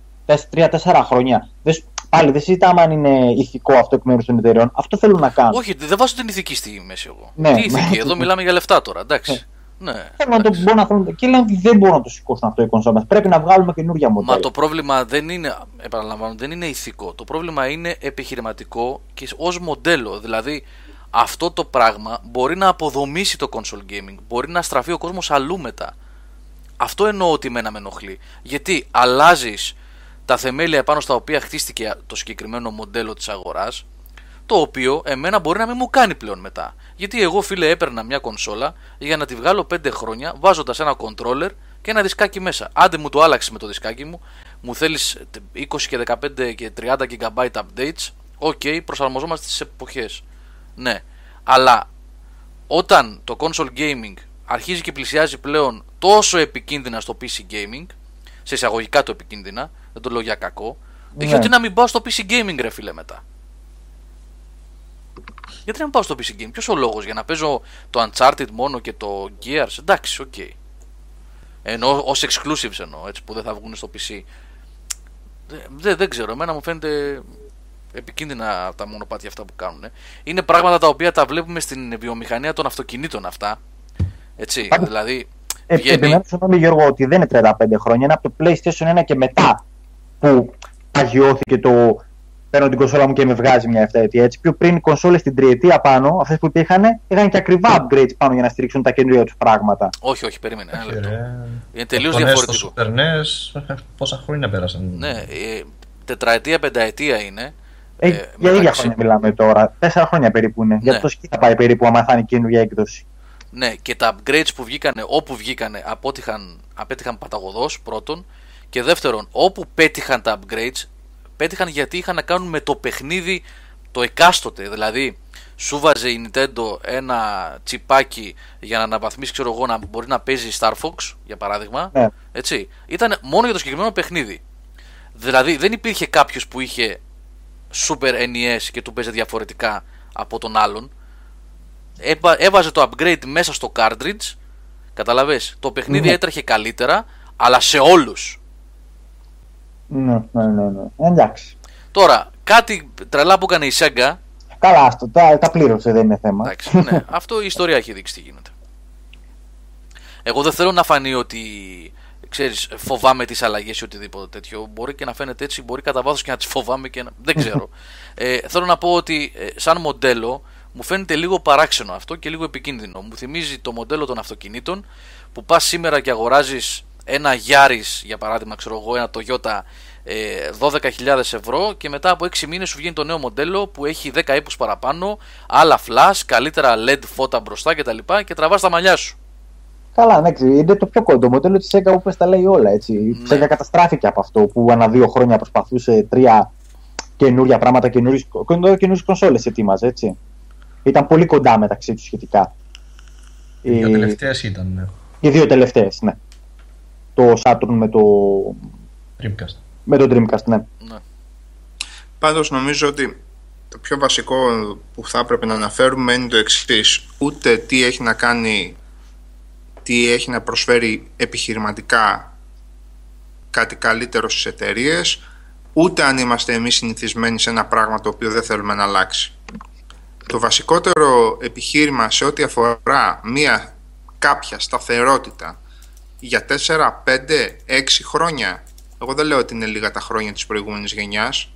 3-4 χρόνια. Δεν, σου- πάλι δεν συζητάμε αν είναι ηθικό αυτό εκ μέρους των εταιρεών. Αυτό θέλουν να κάνουν. Όχι, δεν βάζω την ηθική στη μέση εγώ. Ναι, Τι ηθική, ναι. εδώ μιλάμε για λεφτά τώρα, εντάξει. Ναι. Θέλουν να το, εντάξει. μπορούν να θέλουν, και λένε ότι δεν μπορούν να το σηκώσουν αυτό οι κονσόλες. Πρέπει να βγάλουμε καινούργια μοντέλα. Μα το πρόβλημα δεν είναι, επαναλαμβάνω, δεν είναι ηθικό. Το πρόβλημα είναι επιχειρηματικό και ως μοντέλο. Δηλαδή, αυτό το πράγμα μπορεί να αποδομήσει το console gaming. Μπορεί να στραφεί ο κόσμος αλλού μετά. Αυτό εννοώ ότι εμένα με ενοχλεί. Γιατί αλλάζεις τα θεμέλια επάνω στα οποία χτίστηκε το συγκεκριμένο μοντέλο της αγοράς το οποίο εμένα μπορεί να μην μου κάνει πλέον μετά. Γιατί εγώ φίλε έπαιρνα μια κονσόλα για να τη βγάλω 5 χρόνια βάζοντας ένα controller και ένα δισκάκι μέσα. Άντε μου το άλλαξε με το δισκάκι μου, μου θέλεις 20 και 15 και 30 GB updates. OK, προσαρμοζόμαστε στις εποχές. Ναι, αλλά όταν το console gaming αρχίζει και πλησιάζει πλέον τόσο επικίνδυνα στο PC gaming, σε εισαγωγικά το επικίνδυνα, δεν το λέω για κακό, Ναι. γιατί να μην πάω στο PC gaming ρε φίλε μετά; Γιατί να μην πάω στο PC game, ποιος ο λόγος για να παίζω το Uncharted μόνο και το Gears, εντάξει, οκ. Ενώ ως exclusives εννοώ, έτσι που δεν θα βγουν στο PC. Δεν, δεν, δεν ξέρω, εμένα μου φαίνεται επικίνδυνα τα μονοπάτια αυτά που κάνουν. Είναι πράγματα τα οποία τα βλέπουμε στην βιομηχανία των αυτοκινήτων αυτά. Έτσι, Πάντως, δηλαδή. Ε, βγαίνει- Επιμένω συγγνώμη Γιώργο ότι δεν είναι 35 χρόνια, είναι από το PlayStation 1 και μετά που παγιώθηκε το παίρνω την κονσόλα μου και με βγάζει μια εφταετία. Έτσι, πιο πριν οι κονσόλες στην τριετία πάνω, αυτές που υπήρχαν, είχαν και ακριβά upgrades πάνω για να στηρίξουν τα καινούργια τους πράγματα. Όχι, όχι, περίμενε. Ένα Όχι, λεπτό. ρε. Είναι τελείως Το NES, διαφορετικό. Το Super NES, πόσα χρόνια πέρασαν. Ναι, ε, τετραετία, πενταετία είναι. Ε, Ε, για ίδια μεταξύ- χρόνια μιλάμε τώρα. Τέσσερα χρόνια περίπου είναι. Για Ναι. το σκι θα πάει περίπου άμα θα είναι καινούργια έκδοση. Ναι, και τα upgrades που βγήκανε, όπου βγήκανε, απέτυχαν, απέτυχαν παταγωδός πρώτον. Και δεύτερον, όπου πέτυχαν τα upgrades, πέτυχαν γιατί είχαν να κάνουν με το παιχνίδι το εκάστοτε. Δηλαδή, σου βάζε η Nintendo ένα τσιπάκι για να αναβαθμίσεις, ξέρω εγώ, να μπορεί να παίζει Star Fox, για παράδειγμα. Ναι. Έτσι. Ήταν μόνο για το συγκεκριμένο παιχνίδι. Δηλαδή, δεν υπήρχε κάποιος που είχε Super NES και του παίζει διαφορετικά από τον άλλον. Έβα- έβαζε το upgrade μέσα στο cartridge. Καταλαβες, το παιχνίδι Ναι. έτρεχε καλύτερα, αλλά σε όλους. Ναι, ναι, ναι. ναι. Εντάξει. Τώρα, κάτι τρελά που έκανε η Sega, Καλά, αυτό τα, τα πλήρωσε, δεν είναι θέμα. εντάξει, ναι, αυτό η ιστορία έχει δείξει τι γίνεται. Εγώ δεν θέλω να φανεί ότι, ξέρεις, φοβάμαι τις αλλαγές ή οτιδήποτε τέτοιο. Μπορεί και να φαίνεται έτσι, μπορεί κατά βάθος και να τις φοβάμαι και να... δεν ξέρω. <laughs> ε, θέλω να πω ότι ε, σαν μοντέλο μου φαίνεται λίγο παράξενο αυτό και λίγο επικίνδυνο. Μου θυμίζει το μοντέλο των αυτοκινήτων που πας σήμερα και αγοράζεις ένα Yaris, για παράδειγμα, ξέρω εγώ, ένα Toyota ε, 12.000 ευρώ και μετά από 6 μήνες σου βγαίνει το νέο μοντέλο που έχει 10 ύπους παραπάνω, άλλα flash, καλύτερα LED φώτα μπροστά κτλ. Και, και τραβάς τα μαλλιά σου. Καλά, ναι, ξέρεις, είναι το πιο κοντό το μοντέλο της Sega που πες τα λέει όλα. Έτσι. Η Ναι. Sega καταστράφηκε από αυτό που ανά δύο χρόνια προσπαθούσε τρία καινούρια πράγματα, καινούριε κονσόλες ετοίμαζε. Έτσι. Ήταν πολύ κοντά μεταξύ τους σχετικά. Οι δύο Ε, τελευταίες ήταν ναι. Οι δύο τελευταίες, ναι. Το Saturn με το, Dreamcast. με το Dreamcast, ναι. Ναι. Πάντως νομίζω ότι το πιο βασικό που θα έπρεπε να αναφέρουμε είναι το εξής. Ούτε τι έχει να κάνει, τι έχει να προσφέρει επιχειρηματικά κάτι καλύτερο στις εταιρείες, ούτε αν είμαστε εμείς συνηθισμένοι σε ένα πράγμα το οποίο δεν θέλουμε να αλλάξει. Το βασικότερο επιχείρημα σε ό,τι αφορά μία κάποια σταθερότητα για 4, 5, 6 χρόνια, εγώ δεν λέω ότι είναι λίγα τα χρόνια της προηγούμενης γενιάς,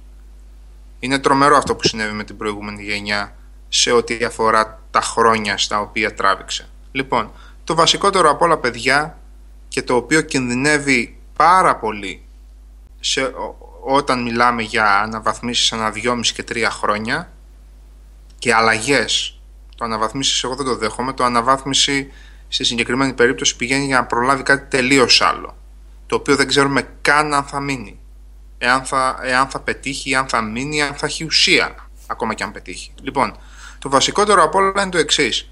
είναι τρομερό αυτό που συνέβη με την προηγούμενη γενιά σε ό,τι αφορά τα χρόνια στα οποία τράβηξε. Λοιπόν, το βασικότερο από όλα παιδιά και το οποίο κινδυνεύει πάρα πολύ σε, ό- όταν μιλάμε για αναβαθμίσεις ανά 2,5 και 3 χρόνια και αλλαγές. Το αναβαθμίσεις εγώ δεν το δέχομαι, το αναβάθμιση στη συγκεκριμένη περίπτωση πηγαίνει για να προλάβει κάτι τελείως άλλο το οποίο δεν ξέρουμε καν αν θα μείνει εάν θα, εάν θα πετύχει, αν θα μείνει, αν θα έχει ουσία, ακόμα και αν πετύχει. Λοιπόν, το βασικότερο από όλα είναι το εξής.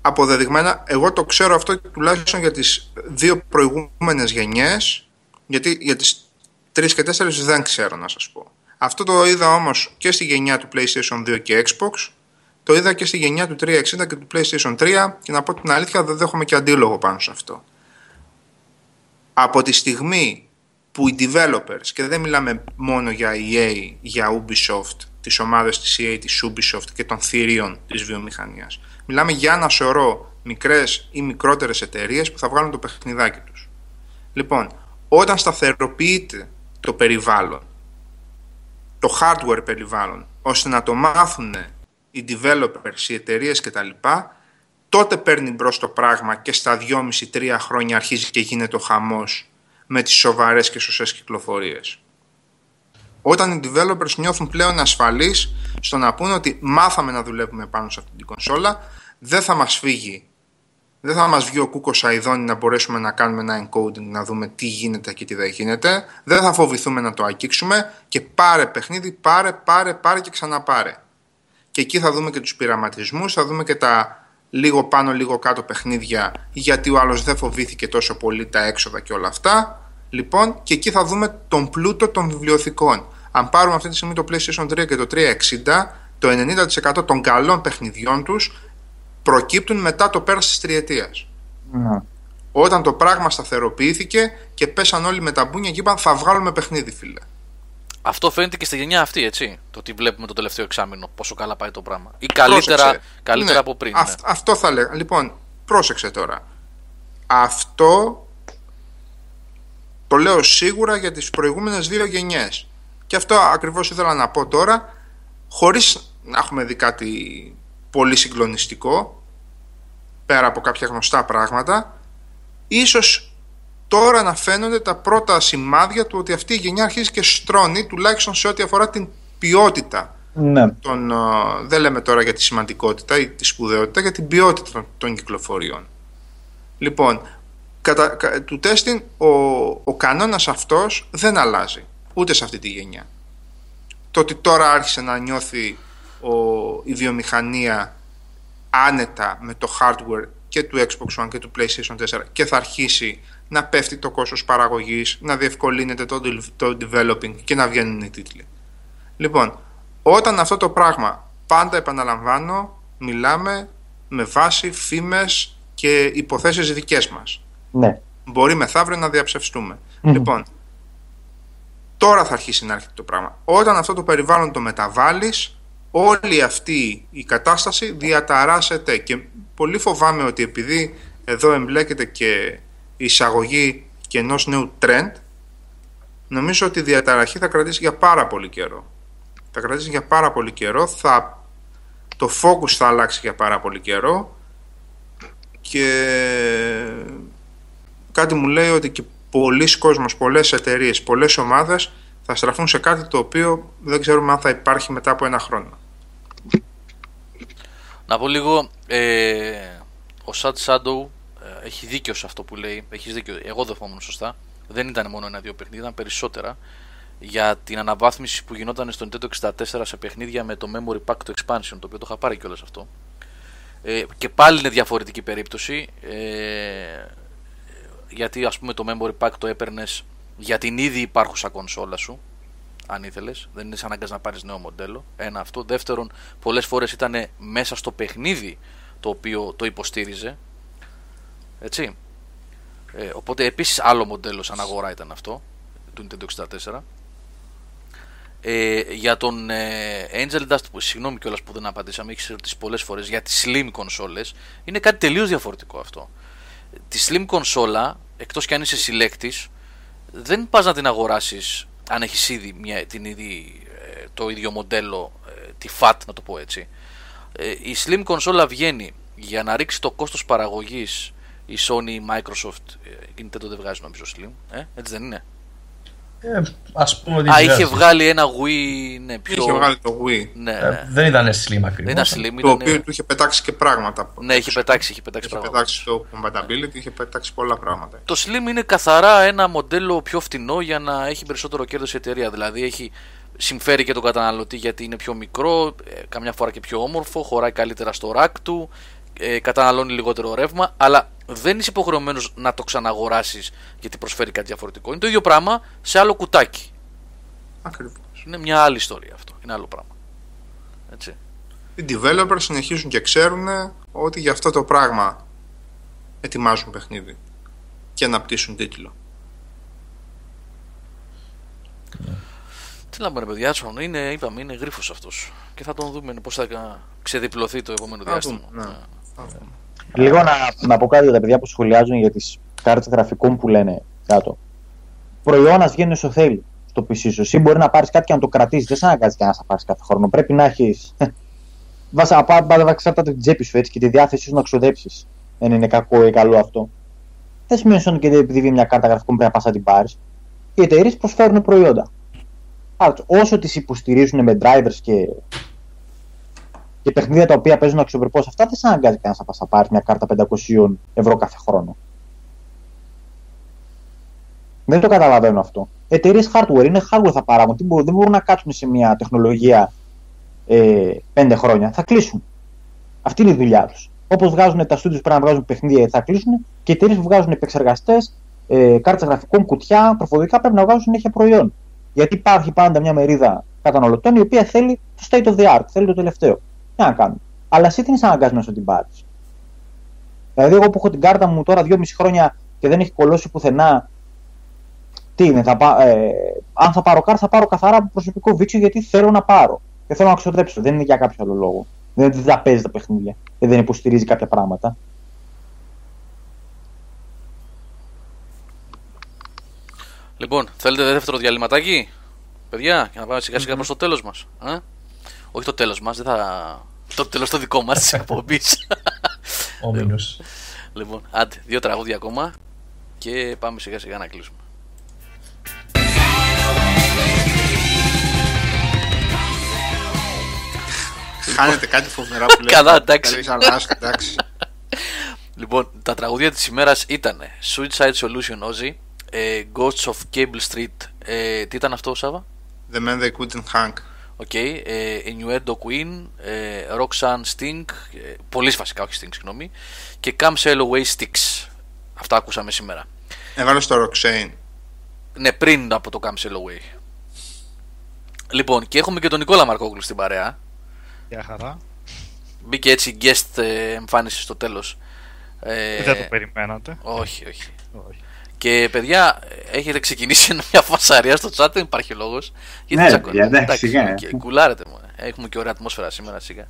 Αποδεδειγμένα, εγώ το ξέρω αυτό τουλάχιστον για τις δύο προηγούμενες γενιές, γιατί για τις τρεις και τέσσερις δεν ξέρω να σας πω. Αυτό το είδα όμως και στη γενιά του PlayStation 2 και Xbox, το είδα και στη γενιά του 360 και του PlayStation 3 και να πω την αλήθεια δεν δέχομαι και αντίλογο πάνω σε αυτό. Από τη στιγμή που οι developers, και δεν μιλάμε μόνο για EA, για Ubisoft, τις ομάδες της EA, της Ubisoft και των θηρίων της βιομηχανίας. Μιλάμε για ένα σωρό μικρές ή μικρότερες εταιρείες που θα βγάλουν το παιχνιδάκι τους. Λοιπόν, όταν σταθεροποιείται το περιβάλλον, το hardware περιβάλλον, ώστε να το μάθουν οι developers, οι εταιρείες κτλ., τότε παίρνει μπρος το πράγμα και στα 2,5-3 χρόνια αρχίζει και γίνεται ο χαμός με τις σοβαρές και σωστές κυκλοφορίες. Όταν οι developers νιώθουν πλέον ασφαλείς στο να πούνε ότι μάθαμε να δουλεύουμε πάνω σε αυτή την κονσόλα, δεν θα μας φύγει, δεν θα μας βγει ο κούκος αηδόνι να μπορέσουμε να κάνουμε ένα encoding, να δούμε τι γίνεται και τι δεν γίνεται, δεν θα φοβηθούμε να το αγγίξουμε και πάρε παιχνίδι, πάρε, πάρε, πάρε και ξαναπάρε. Και εκεί θα δούμε και τους πειραματισμούς, θα δούμε και τα λίγο πάνω λίγο κάτω παιχνίδια γιατί ο άλλος δεν φοβήθηκε τόσο πολύ τα έξοδα και όλα αυτά. Λοιπόν, και εκεί θα δούμε τον πλούτο των βιβλιοθηκών. Αν πάρουμε αυτή τη στιγμή το PlayStation 3 και το 360, το 90% των καλών παιχνιδιών τους προκύπτουν μετά το πέρας της τριετίας. Ναι. Όταν το πράγμα σταθεροποιήθηκε και πέσαν όλοι με τα μπούνια και είπαν θα βγάλουμε παιχνίδι φίλε. Αυτό φαίνεται και στη γενιά αυτή, έτσι. Το ότι βλέπουμε το τελευταίο εξάμεινο, πόσο καλά πάει το πράγμα. Ή καλύτερα, Πρόσεξε. καλύτερα Ναι, από πριν. αυ- ναι. Αυτό θα λέγα. Λοιπόν, πρόσεξε τώρα. Αυτό το λέω σίγουρα για τις προηγούμενες δύο γενιές. Και αυτό ακριβώς ήθελα να πω τώρα, χωρίς να έχουμε δει κάτι πολύ συγκλονιστικό, πέρα από κάποια γνωστά πράγματα, ίσως τώρα να φαίνονται τα πρώτα σημάδια του ότι αυτή η γενιά αρχίζει και στρώνει, τουλάχιστον σε ό,τι αφορά την ποιότητα ναι. των, ε, δεν λέμε τώρα για τη σημαντικότητα ή τη σπουδαιότητα, για την ποιότητα των, των κυκλοφοριών. Λοιπόν, κατά, κα- του τέστην ο, ο κανόνας αυτός δεν αλλάζει, ούτε σε αυτή τη γενιά. Το ότι τώρα άρχισε να νιώθει ο, η βιομηχανία άνετα με το hardware και του Xbox One και του PlayStation 4 και θα αρχίσει να πέφτει το κόστος παραγωγής, να διευκολύνεται το, de- το developing και να βγαίνουν οι τίτλοι. Λοιπόν, όταν αυτό το πράγμα πάντα επαναλαμβάνω, μιλάμε με βάση φήμες και υποθέσεις δικές μας. ναι. Μπορεί μεθαύριο να διαψευστούμε. Μμμ. Λοιπόν, τώρα θα αρχίσει να έρχεται το πράγμα. Όταν αυτό το περιβάλλον το μεταβάλεις, όλη αυτή η κατάσταση διαταράσσεται και πολύ φοβάμαι ότι επειδή εδώ εμπλέκεται και η εισαγωγή και ενός νέου trend, νομίζω ότι η διαταραχή θα κρατήσει για πάρα πολύ καιρό. Θα κρατήσει για πάρα πολύ καιρό, θα, το focus θα αλλάξει για πάρα πολύ καιρό και κάτι μου λέει ότι και πολλοί κόσμος, πολλές εταιρείες, πολλές ομάδες θα στραφούν σε κάτι το οποίο δεν ξέρουμε αν θα υπάρχει μετά από ένα χρόνο. Να πω λίγο, ε, ο Sad Shadow ε, έχει δίκιο σε αυτό που λέει. Έχεις δίκιο. Εγώ δεν θυμόμουν σωστά. Δεν ήταν μόνο ένα-δύο παιχνίδια, ήταν περισσότερα. Για την αναβάθμιση που γινόταν στο Nintendo 64 σε παιχνίδια με το Memory Pack το Expansion, το οποίο το είχα πάρει κιόλας αυτό. Ε, και πάλι είναι διαφορετική περίπτωση. Ε, γιατί ας πούμε το Memory Pack το έπαιρνες για την ήδη υπάρχουσα κονσόλα σου αν ήθελες. Δεν είναι ανάγκας να πάρεις νέο μοντέλο. Ένα αυτό. Δεύτερον, πολλές φορές ήταν μέσα στο παιχνίδι το οποίο το υποστήριζε. Έτσι. Ε, οπότε επίσης άλλο μοντέλο σαν αγορά ήταν αυτό του Nintendo 64. Ε, για τον ε, Angel Dust, που, συγγνώμη κιόλας που δεν απαντήσαμε, έχεις ερωτήσει πολλές φορές για τις slim κονσόλες, είναι κάτι τελείως διαφορετικό αυτό. Τη slim κονσόλα, εκτός κι αν είσαι συλλέκτης, δεν πας να την αγοράσεις αν έχεις ήδη μια, την ήδη, ε, το ίδιο μοντέλο, ε, τη FAT να το πω έτσι. Ε, η slim κονσόλα βγαίνει για να ρίξει το κόστος παραγωγής η Sony, η Microsoft, η Nintendo δεν βγάζει νομίζω slim, ε, έτσι δεν είναι; Ε, ας πούμε ότι Α, βγάζει. είχε βγάλει ένα Wii, ναι, πιο... Είχε βγάλει το Wii, Ναι, Ε, ναι. δεν ήταν slim Δεν ακριβώς. ήταν slim, το ήταν... οποίο του είχε πετάξει και πράγματα. Ναι, είχε πετάξει, είχε πετάξει Είχε πράγματα. πετάξει το compatibility, είχε πετάξει πολλά πράγματα. Το Slim είναι καθαρά ένα μοντέλο πιο φτηνό για να έχει περισσότερο κέρδος η εταιρεία. Δηλαδή έχει συμφέρει και τον καταναλωτή γιατί είναι πιο μικρό, ε, καμιά φορά και πιο όμορφο, χωράει καλύτερα στο ράκ του, ε, καταναλώνει λιγότερο ρεύμα, αλλά δεν είσαι υποχρεωμένος να το ξαναγοράσεις γιατί προσφέρει κάτι διαφορετικό. Είναι το ίδιο πράγμα σε άλλο κουτάκι. Ακριβώς. Είναι μια άλλη ιστορία αυτό. Είναι άλλο πράγμα. Έτσι. Οι developers συνεχίζουν και ξέρουν ότι για αυτό το πράγμα ετοιμάζουν παιχνίδι και αναπτύσσουν τίτλο. Τι να πούμε, ρε παιδιά, Τσον, είναι, είπαμε, είναι γρίφος αυτός. Και θα τον δούμε πώς θα ξεδιπλωθεί το επόμενο Θα διάστημα. δούμε, ναι. Ναι. Θα δούμε. Λίγο να, να πω κάτι για τα παιδιά που σχολιάζουν για τις κάρτες γραφικών που λένε κάτω. Προϊόνας βγαίνει όσο θέλει στο PC σου. Εσύ μπορεί να πάρεις κάτι και να το κρατήσεις. Δεν σε αναγκάζει κανένα να πάρεις κάθε χρόνο. Πρέπει να έχει. <laughs> Βάσα πάντα εξαρτάται την τσέπη σου έτσι και τη διάθεσή σου να ξοδέψεις. Δεν είναι κακό ή καλό αυτό. Δεν σημαίνει ότι και επειδή βγει μια κάρτα γραφικών πρέπει να πας να την πάρεις. Οι εταιρείες προσφέρουν προϊόντα. Άρα, όσο τις υποστηρίζουν με drivers και, και παιχνίδια τα οποία παίζουν αξιοπρεπώς αυτά, δεν σε αναγκάζει κανένας να πας να πάρεις μια κάρτα 500 ευρώ κάθε χρόνο. Δεν το καταλαβαίνω αυτό. Εταιρείες hardware είναι hardware θα παράγουν. Τι μπορούν, δεν μπορούν να κάτσουν σε μια τεχνολογία ε, πέντε χρόνια. Θα κλείσουν. Αυτή είναι η δουλειά τους. Όπως βγάζουν τα studios πρέπει να βγάζουν παιχνίδια, θα κλείσουν και οι εταιρείες που βγάζουν επεξεργαστές, ε, κάρτες γραφικών, κουτιά, τροφοδοτικά πρέπει να βγάζουν συνέχεια προϊόν. Γιατί υπάρχει πάντα μια μερίδα καταναλωτών η οποία θέλει το state of the art, θέλει το τελευταίο. Τι να κάνουν. Αλλά εσύ τι είναι αναγκασμένο να την πάρεις. Δηλαδή, εγώ που έχω την κάρτα μου τώρα 2,5 χρόνια και δεν έχει κολώσει πουθενά, τι είναι, θα πά, ε, αν θα πάρω κάρτα, θα πάρω καθαρά από προσωπικό βίτσιο γιατί θέλω να πάρω. Και θέλω να ξοδέψω. Δεν είναι για κάποιο άλλο λόγο. Δεν είναι ότι δεν τα παίζει τα παιχνίδια και δεν υποστηρίζει κάποια πράγματα. Λοιπόν, θέλετε δεύτερο διαλυματάκι, παιδιά, για να πάμε σιγά σιγά προς το τέλος μας. Ε; Όχι το τέλος μας, δεν θα... Το τέλος το δικό μας της <laughs> εκπομπής. Ο Μήνος. λοιπόν, άντε, δύο τραγούδια ακόμα και πάμε σιγά σιγά να κλείσουμε. Χάνετε κάτι φοβερά που λέτε. Καλά, εντάξει. Καλής, αλλά, εντάξει. Λοιπόν, τα τραγούδια της ημέρας ήταν Suicide Solution Ozzy, ε, Ghosts of Cable Street, ε, τι ήταν αυτό Σάβα; The man they couldn't hang. OK, okay, ε, Innuendo Queen, ε, Roxanne Sting, ε, πολύ βασικά, όχι Sting, συγγνώμη, και Come Sail Away Styx. Αυτά ακούσαμε σήμερα. Έβαλες στο Roxanne. Ναι, πριν από το Come Sail Away. Λοιπόν, και έχουμε και τον Νικόλα Μαρκόγλου στην παρέα. Γεια χαρά. Μπήκε έτσι guest ε, εμφάνιση στο τέλος. Ε, Δεν το περιμένατε. όχι, όχι. Όχι. Και παιδιά, έχετε ξεκινήσει <laughs> μια φασαρία στο chat, δεν υπάρχει λόγος. Ναι, παιδιά, εντάξει, σιγά. και κουλάρετε μου. Έχουμε και ωραία ατμόσφαιρα σήμερα, σιγά.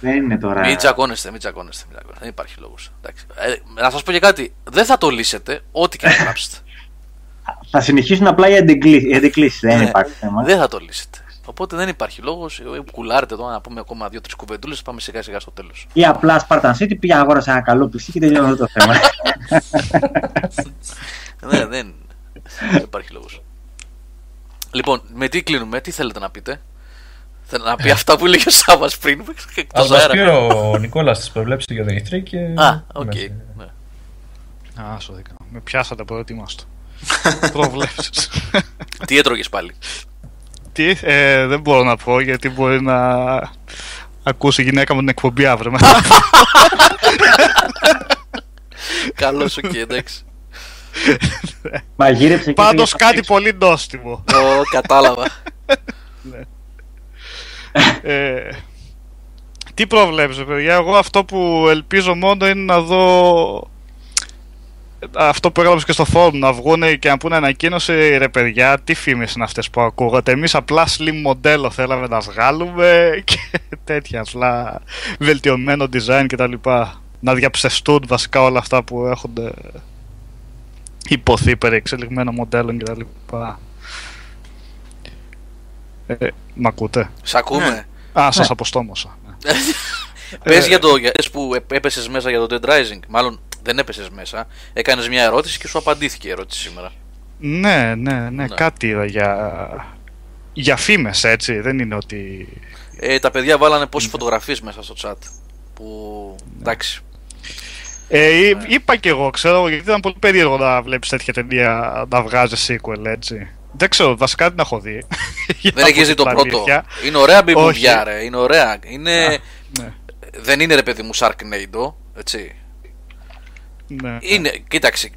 Δεν είναι τώρα. Μην τσακώνεστε, μην τσακώνεστε. Μην τσακώνεστε. Δεν υπάρχει λόγος. Ε, να σας πω και κάτι. Δεν θα το λύσετε, ό,τι και να γράψετε. <laughs> Θα συνεχίσουν απλά οι αντικλήσεις. Δεν Ναι, υπάρχει θέμα. Δεν θα το λύσετε. Οπότε δεν υπάρχει λόγος. Κουλάρετε εδώ να πούμε ακόμα δύο-τρεις κουβεντούλες. Πάμε σιγά σιγά στο τέλος. Ή απλά Spartan City πήγε αγόρασε ένα καλό PC και τελειώνει αυτό το θέμα. <laughs> ναι, δεν, δεν υπάρχει λόγος. Λοιπόν, με τι κλείνουμε, τι θέλετε να πείτε; Θέλω να πει αυτά που έλεγε ο Σάβα πριν. <laughs> Ας εκτός μας αέρα. πει ο Νικόλας τις προβλέψεις του για τον Ιθρή και... Α, οκ. είμαστε. ναι. Α, σου δείχνω. Με πιάσατε προετοίμαστο. <laughs> Προβλέψεις. Τι έτρωγες πάλι; Τι, ε, δεν μπορώ να πω γιατί μπορεί να ακούσει η γυναίκα μου την εκπομπή αύριο. μετά. Καλό σου και εντάξει. Μαγείρεψε και Πάντως πήγε- κάτι πολύ νόστιμο. Ω, κατάλαβα. Ε, τι προβλέψω, παιδιά; Εγώ αυτό που ελπίζω μόνο είναι να δω αυτό που έγραψε και στο φόρουμ να βγουν και να πούνε ανακοίνωση ρε παιδιά, τι φήμες είναι αυτές που ακούγατε. Εμείς απλά slim μοντέλο θέλαμε να βγάλουμε <laughs> και τέτοια απλά βελτιωμένο design κτλ. Να διαψευστούν βασικά όλα αυτά που έχουν υποθεί περί εξελιγμένων μοντέλων κτλ. Ε, μ' ακούτε; Σ' ακούμε. Α, σας αποστόμωσα. ναι. <laughs> Πες για το για- πες που έπεσες μέσα για το Dead Rising. Μάλλον δεν έπεσες μέσα. Έκανες μια ερώτηση και σου απαντήθηκε η ερώτηση σήμερα. Ναι, ναι, ναι, Ναι. κάτι είδα για, για φήμες έτσι, δεν είναι ότι... Ε, τα παιδιά βάλανε πόσες φωτογραφίες μέσα στο chat. Που εντάξει. Ε, εί- είπα κι εγώ, ξέρω, γιατί ήταν πολύ περίεργο να βλέπεις τέτοια ταινία να βγάζεις sequel, έτσι. Δεν ξέρω, βασικά δεν την έχω δει. <laughs> Για Δεν να έχει πω δει το την πρώτο. αλήθεια. Είναι ωραία μπιμπουδιά, Όχι. ρε. Είναι ωραία. Είναι... Ναι, Δεν είναι ρε παιδί μου Sharknado. Έτσι. Ναι. Είναι, κοίταξε.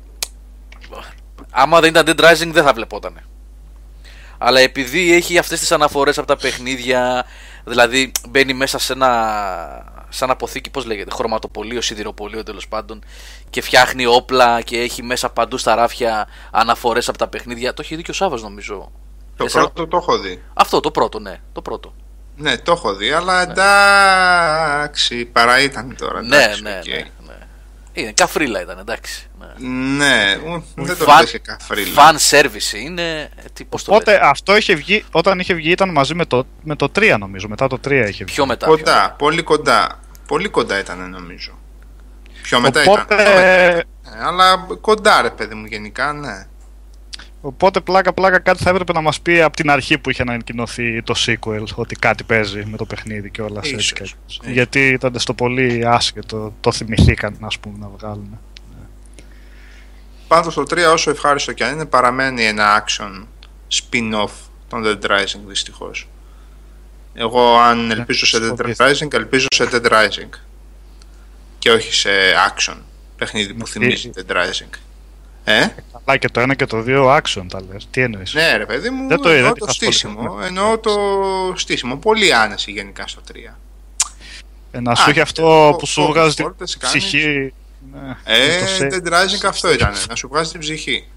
Άμα δεν ήταν Dead Rising δεν θα βλεπότανε. Αλλά επειδή έχει αυτές τις αναφορές από τα παιχνίδια, δηλαδή μπαίνει μέσα σε ένα σαν αποθήκη, πώς λέγεται, χρωματοπωλείο, σιδηροπωλείο τέλος πάντων και φτιάχνει όπλα και έχει μέσα παντού στα ράφια αναφορές από τα παιχνίδια. Το έχει δει και ο Σάββας νομίζω. Το Εσένα- πρώτο το έχω δει. Αυτό το πρώτο, ναι, το πρώτο. Ναι, το έχω δει, αλλά εντάξει, παρά ήταν τώρα. Ναι, εντάξει, ναι, οκ. ναι, ναι. Είναι καφρίλα ήταν, εντάξει. Ναι. Ναι, ου, δεν το Φαν- λες και καφρίλα. Fan service είναι. ε, Τι, πώς το λες. Οπότε αυτό είχε βγει, όταν είχε βγει ήταν μαζί με το, με το 3 νομίζω, μετά το 3 είχε βγει. Πιο μετά. πιο μετά. Κοντά, πολύ κοντά. Πολύ κοντά ήταν νομίζω. Πιο μετά Οπότε- ήταν. Πιο μετά ήταν. Ε, αλλά κοντά ρε παιδί μου γενικά, ναι. Οπότε πλάκα πλάκα κάτι θα έπρεπε να μας πει από την αρχή που είχε ανακοινωθεί το sequel ότι κάτι παίζει με το παιχνίδι και όλα Ίσως, έτσι. και- ίσως. Γιατί ήταν στο πολύ άσχετο, το θυμηθήκαν ας πούμε να βγάλουν. Πάντως το 3 όσο ευχάριστο και αν είναι παραμένει ένα action spin-off των Dead Rising δυστυχώς. Εγώ αν ελπίζω σε στο Dead δίθυρο. Rising ελπίζω σε Dead Rising και όχι σε action παιχνίδι που Ναι, θυμίζει Dead Rising. Ε; Αλλά και το ένα και το δύο action τα λες. Τι εννοείς; Ναι ρε παιδί μου, Δεν το εννοώ είδα, το δεν στήσιμο. ασχολήθηκα. Εννοώ το στήσιμο. Πολύ άνεση γενικά στο 3. Ε, να σου Α, έχει και αυτό το που σου focus βγάζει την forward κάνεις. ψυχή. Ναι, Ε, με το save. Dead Rising αυτό ήταν, να σου βγάζει την ψυχή.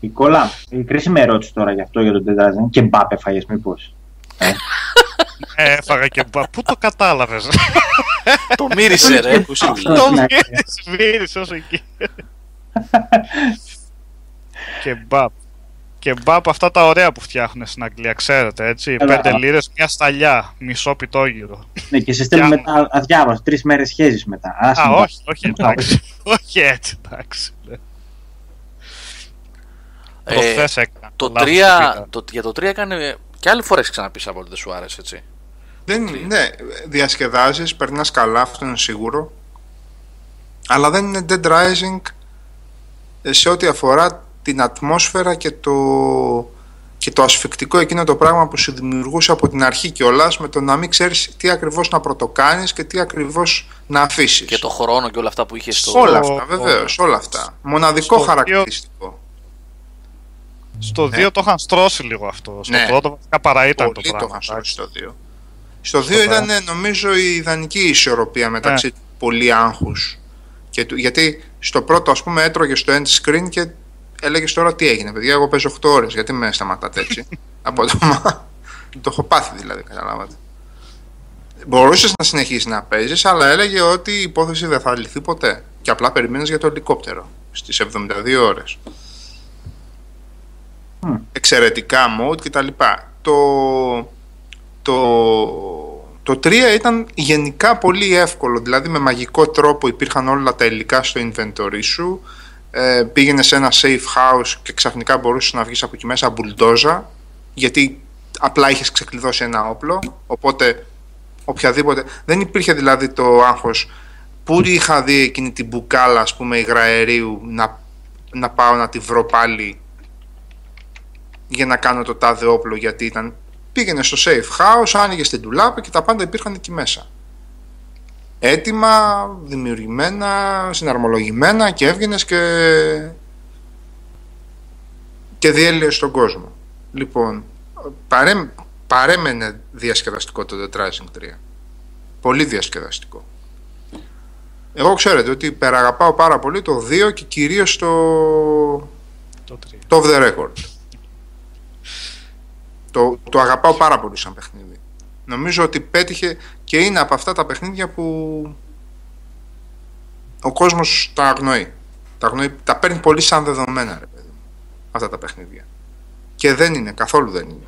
Νικόλα, η κρίσιμη ερώτηση τώρα για αυτό για τον Dead Rising. Και μπαπ έφαγες μήπως. Ε, έφαγα και μπα. Πού το κατάλαβες; Το μύρισε, ρε. <laughs> Αυτό Το είναι μύρισες, μύρισες εκεί. Και μπαπ. Και μπαπ αυτά τα ωραία που φτιάχνουν στην Αγγλία, ξέρετε έτσι. Καλά. Πέντε λίρες, μια σταλιά, μισό πιτόγυρο. Ναι, και σε στέλνουν Φτιάχνω. μετά αδιάβαστο. Τρεις μέρες χέζει μετά. Άσε Α, τα. όχι, όχι εντάξει. <laughs> όχι έτσι, εντάξει. ναι. Ε, Προχθές έκανα. το λάθος 3, πήγα. το, για το 3 έκανε. και άλλη φορά έχει ξαναπείς από ότι δεν σου άρεσε, έτσι. Δεν, ναι, διασκεδάζεις, περνάς καλά, αυτό είναι σίγουρο. Αλλά δεν είναι Dead Rising ε, σε ό,τι αφορά την ατμόσφαιρα και το, και το ασφικτικό εκείνο το πράγμα που σου δημιουργούσε από την αρχή κιόλας με το να μην ξέρεις τι ακριβώς να πρωτοκάνεις και τι ακριβώς να αφήσεις. Και το χρόνο και όλα αυτά που είχες στο. Όλα Στο- αυτά, βεβαίως, όλα αυτά. Μοναδικό στο χαρακτηριστικό. Στο Ναι. 2 το είχαν στρώσει λίγο αυτό. Στο Ναι. πρώτο βασικά παρά ήταν το Πολύ το πράγμα. είχαν εντάξει. στρώσει στο 2. Στο 2 Στο ήταν ε, νομίζω η ιδανική ισορροπία μεταξύ Ναι. του πολύ άγχους και του, γιατί στο πρώτο ας πούμε έτρωγε στο end screen και έλεγες τώρα τι έγινε. Παιδιά εγώ παίζω 8 ώρες γιατί με σταματάτε έτσι; <laughs> Απότομα το έχω πάθει δηλαδή καταλάβατε. Μπορούσες να συνεχίσεις να παίζεις αλλά έλεγε ότι η υπόθεση δεν θα λυθεί ποτέ. Και απλά περιμένεις για το ελικόπτερο στις 72 ώρες. Μμ. εξαιρετικά mode κτλ. Το, το, το 3 ήταν γενικά πολύ εύκολο, δηλαδή με μαγικό τρόπο υπήρχαν όλα τα υλικά στο inventory σου, ε, πήγαινε σε ένα safe house και ξαφνικά μπορούσες να βγεις από εκεί μέσα μπουλντόζα γιατί απλά είχες ξεκλειδώσει ένα όπλο οπότε οποιαδήποτε δεν υπήρχε δηλαδή το άγχος που είχα δει εκείνη την μπουκάλα ας πούμε υγραερίου να, να πάω να τη βρω πάλι για να κάνω το τάδε όπλο γιατί ήταν πήγαινε στο safe house, άνοιγε την τουλάπα και τα πάντα υπήρχαν εκεί μέσα έτοιμα, δημιουργημένα, συναρμολογημένα και έβγαινες και, και διέλυες στον κόσμο. Λοιπόν, παρέ, παρέμενε διασκεδαστικό το The Rising 3. Πολύ διασκεδαστικό. Εγώ ξέρετε ότι περαγαπάω πάρα πολύ το 2 και κυρίως το, Το 3. το Off the Record. Το, το αγαπάω πάρα πολύ σαν παιχνίδι. Νομίζω ότι πέτυχε και είναι από αυτά τα παιχνίδια που ο κόσμος τα αγνοεί. Τα, αγνοεί, τα παίρνει πολύ σαν δεδομένα, ρε παιδί μου, αυτά τα παιχνίδια. Και δεν είναι, καθόλου δεν είναι.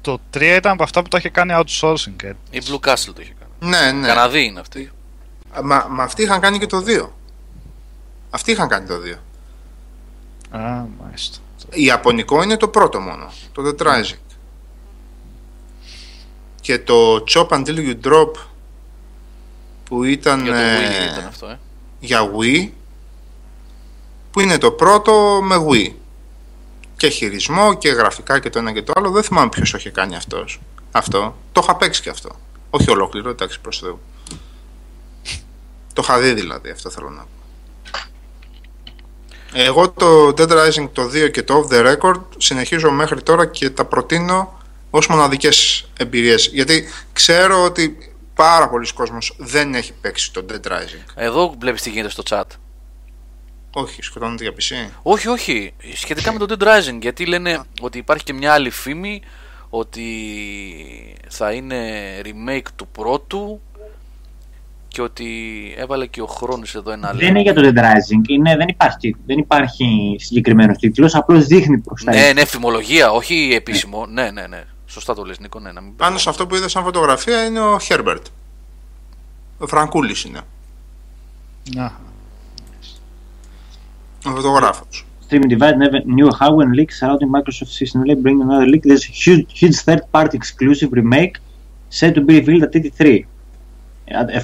Το 3 ήταν από αυτά που το είχε κάνει outsourcing. ε. Η Blue Castle το είχε κάνει. Ναι, ναι. Καναδί είναι αυτή. Μα, μα αυτοί είχαν κάνει και το 2. Αυτοί είχαν κάνει το 2. Α, μάλιστα. Η Ιαπωνικό είναι το πρώτο μόνο, το The Rising. Και το Chop Until You Drop που ήταν Για το ε, Wii ήταν αυτό, ε. για Wii που είναι το πρώτο με Wii. Και χειρισμό και γραφικά και το ένα και το άλλο δεν θυμάμαι ποιος το είχε κάνει αυτός. Αυτό, το είχα παίξει και αυτό. Όχι ολόκληρο, εντάξει προς Θεού. Το είχα δει δηλαδή αυτό θέλω να πω εγώ το Dead Rising το 2 και το Off the Record συνεχίζω μέχρι τώρα και τα προτείνω ως μοναδικές εμπειρίες γιατί ξέρω ότι πάρα πολλοί κόσμος δεν έχει παίξει το Dead Rising Εδώ βλέπεις τι γίνεται στο chat. όχι, σκοτώνονται για PC Όχι, όχι. Σχετικά με το Dead Rising. Γιατί λένε ότι υπάρχει και μια άλλη φήμη ότι θα είναι remake του πρώτου και ότι έβαλε και ο χρόνος εδώ ένα Δεν είναι για το Dead Rising, είναι, δεν, υπάρχει, δεν υπάρχει συγκεκριμένος τίτλος, απλώς δείχνει προς τα Ναι, έξω. ναι, φημολογία, όχι επίσημο. Ναι, ναι, ναι. Σωστά το λες Νίκο, ναι, να μην Πάνω σε αυτό που είδα σαν φωτογραφία είναι ο Herbert. Ο Φραγκούλης είναι. Να. Ο φωτογράφος. Streaming Divide never knew how when leaks surrounding Microsoft System Lab bring another leak. There's a huge, huge third-party exclusive remake set to be revealed at TT3 uh,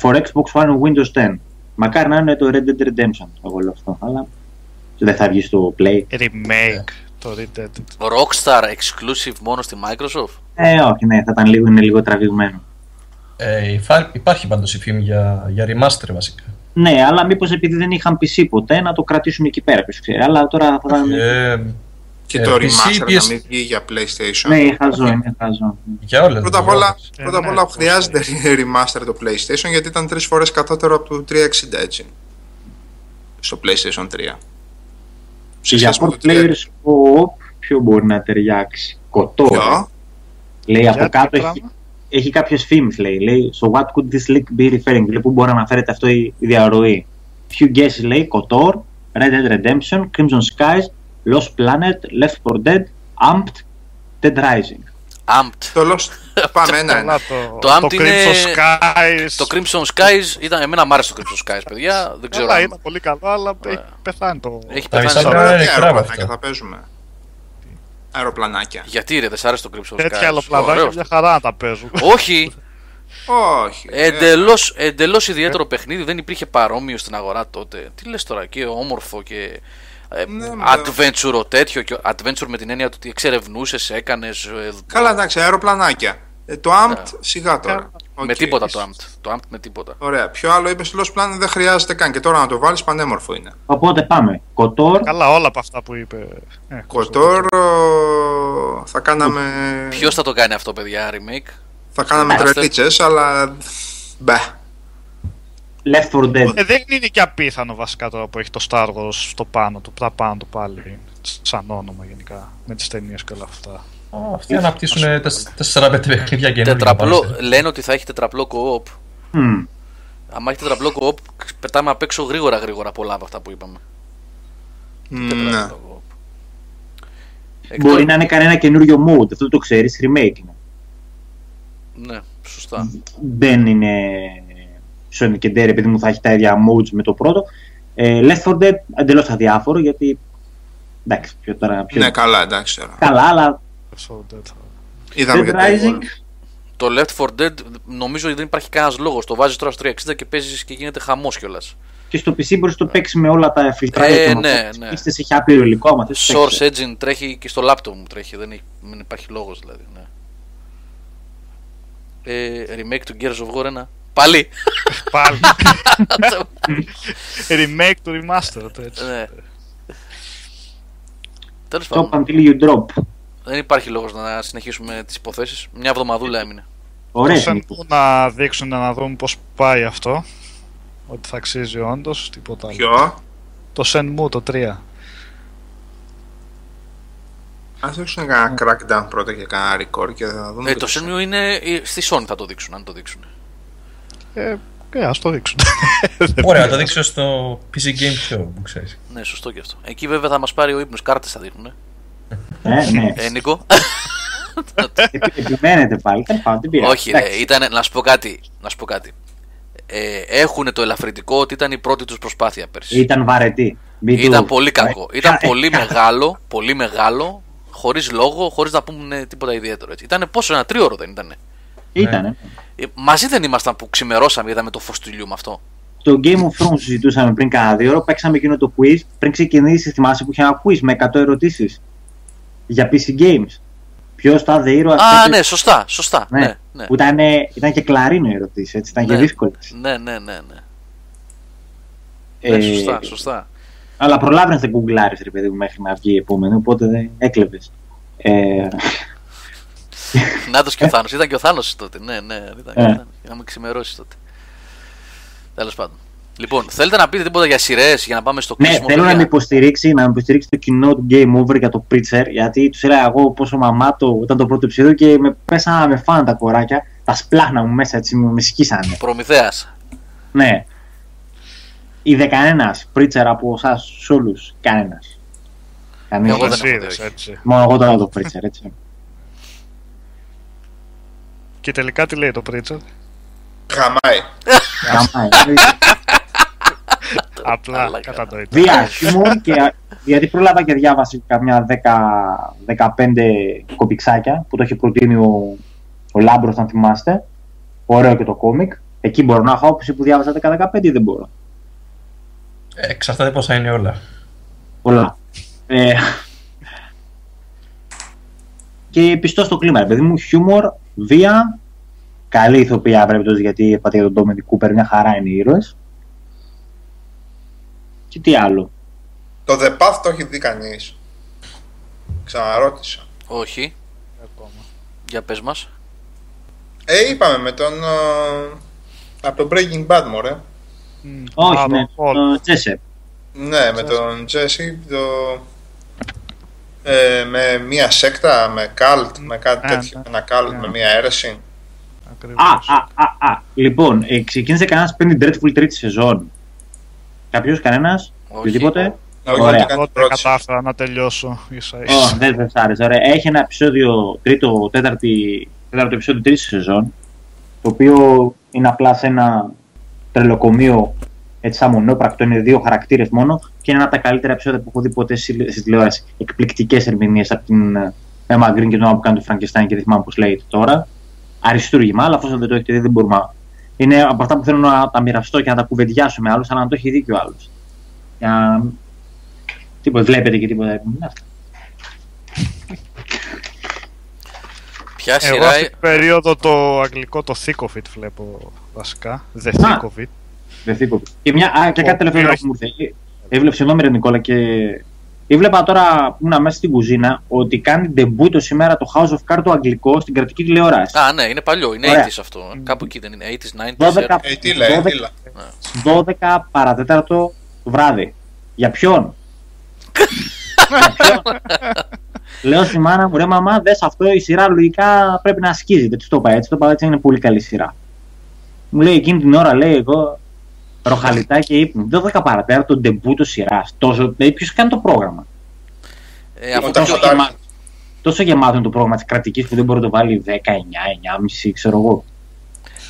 for Xbox One and Windows 10. Μακάρι να είναι το Red Dead Redemption, εγώ λέω αυτό, αλλά δεν θα βγει στο Play. Remake. Το Red Dead. Rockstar exclusive μόνο στη Microsoft; Ε, όχι, ναι, θα ήταν λίγο, είναι λίγο τραβηγμένο. Ε, υφά- υπάρχει πάντως η φήμη για, για remaster βασικά. Ναι, αλλά μήπως επειδή δεν είχαν PC ποτέ να το κρατήσουν εκεί πέρα, ποιος ξέρει. Αλλά τώρα θα ήταν... Ε, Και Ε, το PC, remaster PS- να μην βγει για PlayStation. Ναι, χαζό, είναι χαζό. για όλες. Πρώτα απ' για όλα, όλες. Ε, πρώτα απ' ναι, όλα πώς χρειάζεται <laughs> remaster το PlayStation γιατί ήταν τρεις φορές κατώτερο από το 360 έτσι. Στο PlayStation 3. Και για σχέση με 4 το 3. players co-op, ποιο μπορεί να ταιριάξει; Κοτό. Ποιο; Λέει από Για κάτω τι έχει, πράγμα; έχει κάποιες φήμε. Λέει. λέει So what could this leak be referring? Λέει, πού μπορεί να αναφέρεται αυτό η, η διαρροή; Few guesses λέει KOTOR, Red Dead Redemption, Crimson Skies, Lost Planet, Left 4 Dead, Amped, Dead Rising. Amped. Το Lost. <laughs> Πάμε ένα ένα. Καλά, το, Το το, Amped είναι- Crimson Skies. Το Crimson Skies ήταν. Εμένα μ' άρεσε το Crimson Skies, παιδιά. Δεν ξέρω. Καλά, αν- ήταν πολύ καλό, αλλά έχει πεθάνει το. Έχει Τα πεθάνει. μισά σαν- είναι Τι νεκρά αεροπλανάκια αυτά. θα παίζουμε. Αεροπλανάκια. Γιατί ρε, δεν σ' άρεσε το Crimson Skies; Τέτοια αλλοπλαδάκια Ωραίος. μια χαρά να τα παίζουν. Όχι, Όχι. ε, εντελώς, εντελώς ιδιαίτερο παιχνίδι, δεν υπήρχε παρόμοιο στην αγορά τότε. Τι λες τώρα, και όμορφο και ε, Ναι, μα- adventure τέτοιο, και adventure με την έννοια του ότι εξερευνούσες, έκανες, ε, Καλά, εντάξει, αεροπλανάκια. Ε, το Amped σιγά τώρα. με Οκ. τίποτα το Amped. Το Amped με τίποτα. Ωραία. Ποιο άλλο είπες στο Lost Planet δεν χρειάζεται καν. Και τώρα να το βάλεις πανέμορφο είναι. Οπότε πάμε. KOTOR, Καλά, όλα από αυτά που είπε. Ε, KOTOR θα κάναμε. Ποιος θα το κάνει αυτό, παιδιά, remake; Θα κάναμε Είμαστε. τρελίτσες, αλλά. Μπε. Left 4 Dead. Ε, δεν είναι και απίθανο βασικά τώρα που έχει το Star Wars στο πάνω του, τα πάνω του πάλι. Σαν όνομα γενικά. Με τις ταινίες και όλα αυτά. Ω, Αυτοί αναπτύσσουν 4-5 παιχνίδια καινούργια. Τετραπλό, πάντα. λένε ότι θα έχει τετραπλό co-op. Μμμ. Αν έχει τετραπλό co-op, πετάμε απ' έξω γρήγορα γρήγορα πολλά από αυτά που είπαμε. Ναι. Τετραπλό co-op. Εκτός- Μπορεί να είναι κανένα καινούριο mode, αυτό το ξέρεις, remake είναι. Ναι, σωστά. δεν είναι Sonic and Dare επειδή μου θα έχει τα ίδια modes με το πρώτο Ε, Left 4 Dead εντελώς αδιάφορο γιατί. Εντάξει, πιο τώρα. Πιο... Ναι, καλά, εντάξει τώρα. Καλά, αλλά. So that- Είδαμε Dead και το Rising. Evolve. Το Left 4 Dead νομίζω ότι δεν υπάρχει κανένας λόγος. Το βάζεις τώρα στο 360 και παίζεις και γίνεται χαμός κιόλας. Και στο PC μπορείς να το παίξεις με όλα τα φιλτράκια. Ε, και να ναι, το ναι. παίξεις, έχεις άπειρο υλικό. άμα θες, το Source παίξεις. Engine τρέχει και στο laptop μου τρέχει. Δεν, έχει, δεν υπάρχει λόγος δηλαδή. Ναι. Ε, remake του Gears of War 1. Πάλι! Πάλι. <laughs> Remake του remaster. το έτσι. ναι. Τέλος Stop πάντων, until you drop. δεν υπάρχει λόγος να συνεχίσουμε τις υποθέσεις. Μια εβδομαδούλα έμεινε. Ωραία. Το Shenmue να δείξουν να δούμε πώς πάει αυτό. Ότι θα αξίζει όντως, τίποτα άλλο. Ποιο; Το Shenmue το 3. Α δείξουν κανένα crackdown πρώτα και κανένα record και θα δούμε. Ε, και το Shenmue είναι ε, στη Sony θα το δείξουν, αν το δείξουν. Ε, ε, ας το δείξουν. Ωραία, να το δείξω στο PC Game Show που ξέρεις. Ναι, σωστό και αυτό. Εκεί βέβαια θα μας πάρει ο ύπνος, κάρτες θα δείχνουν. Ε, ναι. Ε, Νίκο. Επι- Επιμένετε πάλι. Τέλος πάντων, δεν πειράζει. Όχι, ρε, Εντάξει. ήταν, να σου πω κάτι. Να σου πω κάτι. Ε, έχουν το ελαφρυντικό ότι ήταν η πρώτη τους προσπάθεια πέρσι. Ήταν βαρετή. Μην Ήταν του- πολύ κακό. Ε, Ήταν ε, πολύ ε, μεγάλο, πολύ μεγάλο, χωρίς λόγο, χωρίς να πούμε τίποτα ιδιαίτερο. Έτσι. Ήταν πόσο, ένα τρίωρο δεν ήταν. Ήτανε. Ε, μαζί δεν ήμασταν που ξημερώσαμε, είδαμε το φως του ηλιού με αυτό. Στο Game of Thrones που συζητούσαμε πριν κάνα δύο ώρα, παίξαμε εκείνο το quiz. Πριν ξεκινήσει, θυμάσαι που είχε ένα quiz με 100 ερωτήσεις για PC Games. Ποιος θα the hero Α, ναι, σωστά, σωστά. ναι. Ναι, ναι. Που ήταν, ήταν και κλαρίνο οι ερωτήσεις, έτσι. Ήταν Ναι. και δύσκολες. Ναι, ναι, ναι. ναι. Ναι, σωστά, σωστά. Αλλά προλάβαινες να γκουγκλάρει, ρε παιδί μου, μέχρι να βγει η επόμενη, οπότε δεν έκλεβες. Ε, <laughs> Να και ο Θάνος. Ήταν και ο Θάνος τότε. Ναι, ναι. Ήταν, Ε. ήταν. Είχαμε ξημερώσει τότε. Τέλος πάντων. Λοιπόν, θέλετε να πείτε τίποτα για σειρές για να πάμε στο ναι, κλείσιμο. θέλω να παιδιά; με υποστηρίξει, να με υποστηρίξει το κοινό του Game Over για το Preacher, γιατί τους έλεγα εγώ πόσο μαμάτο ήταν το πρώτο επεισόδιο και με πέσανε να με φάνε τα κοράκια, τα σπλάχνα μου μέσα, έτσι, με σκίσανε. Προμηθέας. Ναι. Είδε κανένα Preacher από εσάς όλους. Κανένας. Κανείς. Εγώ δεν Εσύ έχω είδες, δει, όχι. έτσι. Μόνο εγώ τώρα το Preacher, έτσι. Και τελικά τι λέει το Preacher. Χαμάει. Γαμάει. <laughs> Απλά Μαλάκα. κατανοητό. Βία, χιούμορ και γιατί πρόλαβα και διάβασα καμιά 10-15 κοπιξάκια που το έχει προτείνει ο, ο Λάμπρος, αν θυμάστε. Ωραίο και το κόμικ. Εκεί μπορώ να έχω άποψη που διάβασα 10-15 ή δεν μπορώ. Ε, Εξαρτάται πόσα είναι όλα. Πολλά. Ε, <laughs> και πιστό στο κλίμα, ρε παιδί μου, χιούμορ, βία, καλή ηθοποιία πρέπει γιατί είπατε για τον Ντόμινι Κούπερ, μια χαρά είναι οι ήρωες. Και τι άλλο. Το The Path το έχει δει κανείς. Ξαναρώτησα. Όχι. Για πες μας. Ε, είπαμε με τον. ε, από το Breaking Bad, μωρέ. Μμ, Όχι, άλλο, ναι, όλο. το Τζέσεπ. Ναι, με τον Jesse, το. Ε, με μία σέκτα, με καλτ, με κάτι Ναι, τέτοιο. ναι. Ένα καλτ Ναι. με μία αίρεση. Ακριβώς. Α, α, α, α. Λοιπόν, ε, ξεκίνησε κανένας Penny Dreadful τρίτη σεζόν. Κάποιος, κανένας, Όχι. οποιοδήποτε. Όχι, Ωραία. δεν κάνει Εγώ δεν πρόταση. κατάφερα να τελειώσω ίσα Ω, ίσα. δεν δεν σ' άρεσε. Ωραία. Έχει ένα επεισόδιο, τρίτο, τέταρτη, τέταρτο επεισόδιο τρίτη σεζόν. Το οποίο είναι απλά σε ένα τρελοκομείο έτσι σαν μονόπρακτο. Είναι δύο χαρακτήρες μόνο και είναι ένα από τα καλύτερα επεισόδια που έχω δει ποτέ στη στη τηλεόραση. Εκπληκτικές ερμηνείες από την ε, Emma Green και τον άλλο που κάνει το Frankenstein και δεν θυμάμαι πώς λέγεται τώρα. Αριστούργημα, αλλά αφού δεν το έχετε δει, δεν μπορούμε. Είναι από αυτά που θέλω να τα μοιραστώ και να τα κουβεντιάσω με άλλους, αλλά να το έχει δει και ο άλλος. Για... Τίποτα, βλέπετε και τίποτα. Είναι αυτά. Ποια Εγώ σειρά. αυτή την περίοδο το αγγλικό το thick of it βλέπω βασικά. The Α. thick of it. Δεν θύκω. Και, μια, α, και κάτι Ο τελευταίο οποίος- που μου ήρθε. Έβλεψε συγγνώμη ρε Νικόλα και έβλεπα τώρα που ήμουν μέσα στην κουζίνα ότι κάνει ντεμπούτο σήμερα το House of Cards το αγγλικό στην κρατική τηλεόραση. Α, ναι, είναι παλιό. Είναι Ωραία. 80s αυτό. Κάπου εκεί δεν είναι. 80s, 90s. 12, Ε, τι λέει, τι λέει. 12 παρατέταρτο το βράδυ. Για ποιον; Για ποιον; <laughs> Λέω στη μάνα μου, ρε μαμά, δες αυτό η σειρά λογικά πρέπει να ασκίζει. Δεν της το είπα έτσι, το είπα έτσι είναι πολύ καλή σειρά. Μου λέει εκείνη την ώρα, λέει εγώ, ροχαλιτά και ύπνο. 12 παρατέταρτο ντεμπούτο σειράς. Τόσο, δηλαδή, ποιος κάνει το πρόγραμμα; Ε, αφού Όταν πιο- φωτάκι. γεμάτο. Τόσο γεμάτο είναι το πρόγραμμα της κρατικής που δεν μπορεί να το βάλει 10, 9, 9,5 ξέρω εγώ.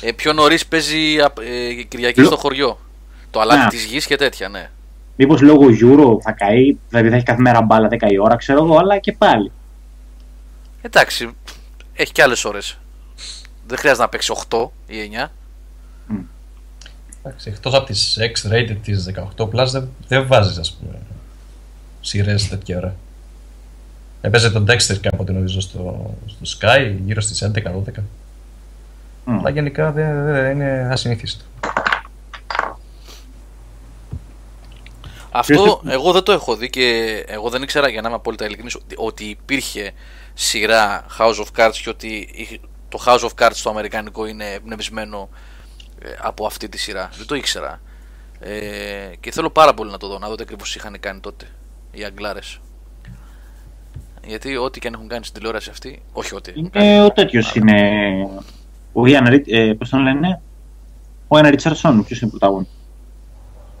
ε, πιο νωρίς παίζει α, ε, Κυριακή Λο- στο χωριό. Το αλάτι Ναι. της γης και τέτοια, ναι. Μήπως λόγω Euro θα καεί, δηλαδή θα έχει κάθε μέρα μπάλα 10 η ώρα, ξέρω εγώ, αλλά και πάλι. Εντάξει, έχει και άλλες ώρες. Δεν χρειάζεται να παίξει 8 ή 9. Εντάξει, εκτός από τις X-rated της 18 Plus δεν, δεν βάζεις ας πούμε σειρές τέτοια ώρα. Έπαιζε τον Dexter κάποτε νομίζω στο, στο Sky γύρω στις 11-12. Μμ. Αλλά γενικά δεν, δεν είναι ασυνήθιστο. Αυτό εγώ δεν το έχω δει και εγώ δεν ήξερα για να είμαι απόλυτα ειλικρινής ότι- ότι υπήρχε σειρά House of Cards και ότι η- το House of Cards το αμερικανικό είναι εμπνευσμένο ε, από αυτή τη σειρά. Δεν το ήξερα. Ε, και θέλω πάρα πολύ να το δω, να δω τι ακριβώς είχαν κάνει τότε οι Αγγλάρες. Γιατί ό,τι και αν έχουν κάνει στην τηλεόραση αυτή, όχι ό,τι. έχουν κάνει. Είναι ο τέτοιος είναι. Ο Ιαν Ρίτ, ε, πώς τον λένε, ο Ιαν Ρίτσαρσον, ποιος είναι πρωταγωνιστής.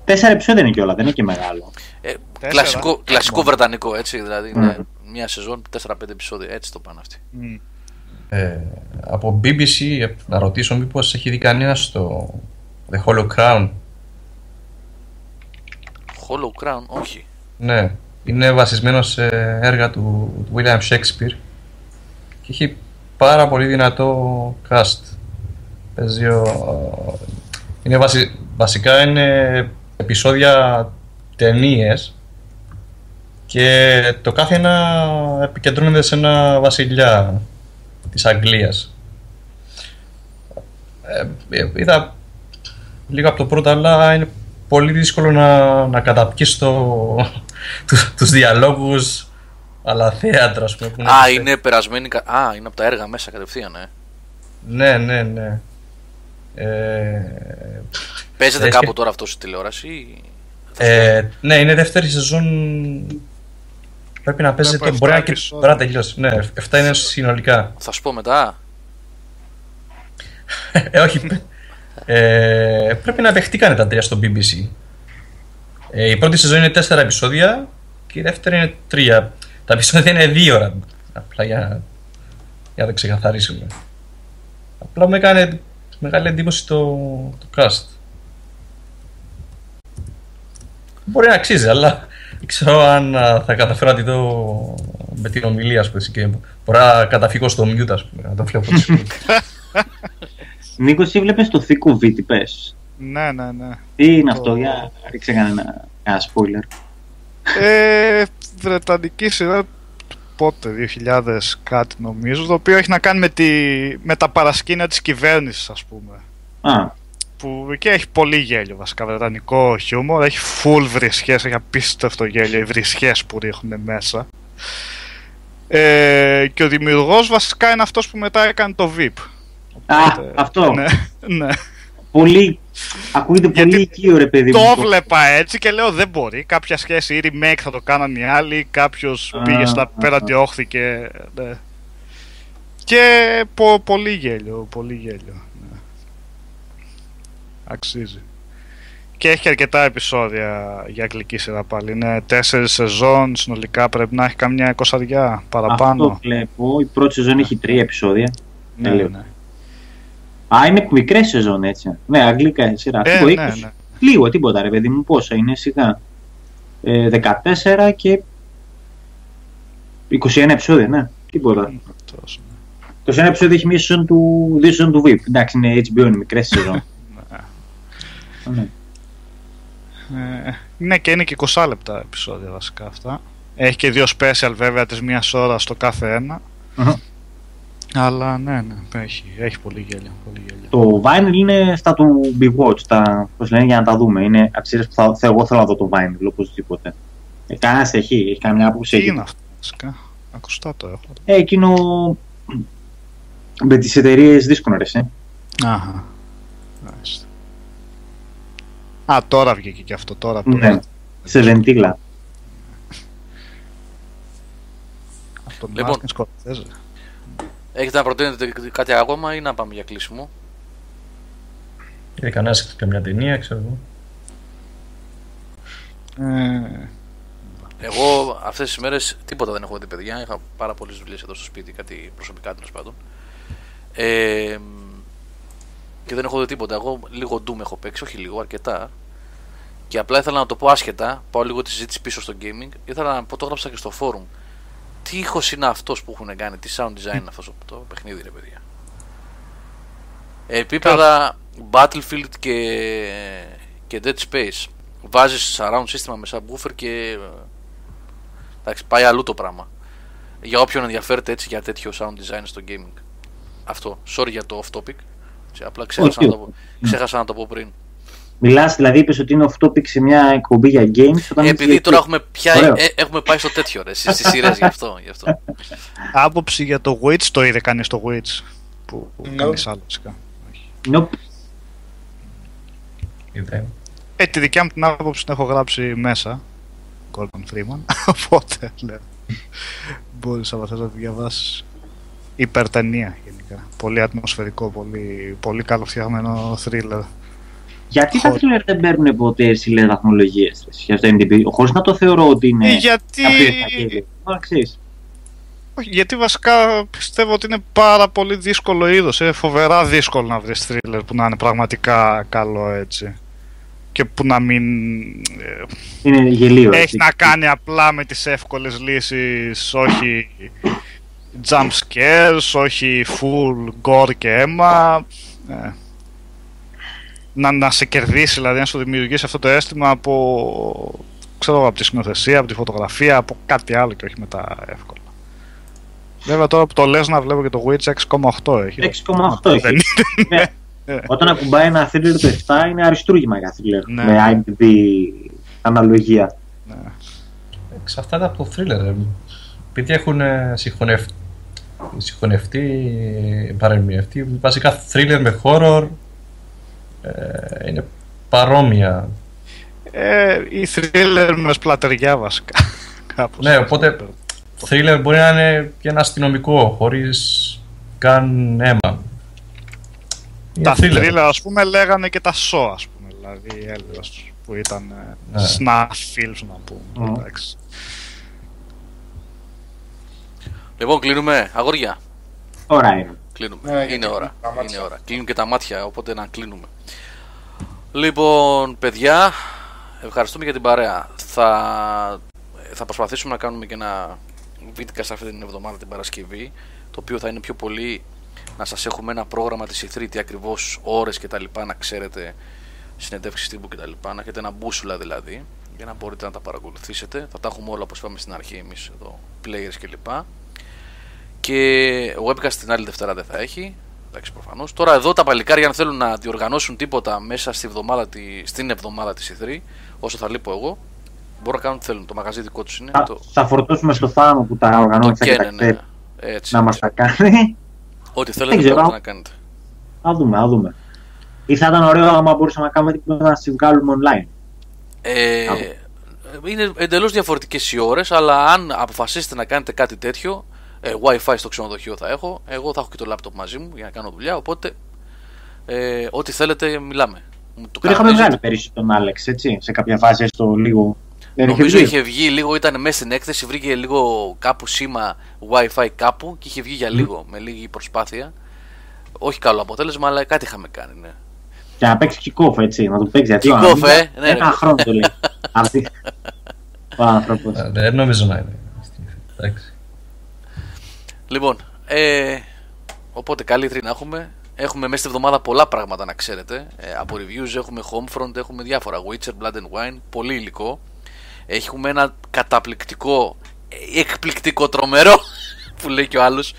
Τέσσερα επεισόδια είναι κιόλας, δεν είναι και μεγάλο. Ε, Τέσσερα. κλασικό, κλασικό Μόνο. βρετανικό έτσι. Δηλαδή είναι Mm. μια σεζόν 4-5 επεισόδια. Έτσι το πάνε αυτοί. Μμ. Ε, από BBC να ρωτήσω μήπως έχει δει κανένας στο The Hollow Crown; Hollow Crown, όχι. Ναι, είναι βασισμένο σε έργα του, του William Shakespeare και έχει πάρα πολύ δυνατό cast. Παίζει ο- είναι βασι- βασικά είναι επεισόδια ταινίες και το κάθε ένα επικεντρώνεται σε ένα βασιλιά της Αγγλίας. Ε, ε, είδα λίγο από το πρώτο, αλλά είναι πολύ δύσκολο να, να καταπιείς το, <laughs> τους, τους διαλόγους αλλά θέατρο, ας πούμε. που Α, σε- είναι περασμένη. κα- Α, είναι από τα έργα μέσα κατευθείαν, ε. Ναι, ναι, ναι. Ε, Παίζεται Έχει- κάπου τώρα αυτό στη τηλεόραση; ή- ε, ναι, είναι δεύτερη σεζόν. Πρέπει να παίζεται. Βλέπω Μπορεί να, εφτά και- επεισόδια. μπορεί να τελειώσει. Ναι, 7 είναι συνολικά. Θα σου πω μετά. ε, όχι. Ε, πρέπει να δεχτήκανε τα τρία στο BBC. Ε, η πρώτη σεζόν είναι τέσσερα επεισόδια και η δεύτερη είναι τρία. Τα επεισόδια είναι δύο ώρα. Απλά για, για να το ξεκαθαρίσουμε. Απλά μου έκανε μεγάλη εντύπωση το, το cast. Μπορεί να αξίζει, αλλά δεν ξέρω αν α, θα καταφέρω να τη δω με την ομιλία, ας πούμε, και μπορεί να καταφύγω στο mute, ας πούμε, να το βλέπω. <laughs> Νίκος, εσύ βλέπεις το θήκο β, τι πες; Ναι, ναι, ναι. Τι είναι Το- αυτό, για ρίξε κανένα, κανένα spoiler. Ε, βρετανική σειρά του πότε, 2000 κάτι νομίζω, το οποίο έχει να κάνει με, τη, με τα παρασκήνια της κυβέρνησης ας πούμε. Α, Που εκεί έχει πολύ γέλιο βασικά, βρετανικό χιούμορ, έχει full βρισχές, έχει απίστευτο γέλιο, οι βρισχές που ρίχνουν μέσα. Ε, και ο δημιουργός βασικά είναι αυτός που μετά έκανε το VIP. α αυτό. Ναι, <laughs> ναι. Πολύ, ακούγεται Γιατί πολύ οικείο ρε παιδί μου. Το βλέπα έτσι και λέω δεν μπορεί. Κάποια σχέση ή remake θα το κάναν οι άλλοι. Κάποιος Α, πήγε στα α, πέρα α. διώχθηκε. Ναι. Και πο- πολύ γέλιο. Πολύ γέλιο. Ναι. Αξίζει. Και έχει και αρκετά επεισόδια για αγγλική σειρά πάλι. Είναι τέσσερις σεζόν. Συνολικά πρέπει να έχει καμιά εικοσαριά παραπάνω. Αυτό βλέπω. Η πρώτη σεζόν έχει τρία επεισόδια. ναι, τέλειο. ναι. Α, είναι μικρέ σεζόν έτσι. Ναι, αγγλικά σειρά. Ε, Τίποτα, ναι, 20. ναι. Λίγο, τίποτα ρε παιδί μου. Πόσα είναι σιγά. Ε, 14 και 21 επεισόδια, ναι. Τίποτα. Τόσο, 21 επεισόδια έχει μία σεζόν του, δύο σεζόν του VIP. Εντάξει, είναι HBO, είναι μικρές σεζόν. <laughs> ναι. Ε, ναι και είναι και 20 λεπτά επεισόδια βασικά αυτά. Έχει και δύο special βέβαια της μίας ώρας στο κάθε ένα. Αχα. Αλλά ναι, ναι, έχει, έχει πολύ γέλιο. Πολύ γέλιο. Το Vinyl είναι αυτά του Big Watch, τα, πώς λένε, για να τα δούμε. Είναι από τις σειρές που θα, θα- εγώ θέλω να δω το Vinyl, οπωσδήποτε. Ε, κανένας έχει, έχει καμιά άποψη. Τι εκεί. είναι αυτό βασικά; Ακουστά το έχω. Ε, εκείνο με τις εταιρείες δύσκολο ρε, ε. Αχα. Μάλιστα. Α, τώρα βγήκε και αυτό τώρα. από το- Ναι, σε βεντίλα. Από τον Λοιπόν. Μάρτιν Σκορσέζε. Έχετε να προτείνετε κάτι ακόμα ή να πάμε για κλείσιμο; Είδε κανένας καμιά ταινία, ξέρω εγώ. Ε, Εγώ αυτές τις μέρες τίποτα δεν έχω δει, παιδιά. Είχα πάρα πολλές δουλειές εδώ στο σπίτι, κάτι προσωπικά τέλος πάντων. Ε, και δεν έχω δει τίποτα. Εγώ λίγο Doom έχω παίξει, όχι λίγο, αρκετά. Και απλά ήθελα να το πω άσχετα, πάω λίγο τη συζήτηση πίσω στο gaming. Ήθελα να πω, το έγραψα και στο forum. Τι ήχος είναι αυτός που έχουν κάνει, τι sound design είναι αυτός το παιχνίδι, ρε παιδιά. Επίπεδα Battlefield και, και Dead Space. Βάζεις surround σύστημα με subwoofer και. Εντάξει, πάει αλλού το πράγμα. Για όποιον ενδιαφέρεται έτσι για τέτοιο sound design στο gaming. Αυτό. Sorry για το off topic. Έτσι, Απλά ξέχασα, Όχι, να, το, πω- ξέχασα να το πω πριν. Μιλάς, δηλαδή, είπες ότι είναι off topic σε μια εκπομπή για games. Όταν Ε, είσαι επειδή για- τώρα έχουμε, πια, Ωραίο. ε, έχουμε πάει στο τέτοιο ρε, στις σειρές γι' αυτό. Γι αυτό. <laughs> Άποψη για το Witch το είδε κανείς το Witch. Που, που No. κανείς άλλο φυσικά. Nope. Είδε. Ε, τη δικιά μου την άποψη την έχω γράψει μέσα. Gordon Freeman. <laughs> Οπότε λέω. <laughs> Μπορείς άμα θες να τη διαβάσεις. Υπερτενία γενικά. Πολύ ατμοσφαιρικό, πολύ, πολύ καλοφτιαγμένο thriller. Γιατί τα Χω- thriller δεν παίρνουν ποτέ ψηλέ βαθμολογίες για το MDB, χωρίς να το θεωρώ ότι είναι. Ε, γιατί... κάποιο Ευαγγέλιο. Μα ξέρεις. Όχι, γιατί βασικά πιστεύω ότι είναι πάρα πολύ δύσκολο είδος. Είναι φοβερά δύσκολο να βρεις thriller που να είναι πραγματικά καλό έτσι. Και που να μην ε, Είναι γελίο. έχει έτσι. να κάνει απλά με τις εύκολες λύσεις, όχι jump scares, όχι full gore και αίμα. Ε, να, να σε κερδίσει, δηλαδή να σου δημιουργήσει αυτό το αίσθημα από, ξέρω, εγώ, από τη σκηνοθεσία, από τη φωτογραφία, από κάτι άλλο και όχι με τα εύκολα. Βέβαια τώρα που το λες να βλέπω και το Witch 6,8 έχει. 6,8 έχει. Δεν Ναι. Ε. Όταν ακουμπάει ένα thriller το 7 είναι αριστούργημα για thriller. Ναι. Με IMDb αναλογία. Εξαρτάται από το thriller. ε. Επειδή έχουν ε, συγχωνευ... συγχωνευτεί, παρεμοιευτεί, βασικά thriller με horror ε, είναι παρόμοια. Ε, η thriller με σπλατεριά βασικά. <laughs> Κάπως Ναι, έτσι. οπότε thriller μπορεί να είναι και ένα αστυνομικό, χωρίς καν αίμα. Είναι Τα thriller, ας πούμε, λέγανε και τα show, ας πούμε. Δηλαδή, έλεος που ήταν Ναι. ναι. snuff films, να πούμε. Μμ. Εντάξει. Λοιπόν, κλείνουμε. Αγόρια, Ωραία είναι. κλείνουμε. Ναι, είναι γιατί ώρα. τα μάτια. Είναι ώρα. Κλείνουν και τα μάτια, οπότε να κλείνουμε. Λοιπόν, παιδιά, ευχαριστούμε για την παρέα. Θα, θα προσπαθήσουμε να κάνουμε και ένα βίντεο σε αυτή την εβδομάδα την Παρασκευή, το οποίο θα είναι πιο πολύ να σας έχουμε ένα πρόγραμμα της E3, τι ακριβώς ώρες και τα λοιπά, να ξέρετε συνεντεύξεις τύπου και τα λοιπά, να έχετε ένα μπούσουλα δηλαδή, για να μπορείτε να τα παρακολουθήσετε. Θα τα έχουμε όλα όπως είπαμε στην αρχή εμείς εδώ, players και λοιπά. Και webcast την άλλη Δευτέρα δεν θα έχει. Εντάξει, προφανώς. Τώρα εδώ τα παλικάρια αν θέλουν να διοργανώσουν τίποτα μέσα στη εβδομάδα, τη- στην εβδομάδα της E3, όσο θα λείπω εγώ, μπορούν να κάνουν ό,τι θέλουν. Το μαγαζί δικό τους είναι. Θα, το, θα φορτώσουμε στο θάμο που τα το οργανώνει θα καίνε, κοιτάξετε ναι. Έτσι. να μας τα κάνει. Ό,τι θέλετε ξέρω. μπορείτε να κάνετε. Θα δούμε, θα δούμε. Ή θα ήταν ωραίο άμα μπορούσαμε να κάνουμε τίποτα να τις βγάλουμε online. Ε, Άκου. είναι εντελώς διαφορετικές οι ώρες, αλλά αν αποφασίσετε να κάνετε κάτι τέτοιο, ε, Wi-Fi στο ξενοδοχείο θα έχω, εγώ θα έχω και το laptop μαζί μου για να κάνω δουλειά, οπότε ε, ό,τι θέλετε μιλάμε. Μου το Τον είχαμε κανονίζετε. βγάλει πέρυσι τον Άλεξ, έτσι, σε κάποια φάση έστω λίγο. Δεν είχε Νομίζω βγει. είχε βγει λίγο, ήταν μέσα στην έκθεση, βρήκε λίγο κάπου σήμα Wi-Fi κάπου και είχε βγει για λίγο, με λίγη προσπάθεια. Όχι καλό αποτέλεσμα, αλλά κάτι είχαμε κάνει, ναι. Και να παίξει kick-off, έτσι, να το παίξει. Γιατί ο Kick-off, άνθρωπος ε, ναι, Ένα ρε. χρόνο το λέει. <laughs> Αυτή. <laughs> Ο άνθρωπος. Ε, Δεν νομίζω να είναι. Εντάξει. Λοιπόν, ε, οπότε καλή τρει να έχουμε. Έχουμε μέσα στη εβδομάδα πολλά πράγματα να ξέρετε. Ε, από reviews έχουμε Homefront, έχουμε διάφορα. Witcher, Blood and Wine, πολύ υλικό. Έχουμε ένα καταπληκτικό, ε, εκπληκτικό τρομερό <laughs> που λέει και ο άλλος.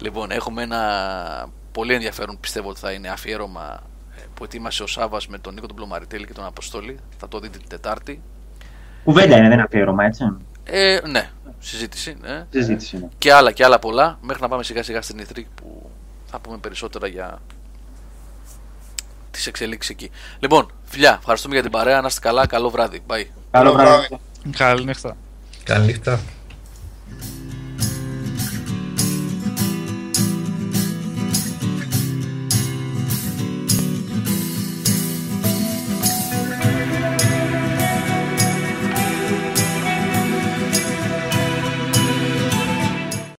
Λοιπόν, έχουμε ένα πολύ ενδιαφέρον πιστεύω ότι θα είναι αφιέρωμα ε, που ετοίμασε ο Σάβας με τον Νίκο τον Πλωμαριτέλη και τον Αποστόλη. Θα το δείτε την Τετάρτη. Κουβέντα είναι, δεν είναι αφιέρωμα, έτσι. Ε, ναι, συζήτηση. Ναι. Συζήτηση είναι. και άλλα και άλλα πολλά μέχρι να πάμε σιγά σιγά στην E3 που θα πούμε περισσότερα για τις εξελίξεις εκεί. Λοιπόν, φιλιά, ευχαριστούμε για την παρέα, να είστε καλά, καλό βράδυ. Bye. Καλό βράδυ. βράδυ. Καλή νύχτα. Καλή νύχτα.